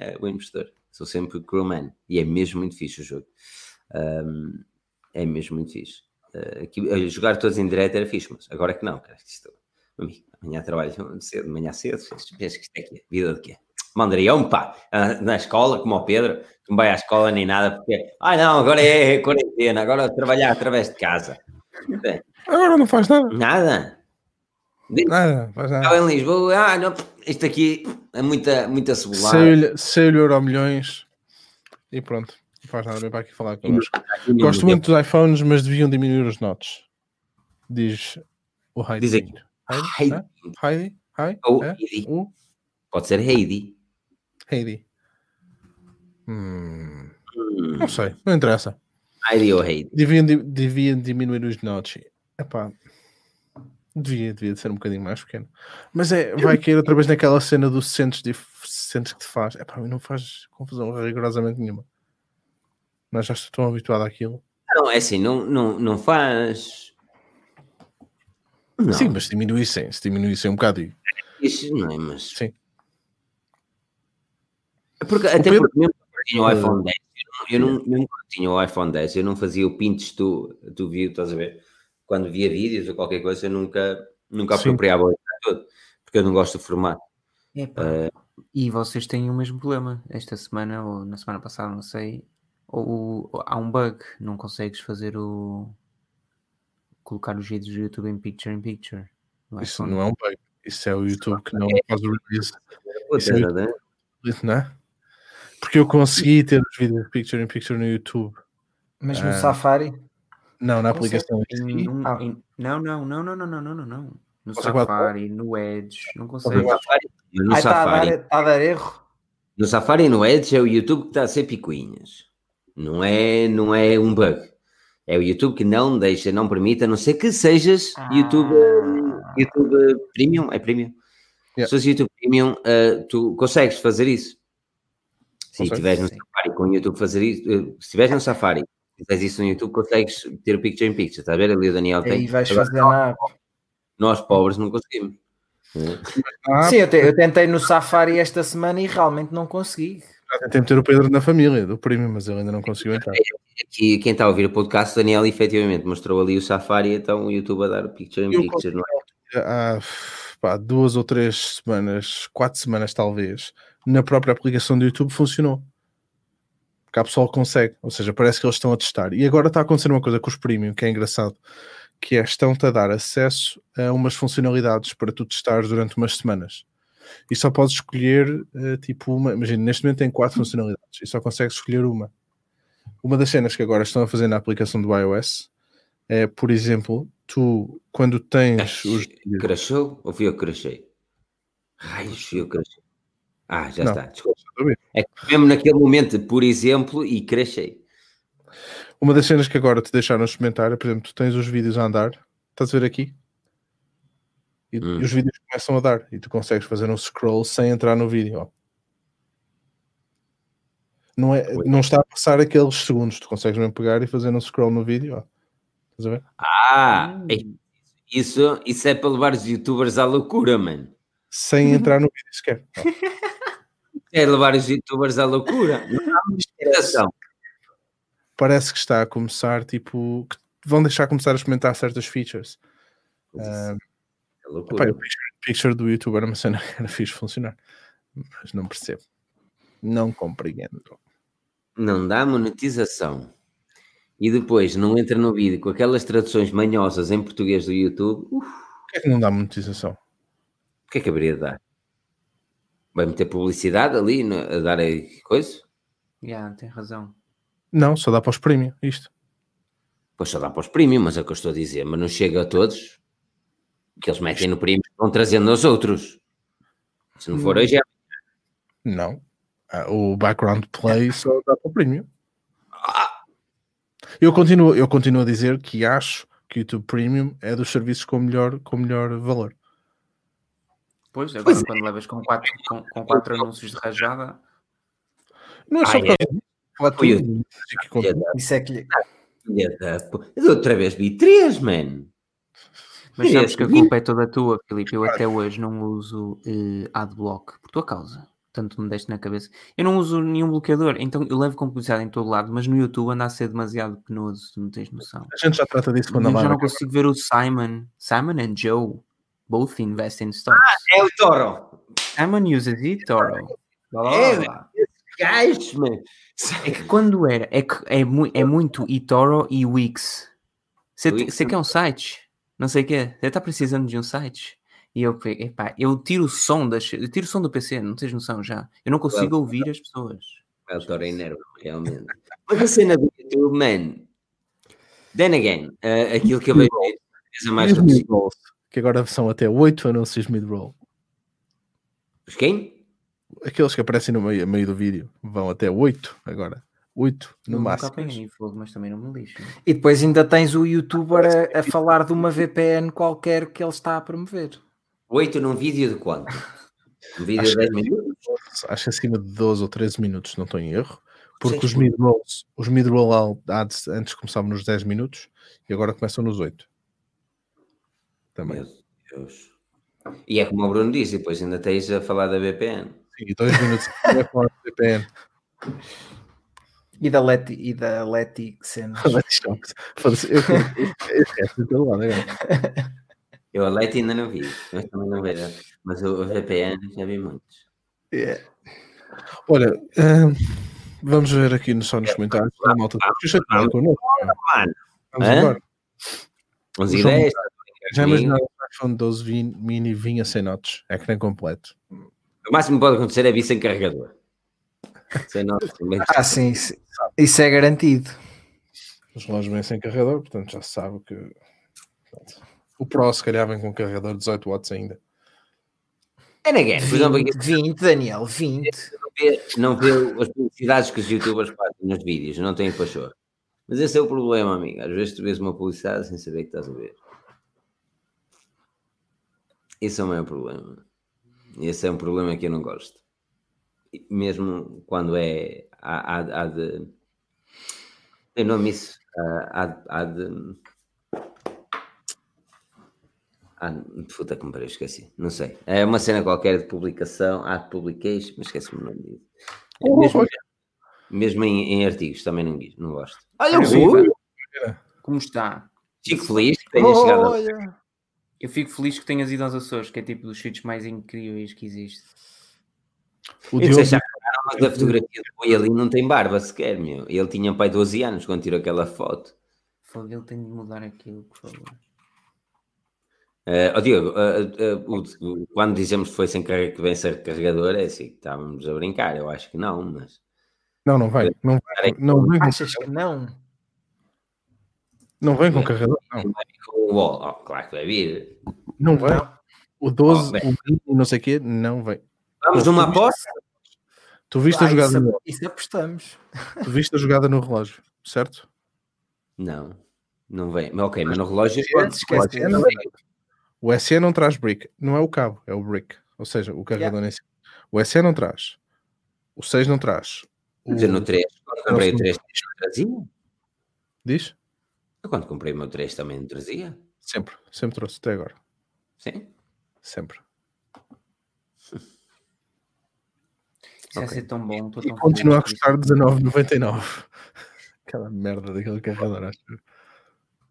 uh, o impostor. Sou sempre crewman. E é mesmo muito fixe o jogo. Um, é mesmo muito fixe. Uh, aqui, jogar todos em direto era fixe, mas agora é que não, cara. Isto, amigo, amanhã trabalho cedo, amanhã cedo, penso que isto é aqui, vida de quê? Mandarião, pá, na escola, como o Pedro, que não vai à escola nem nada, porque, ah não, agora é quarentena, agora trabalhar através de casa. Agora não faz nada. Nada. Nada, faz nada. Estava em Lisboa, ah, não, isto aqui é muita, muita cebolada. Saiu-lhe euro milhões e pronto faz nada bem para aqui falar connosco. Gosto muito dos iPhones, mas deviam diminuir os notes. Diz o Heidi. Diz aqui. Heidi? Heidi? Heidi? Ou é? Heidi. Uh? Pode ser Heidi. Heidi. Hum. Hum. Não sei, não interessa. Heidi ou Heidi. Deviam, deviam diminuir os notes. Epá, devia, devia ser um bocadinho mais pequeno. Mas é, vai cair outra vez naquela cena do sentes, de, sentes que te faz. Epá, não faz confusão rigorosamente nenhuma. Mas já estou tão habituado àquilo. Não, é assim, não, não, não faz. Não. Sim, mas se diminuíssem, se diminuíssem um bocado. Isso não é, mas. Sim. É porque, até Pedro... porque mesmo quando tinha o iPhone 10, eu não, mesmo quando tinha o iPhone 10, eu não fazia o pinches tu, tu viu, estás a ver? Quando via vídeos ou qualquer coisa, eu nunca, nunca apropriava o todo, porque eu não gosto de formato. Uh... E vocês têm o mesmo problema esta semana ou na semana passada, não sei ou há um bug, não consegues fazer o colocar os vídeos do YouTube em picture in picture. Isso não é um bug, isso é o YouTube que não é. faz o release. Isso é YouTube, não é? Porque eu consegui ter os vídeos picture in picture no YouTube. Mas no ah, Safari? Não, na aplicação. Ah. em, não, não, não, não, não, não, não, não. No Safari, no Edge, não consegue. No Safari, no Safari. Está a, dar, erro. No Safari e no Edge é o YouTube que está a ser picuinhas. Não é, não é um bug. É o YouTube que não deixa, não permite, a não ser que sejas ah. YouTube, YouTube Premium. É Premium. Yeah. Se fores YouTube Premium, uh, tu consegues fazer isso. Se estiveres no Safari com o YouTube fazer isso, uh, se estiveres no Safari, fizeres isso no YouTube, consegues ter o Picture in Picture. Está a ver? Ali o Daniel tem. E vais Agora, fazer na Nós pobres não conseguimos. Sim, eu, te, eu, tentei no Safari esta semana e realmente não consegui. Tentei meter o Pedro na família, do primo, mas ele ainda não conseguiu entrar. Aqui, quem está a ouvir o podcast, Daniel, efetivamente mostrou ali o Safari, então o YouTube a dar o picture in picture, não é? Há pá, duas ou três semanas, quatro semanas talvez, na própria aplicação do YouTube funcionou. Porque a pessoa consegue, ou seja, parece que eles estão a testar. E agora está a acontecer uma coisa com os premium, que é engraçado, que é estão-te a dar acesso a umas funcionalidades para tu testares durante umas semanas e só podes escolher uh, tipo uma. Imagina, neste momento tem quatro funcionalidades e só consegues escolher uma. Uma das cenas que agora estão a fazer na aplicação do iOS é, por exemplo, tu quando tens os. Crashou ou fui eu que crashei? Raios, fui eu que crashei. Ah, já Não. está, desculpa. É que mesmo naquele momento, por exemplo, e crashei. Uma das cenas que agora te deixaram experimentar é, por exemplo, tu tens os vídeos a andar, estás a ver aqui? E, hum. e, os vídeos começam a dar e tu consegues fazer um scroll sem entrar no vídeo. Não, é, não está a passar aqueles segundos, tu consegues mesmo pegar e fazer um scroll no vídeo. Ó. Estás a ver? Ah, hum. isso, isso é para levar os youtubers à loucura, mano. Sem entrar no vídeo sequer. É levar os youtubers à loucura. Não há parece que está a começar, tipo, que vão deixar começar a experimentar certas features. Uh, epá, o picture, picture, do YouTube era uma cena que era fixe funcionar, mas não percebo. Não compreendo. Não dá monetização. E depois não entra no vídeo com aquelas traduções manhosas em português do YouTube. Uf. Por que é que não dá monetização? O que é que haveria de dar? Vai meter publicidade ali a dar coisa? Yeah, tem razão. Não, só dá para os premium, isto. Pois só dá para os premium, mas é o que eu estou a dizer, mas não chega a todos. Que eles metem no premium vão trazendo aos outros. Se não for hoje é. Não. Ah, o background play só dá para o premium. Eu continuo, eu continuo a dizer que acho que o YouTube Premium é dos serviços com melhor, com melhor valor. Pois, agora pois quando é. levas com quatro, com, com quatro anúncios de rajada. Não é só para é. Isso é que. Eu outra vez vi três, man. Mas sabes que a culpa é toda tua, Filipe. Eu até hoje não uso uh, Adblock por tua causa. Tanto me deste na cabeça. Eu não uso nenhum bloqueador, então eu levo com publicidade em todo lado, mas no YouTube anda a ser demasiado penoso, tu não tens noção. A gente já trata disso quando Eu já não consigo ver o Simon, Simon and Joe, both invest in stocks. Ah, é o Toro. Simon uses eToro. É, gajo, man. É que quando era, é, que é, mu é muito eToro e Wix. Você quer um site? Não sei o que Você está precisando de um site? E eu, epá, eu tiro o som das, eu tiro o som do PC, não tens noção já. Eu não consigo ouvir as pessoas. Eu adoro enerva, realmente. Mas a cena do YouTube, man. Then again, uh, aquilo que eu vejo é mais que agora são até 8 anúncios mid-roll. Os quem? Aqueles que aparecem no meio, meio do vídeo vão até 8 agora. 8 no não, máximo. Apanhei fogo, mas também não me lixo. E depois ainda tens o youtuber a, a falar de uma VPN qualquer que ele está a promover. 8 num vídeo de quanto? Um vídeo de 10 minutos? Acho acima de 12 ou 13 minutos, não estou em erro. Porque os mid-rolls, os mid-roll ads antes começavam nos 10 minutos e agora começam nos 8. Também. Meu Deus. E é como o Bruno disse, depois ainda tens a falar da VPN. Sim, 2 minutos a falar da VPN. E da Leti, e da Leti cenas. Leti Shocks. Foda-se, eu esqueci de lado agora. Eu a Lite ainda não vi, mas também não vejo. Mas o VPN já vi muitos. Yeah. Olha, um, vamos ver aqui no, só nos comentários. Vamos, malta, vamos, vamos, vamos embora. 11 e 10. Já imaginava o iPhone 12 mini vinha sem notes, é que nem completo. O máximo que pode acontecer é vir sem carregador. Notes. ah, sim, isso, isso é garantido. Os relógios vêm sem carregador, portanto já se sabe que. O Pro se calhar vem com um carregador de 18 watts ainda. And again, por exemplo, 20, Daniel, 20. Não vê, não vê as publicidades que os youtubers fazem nos vídeos, não tem pachor. Mas esse é o problema, amigo. Às vezes tu vês uma publicidade sem saber que estás a ver. Esse é o maior problema. Esse é um problema que eu não gosto. Mesmo quando é. Há, há, há de. Tem nome isso. Há, há de ah, puta que me pariu, esqueci. Não sei. É uma cena qualquer de publicação, de publication, mas esqueci-me o nome disso. Oh, mesmo, mesmo em, em, artigos, também não, não gosto. Olha o Rui! Como está? Fico feliz que tenha oh, chegado. Olha. Eu fico feliz que tenhas ido aos Açores, que é tipo dos sítios mais incríveis que existe. O Diogo... Mas a fotografia do Rui ali não tem barba sequer, meu. Ele tinha pai 12 anos quando tirou aquela foto. Fogo, ele tem de mudar aquilo, por favor. Uh, oh Diogo, uh, uh, quando dizemos que foi sem que vem ser carregador, é assim, estávamos a brincar, eu acho que não, mas. Não, não vai. Não, vai, não vem Achas que não? Não vem com carregador, não. Não com o wall. Oh, claro que vai vir. Não vai. O 12, oh, o não sei o quê, não vem. Vamos numa aposta? Tu viste ah, a jogada isso, no... isso apostamos. Tu viste a jogada no relógio, certo? Não, não vem. Ok, mas no relógio. O SE não traz brick, não é o cabo, é o brick. Ou seja, o carregador yeah. em si. O SE não traz. O 6 não traz. O... Dizer, no 3, quando comprei o 3 não trazia? Diz? Eu quando comprei o meu 3 também não trazia. Sempre, sempre trouxe, até agora. Sim? Sempre. Isso okay. ser tão bom. E continua a custar 19,99. Aquela merda daquele carregador, acho.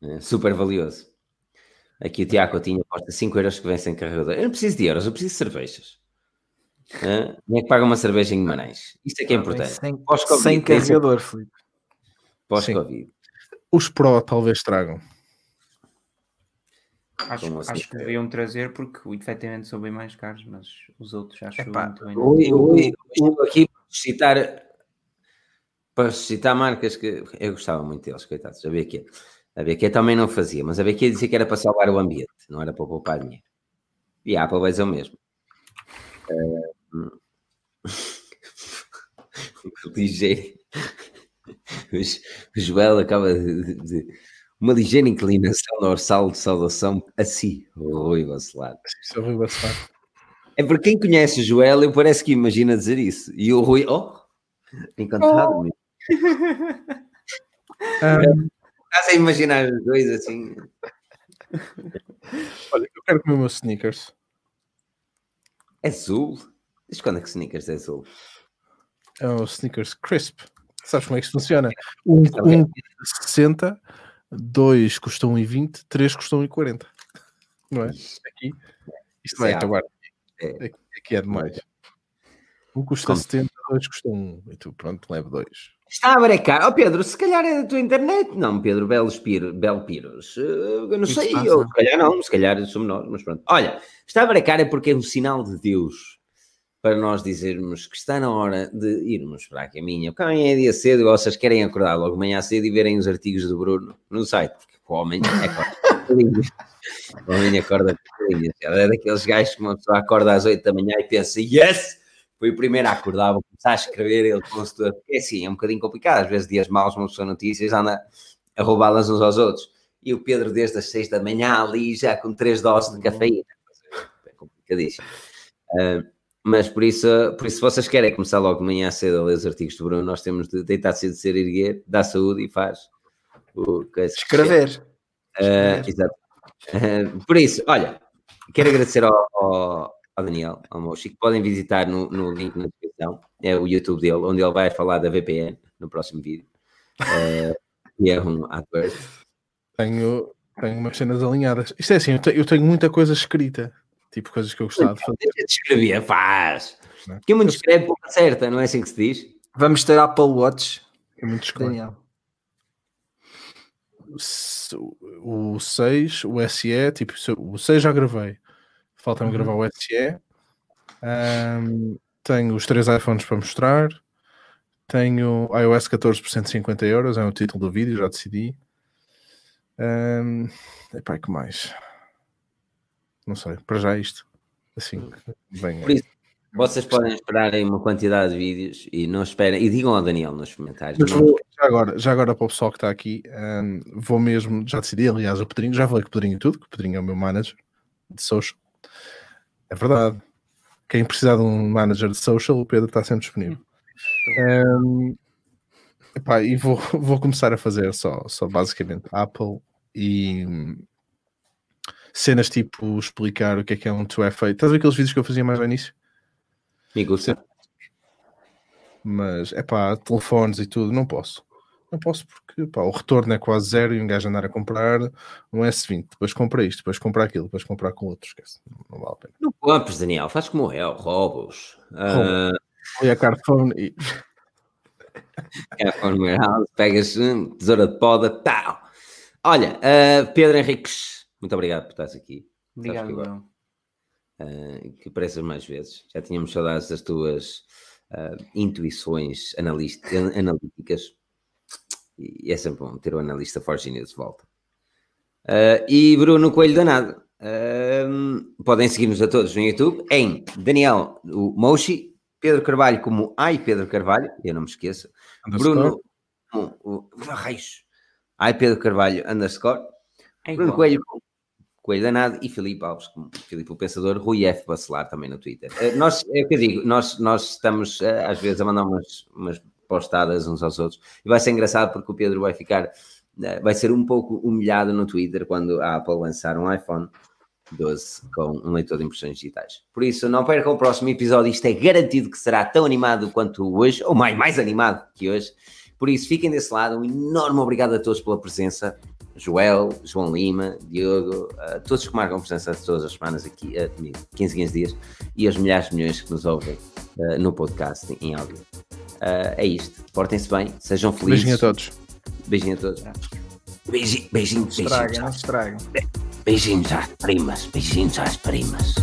É, super valioso. Aqui o Tiago tinha aposta 5 euros que vem sem carregador. Eu não preciso de euros, eu preciso de cervejas. É? Nem é que paga uma cerveja em Guimarães. Isto é que é importante. Sem, sem carregador, Filipe. Pós-Covid. Os Pro talvez tragam. Acho, assim? acho que deviam trazer porque efetivamente são bem mais caros, mas os outros acho Epá, muito bem. Oi, oi, estou aqui para citar, para citar marcas que eu gostava muito deles, coitados. A BQ. A BQ também não fazia, mas a BQ dizia que era para salvar o ambiente, não era para poupar dinheiro. E a Apple dizer o mesmo. Uh, ligeiro. O Joel acaba de, de uma ligeira inclinação no orsal de saudação a si, Rui Bacelar. É Rui Bacelar. É para quem conhece o Joel, eu parece que imagina dizer isso. E o Rui, oh, encantado. Oh. um... Estás a imaginar os dois assim? Olha, eu quero comer meus sneakers. É azul? Diz quando é que sneakers é azul? É o sneakers crisp. Sabes como é que isso funciona? Um, um 60 dois custam 1,20, três custam 1,40. Não é? Aqui, isto vai acabar. É. Aqui é demais. Um custa Como? 70, dois custam 1. E tu, pronto, leva dois. Está a brecar. Oh Pedro, se calhar é da tua internet. Não, Pedro, Belos Piro, Belo Piros. Eh, eu não sei, ou se calhar não, se calhar somos nós, mas pronto. Olha, está a brecar é porque é um sinal de Deus para nós dizermos que está na hora de irmos para a caminha. Porque amanhã é dia cedo e vocês querem acordar logo amanhã cedo e verem os artigos do Bruno no site, porque o homem acorda O homem acorda É daqueles gajos que uma pessoa acorda às 8 da manhã e pensa, yes! Foi o primeiro a acordar, vou começar a escrever ele consultor. É assim, é um bocadinho complicado. Às vezes, dias maus, uma pessoa notícias anda a roubá-las uns aos outros. E o Pedro, desde as 6 da manhã, ali já com três doses de cafeína. É complicadíssimo. Uh, mas por isso, por isso, se vocês querem começar logo de manhã cedo a ler os artigos do Bruno, nós temos de deitar cedo de ser erguer, dá saúde e faz o que Escrever. Uh, exato. Uh, por isso, olha, quero agradecer ao, ao, ao Daniel, ao Mochi, que podem visitar no, no, link na descrição, é o YouTube dele, onde ele vai falar da VPN no próximo vídeo. Uh, e é um advert. Tenho, tenho umas cenas alinhadas. Isto é assim, eu tenho, eu tenho muita coisa escrita Tipo coisas que eu gostava de fazer. Deixa de escrever, faz. Não. Quem muito escreve, pouco acerta, não é assim que se diz? Vamos ter Apple Watch. É muito Daniel. O 6, o SE, tipo, o 6 já gravei. Falta-me uhum. gravar o SE. Um, tenho os três iPhones para mostrar. Tenho iOS 14 por 150 euros, é o título do vídeo, já decidi. Um, epá, que mais? Não sei, para já isto. Assim, bem. Por isso, vocês podem esperar aí uma quantidade de vídeos e não esperem, e digam ao Daniel nos comentários. Mas vou, já, agora, já agora para o pessoal que está aqui, um, vou mesmo, já decidi, aliás, o Pedrinho, já falei com o Pedrinho e tudo, que o Pedrinho é o meu manager de social. É verdade. Quem precisar de um manager de social, o Pedro está sempre disponível. Um, epá, e vou, vou começar a fazer só, só basicamente Apple e cenas tipo explicar o que é que é um 2FA. Estás a ver aqueles vídeos que eu fazia mais no início? Me gusta. Mas é pá, telefones e tudo, não posso. Não posso porque pá, o retorno é quase zero e um gajo andar a comprar um S20, depois compra isto, depois compra aquilo, depois comprar com outro, esquece. Não, vale a pena. Não compres, Daniel, faz como é, roubos. Uh... a cartão e. Carphone Warehouse, pegas um, tesoura de poda, tal. Olha, uh, Pedro Henriques muito obrigado por estares aqui. Obrigado, que, agora, uh, que apareças mais vezes. Já tínhamos saudades das tuas uh, intuições analíticas. E é sempre bom ter o analista Forginho de volta. Uh, e Bruno Coelho Danado. Uh, podem seguir-nos a todos no YouTube em Daniel o Moshi, Pedro Carvalho como Ai Pedro Carvalho, eu não me esqueço. Bruno o, o, Raios. Ai Pedro Carvalho underscore. É Bruno Coelho Coelho Danado e Filipe Alves, Filipe o Pensador, Rui F. Bacelar também no Twitter. Uh, nós, é o que eu digo, nós, nós estamos uh, às vezes a mandar umas, umas postadas uns aos outros e vai ser engraçado porque o Pedro vai ficar, uh, vai ser um pouco humilhado no Twitter quando a Apple lançar um iPhone 12 com um leitor de impressões digitais. Por isso, não percam o próximo episódio, isto é garantido que será tão animado quanto hoje, ou mais, mais animado que hoje Por isso, fiquem desse lado. Um enorme obrigado a todos pela presença. Joel, João Lima, Diogo, uh, todos que marcam presença todas as semanas aqui, uh, 15, 15 dias, e as milhares de milhões que nos ouvem uh, no podcast em áudio. Uh, é isto. Portem-se bem, sejam felizes. Beijinho a todos. Beijinho a todos. Beijinho, beijinho, beijinho. Beijinhos às primas, beijinhos às primas.